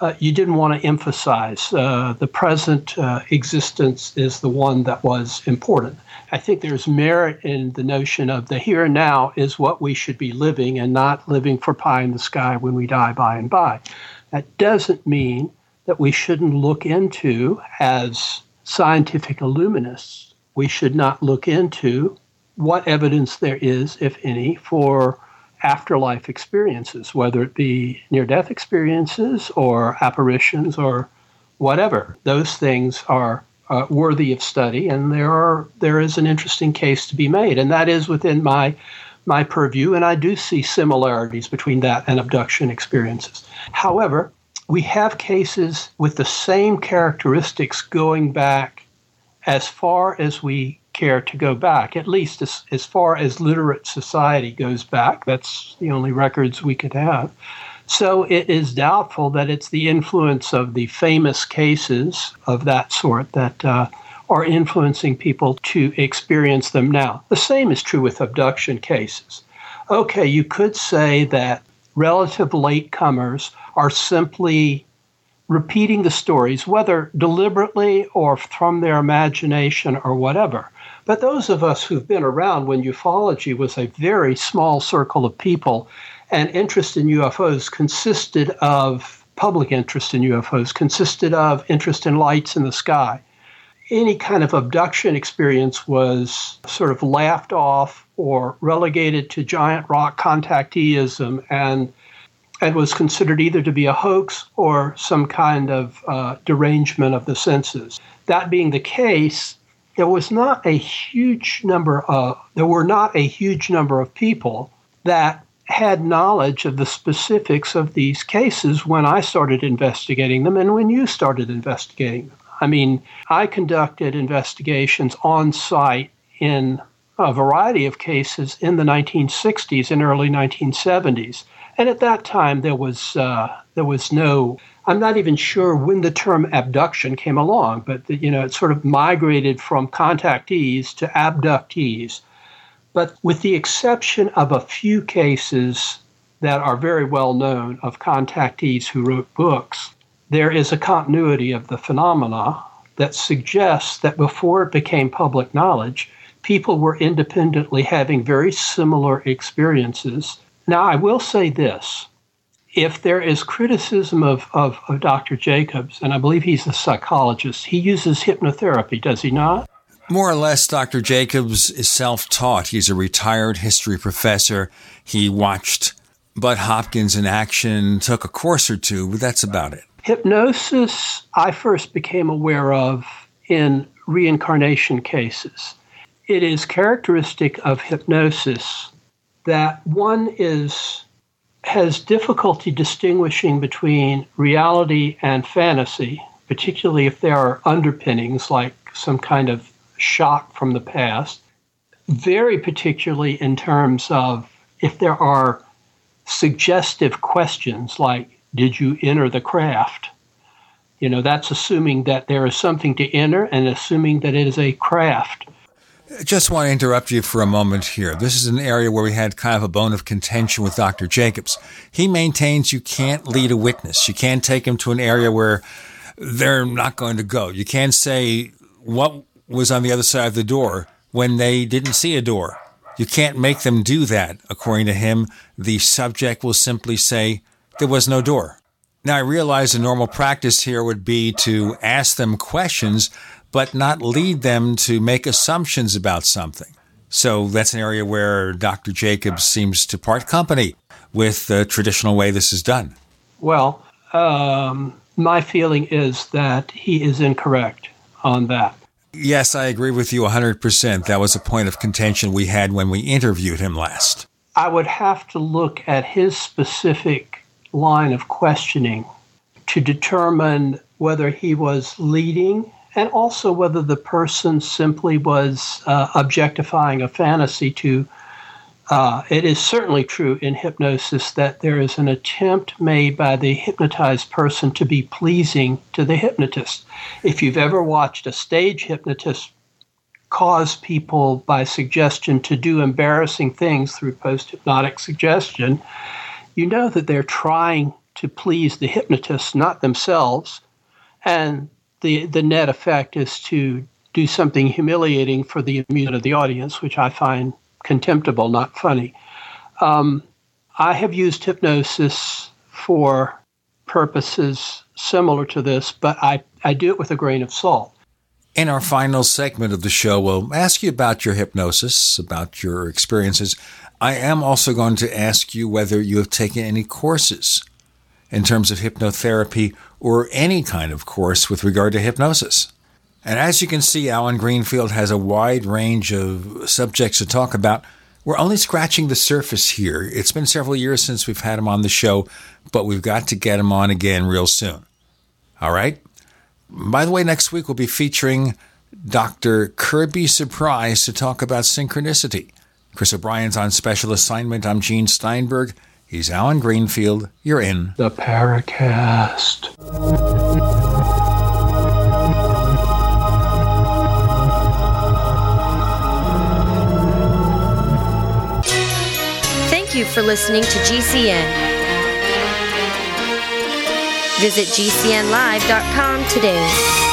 uh, you didn't want to emphasize. Uh, the present uh, existence is the one that was important. I think there's merit in the notion of the here and now is what we should be living and not living for pie in the sky when we die by and by. That doesn't mean that we shouldn't look into as scientific illuminists. We should not look into what evidence there is, if any, for afterlife experiences, whether it be near death experiences or apparitions or whatever. Those things are uh, worthy of study, and there are there is an interesting case to be made, and that is within my my purview, and I do see similarities between that and abduction experiences. However, we have cases with the same characteristics going back as far as we care to go back, at least as, as far as literate society goes back. That's the only records we could have. So it is doubtful that it's the influence of the famous cases of that sort that uh, are influencing people to experience them now. The same is true with abduction cases. Okay, you could say that relative latecomers are simply repeating the stories, whether deliberately or from their imagination or whatever. But those of us who've been around when ufology was a very small circle of people and interest in UFOs consisted of public interest in UFOs, consisted of interest in lights in the sky. Any kind of abduction experience was sort of laughed off or relegated to giant rock contacteeism and and was considered either to be a hoax or some kind of uh, derangement of the senses. That being the case, there was not a huge number of there were not a huge number of people that had knowledge of the specifics of these cases when I started investigating them and when you started investigating them. I mean, I conducted investigations on site in a variety of cases in the 1960s and early 1970s. And at that time, there was uh, there was no I'm not even sure when the term abduction came along, but you know, it sort of migrated from contactees to abductees. But with the exception of a few cases that are very well known of contactees who wrote books, there is a continuity of the phenomena that suggests that before it became public knowledge, people were independently having very similar experiences. Now, I will say this if there is criticism of, of, of, Dr. Jacobs, and I believe he's a psychologist, he uses hypnotherapy, does he not? More or less, Dr. Jacobs is self taught. He's a retired history professor. He watched Bud Hopkins in action, took a course or two, but that's about it. Hypnosis, I first became aware of in reincarnation cases. It is characteristic of hypnosis that one is has difficulty distinguishing between reality and fantasy, particularly if there are underpinnings like some kind of shock from the past, very particularly in terms of if there are suggestive questions like, Did you enter the craft? You know, that's assuming that there is something to enter and assuming that it is a craft. Just want to interrupt you for a moment here. This is an area where we had kind of a bone of contention with Dr. Jacobs. He maintains you can't lead a witness. You can't take him to an area where they're not going to go. You can't say what was on the other side of the door when they didn't see a door. You can't make them do that. According to him, the subject will simply say, there was no door. Now, I realize the normal practice here would be to ask them questions but not lead them to make assumptions about something. So that's an area where Dr. Jacobs seems to part company with the traditional way this is done. Well, um, my feeling is that he is incorrect on that. Yes, I agree with you 100%. That was a point of contention we had when we interviewed him last. I would have to look at his specific line of questioning to determine whether he was leading and also whether the person simply was uh, objectifying a fantasy to uh, it is certainly true in hypnosis that there is an attempt made by the hypnotized person to be pleasing to the hypnotist. If you've ever watched a stage hypnotist cause people by suggestion to do embarrassing things through post hypnotic suggestion, you know that they're trying to please the hypnotist, not themselves. And the, the net effect is to do something humiliating for the amusement of the audience, which I find contemptible, not funny. Um, I have used hypnosis for purposes similar to this, but I, I do it with a grain of salt. In our final segment of the show, we'll ask you about your hypnosis, about your experiences. I am also going to ask you whether you have taken any courses in terms of hypnotherapy or any kind of course with regard to hypnosis. And as you can see, Allen Greenfield has a wide range of subjects to talk about. We're only scratching the surface here. It's been several years since we've had him on the show, but we've got to get him on again real soon. All right? By the way, next week we'll be featuring Dr. Kirby Surprise to talk about synchronicity. Chris O'Brien's on special assignment. I'm Gene Steinberg. He's Allen Greenfield. You're in the Paracast. Thank you for listening to GCN. Visit GCNlive.com today.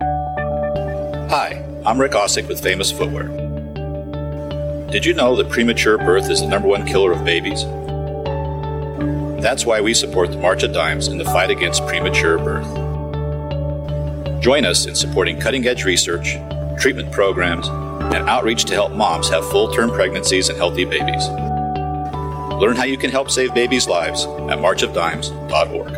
Hi, I'm Rick Ausick with Famous Footwear. Did you know that premature birth is the number one killer of babies? That's why we support the March of Dimes in the fight against premature birth. Join us in supporting cutting edge research, treatment programs, and outreach to help moms have full term pregnancies and healthy babies. Learn how you can help save babies' lives at marchofdimes.org.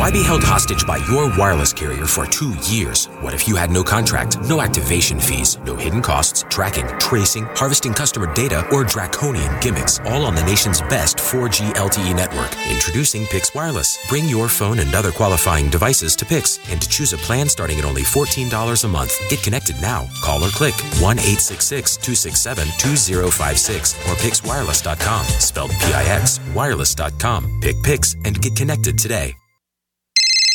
Why be held hostage by your wireless carrier for two years? What if you had no contract, no activation fees, no hidden costs, tracking, tracing, harvesting customer data, or draconian gimmicks, all on the nation's best 4G LTE network? Introducing Pix Wireless. Bring your phone and other qualifying devices to Pix and choose a plan starting at only $14 a month. Get connected now. Call or click 1 866 267 2056 or pixwireless.com. Spelled P I X, wireless.com. Pick Pix and get connected today.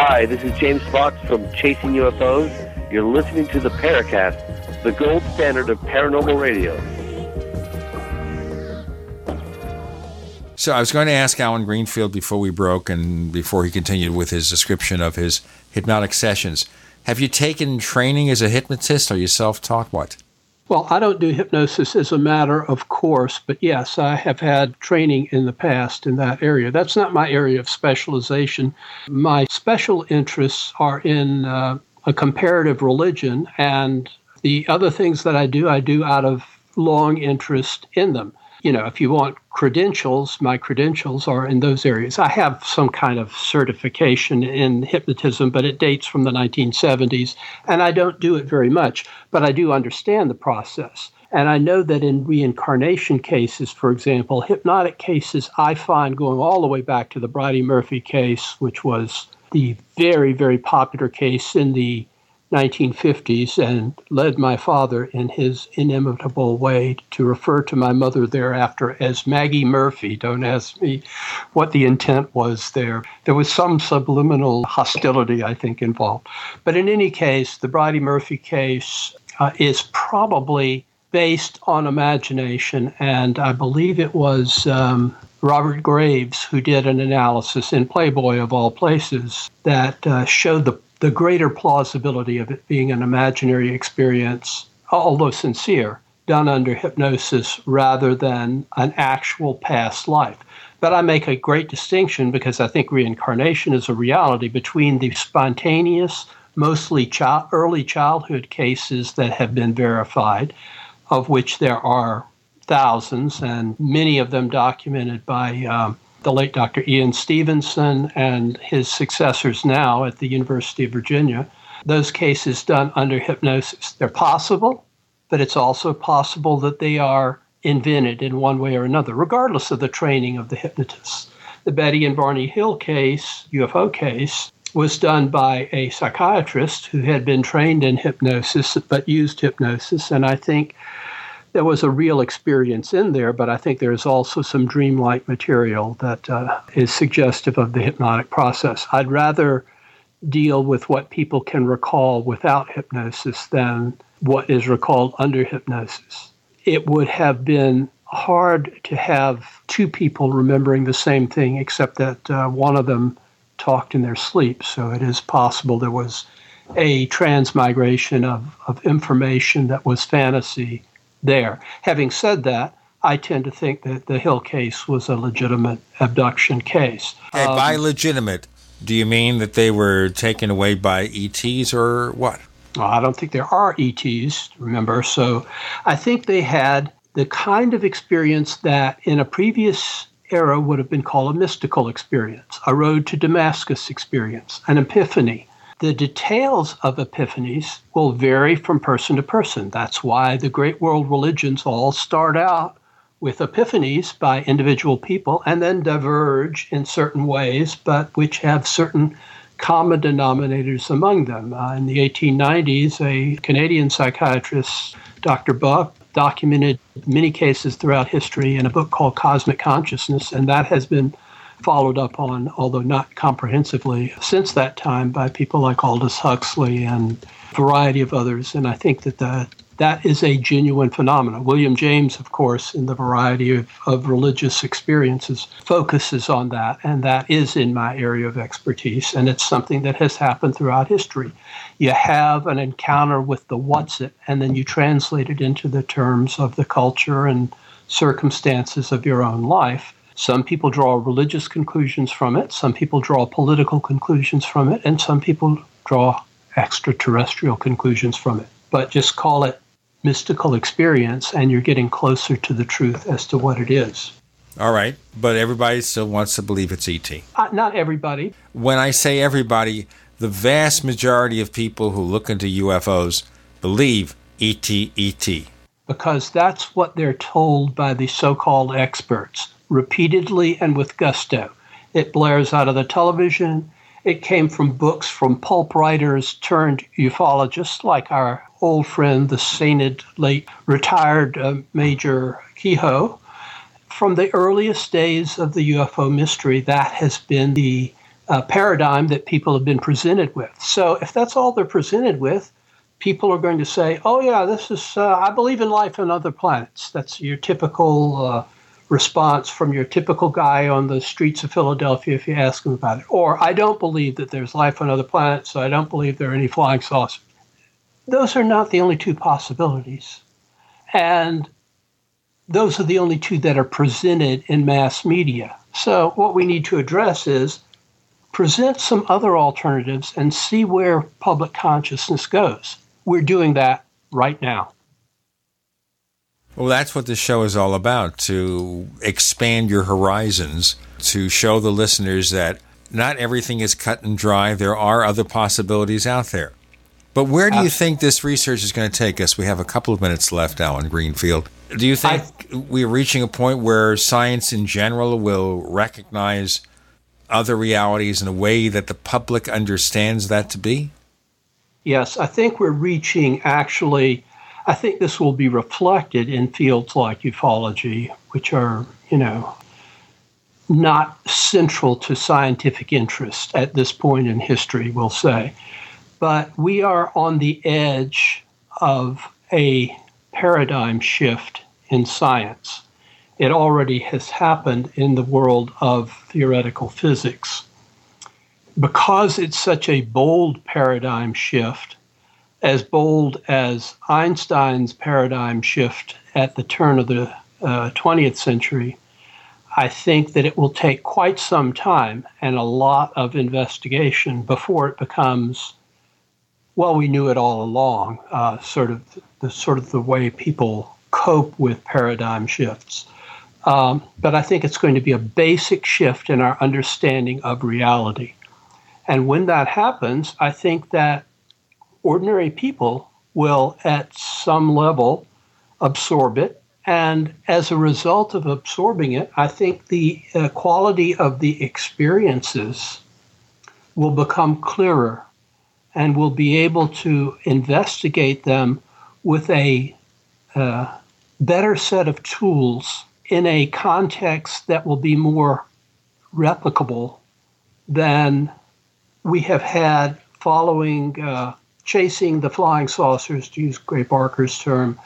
Hi, this is James Fox from Chasing UFOs. You're listening to the Paracast, the gold standard of paranormal radio. So I was going to ask Allen Greenfield before we broke and before he continued with his description of his hypnotic sessions. Have you taken training as a hypnotist? Are you self taught? What? Well, I don't do hypnosis as a matter of course, but yes, I have had training in the past in that area. That's not my area of specialization. My special interests are in uh, a comparative religion, and the other things that I do, I do out of long interest in them you know, if you want credentials, my credentials are in those areas. I have some kind of certification in hypnotism, but it dates from the 1970s, and I don't do it very much, but I do understand the process. And I know that in reincarnation cases, for example, hypnotic cases, I find going all the way back to the Bridey Murphy case, which was the very, very popular case in the 1950s and led my father in his inimitable way to refer to my mother thereafter as Maggie Murphy. Don't ask me what the intent was there. There was some subliminal hostility, I think, involved. But in any case, the Bridey Murphy case uh, is probably based on imagination, and I believe it was. Um, Robert Graves, who did an analysis in Playboy of all places, that uh, showed the the greater plausibility of it being an imaginary experience, although sincere, done under hypnosis rather than an actual past life. But I make a great distinction because I think reincarnation is a reality between the spontaneous, mostly child, early childhood cases that have been verified, of which there are thousands, and many of them documented by um, the late Dr. Ian Stevenson and his successors now at the University of Virginia, those cases done under hypnosis. They're possible, but it's also possible that they are invented in one way or another, regardless of the training of the hypnotist. The Betty and Barney Hill case, UFO case, was done by a psychiatrist who had been trained in hypnosis but used hypnosis. And I think there was a real experience in there, but I think there's also some dreamlike material that uh, is suggestive of the hypnotic process. I'd rather deal with what people can recall without hypnosis than what is recalled under hypnosis. It would have been hard to have two people remembering the same thing, except that uh, one of them talked in their sleep. So it is possible there was a transmigration of, of information that was fantasy there. Having said that, I tend to think that the Hill case was a legitimate abduction case. Okay, um, by legitimate, do you mean that they were taken away by ETs or what? Well, I don't think there are ETs, remember. So I think they had the kind of experience that in a previous era would have been called a mystical experience, a road to Damascus experience, an epiphany. The details of epiphanies will vary from person to person. That's why the great world religions all start out with epiphanies by individual people and then diverge in certain ways, but which have certain common denominators among them. Uh, in the 1890s, a Canadian psychiatrist, Dr. Bucke, documented many cases throughout history in a book called Cosmic Consciousness, and that has been followed up on, although not comprehensively, since that time by people like Aldous Huxley and a variety of others. And I think that the that is a genuine phenomenon. William James, of course, in the variety of, of religious experiences, focuses on that, and that is in my area of expertise, and it's something that has happened throughout history. You have an encounter with the what's it, and then you translate it into the terms of the culture and circumstances of your own life. Some people draw religious conclusions from it, some people draw political conclusions from it, and some people draw extraterrestrial conclusions from it. But just call it mystical experience and you're getting closer to the truth as to what it is. All right, but everybody still wants to believe it's ET. Uh, not everybody. When I say everybody, the vast majority of people who look into UFOs believe ET, ET. Because that's what they're told by the so called experts, repeatedly and with gusto. It blares out of the television. It came from books from pulp writers turned ufologists like our old friend, the sainted late retired uh, Major Keyhoe. From the earliest days of the UFO mystery, that has been the uh, paradigm that people have been presented with. So if that's all they're presented with, people are going to say, "Oh yeah, this is uh, I believe in life on other planets." That's your typical uh, response from your typical guy on the streets of Philadelphia if you ask him about it. Or I don't believe that there's life on other planets, so I don't believe there are any flying saucers those are not the only two possibilities. And those are the only two that are presented in mass media. So, what we need to address is present some other alternatives and see where public consciousness goes. We're doing that right now. Well, that's what the show is all about to expand your horizons, to show the listeners that not everything is cut and dry. There are other possibilities out there. But where do you think this research is going to take us? We have a couple of minutes left, Allen Greenfield. Do you think I, we're reaching a point where science in general will recognize other realities in a way that the public understands that to be? Yes, I think we're reaching actually, I think this will be reflected in fields like ufology, which are, you know, not central to scientific interest at this point in history, we'll say but we are on the edge of a paradigm shift in science. It already has happened in the world of theoretical physics. Because it's such a bold paradigm shift, as bold as Einstein's paradigm shift at the turn of the uh, 20th century, I think that it will take quite some time and a lot of investigation before it becomes well, we knew it all along, uh, sort of the sort of the way people cope with paradigm shifts. Um, but I think it's going to be a basic shift in our understanding of reality. And when that happens, I think that ordinary people will, at some level, absorb it. And as a result of absorbing it, I think the uh, quality of the experiences will become clearer and we'll be able to investigate them with a uh, better set of tools in a context that will be more replicable than we have had following uh, chasing the flying saucers, to use Gray Barker's term,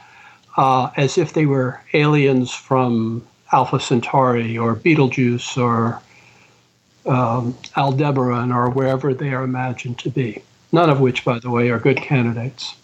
uh, as if they were aliens from Alpha Centauri or Betelgeuse or um, Aldebaran or wherever they are imagined to be none of which, by the way, are good candidates.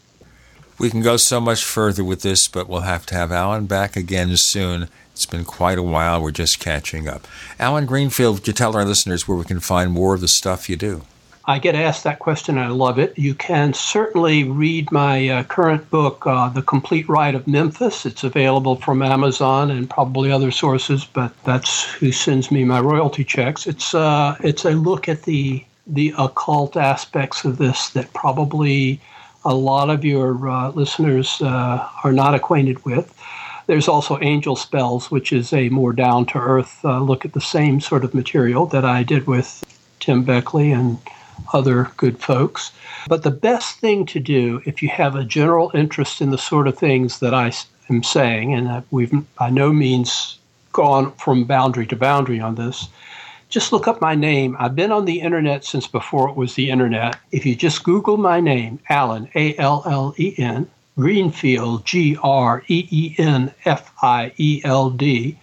We can go so much further with this, but we'll have to have Allen back again soon. It's been quite a while. We're just catching up. Allen Greenfield, could you tell our listeners where we can find more of the stuff you do. I get asked that question. I love it. You can certainly read my uh, current book, uh, The Compleat Rite of Memphis. It's available from Amazon and probably other sources, but that's who sends me my royalty checks. It's uh, it's a look at the the occult aspects of this that probably a lot of your uh, listeners uh, are not acquainted with. There's also Angel Spells, which is a more down to earth uh, look at the same sort of material that I did with Tim Beckley and other good folks. But the best thing to do if you have a general interest in the sort of things that I am saying, and we've by no means gone from boundary to boundary on this, just look up my name. I've been on the internet since before it was the internet. If you just Google my name, Allen, A L L E N, Greenfield, G R E E N F I E L D,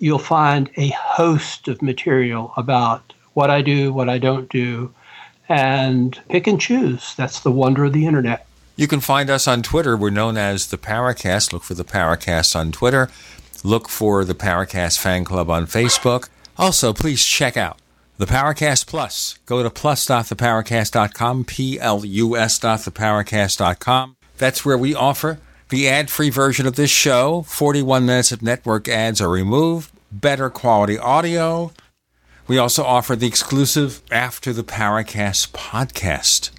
you'll find a host of material about what I do, what I don't do, and pick and choose. That's the wonder of the internet. You can find us on Twitter. We're known as the Paracast. Look for the Paracast on Twitter. Look for the Paracast Fan Club on Facebook. Also, please check out the Paracast Plus. Go to plus.theparacast.com, P-L-U-S.theparacast.com. That's where we offer the ad-free version of this show. 41 minutes of network ads are removed. Better quality audio. We also offer the exclusive After the Paracast podcast.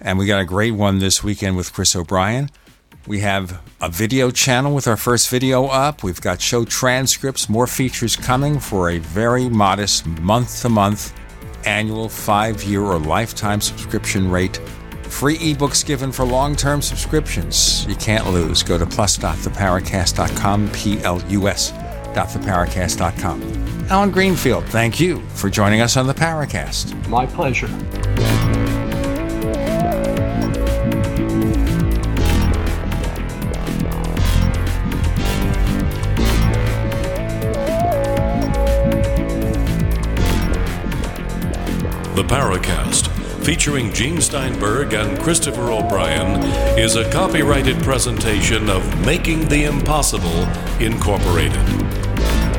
And we got a great one this weekend with Chris O'Brien. We have a video channel with our first video up. We've got show transcripts, more features coming for a very modest month to month annual five year or lifetime subscription rate. Free ebooks given for long term subscriptions. You can't lose. Go to plus.theparacast.com, P L U S.theparacast.com. Allen Greenfield, thank you for joining us on the Paracast. My pleasure. The Paracast, featuring Gene Steinberg and Christopher O'Brien, is a copyrighted presentation of Making the Impossible Incorporated.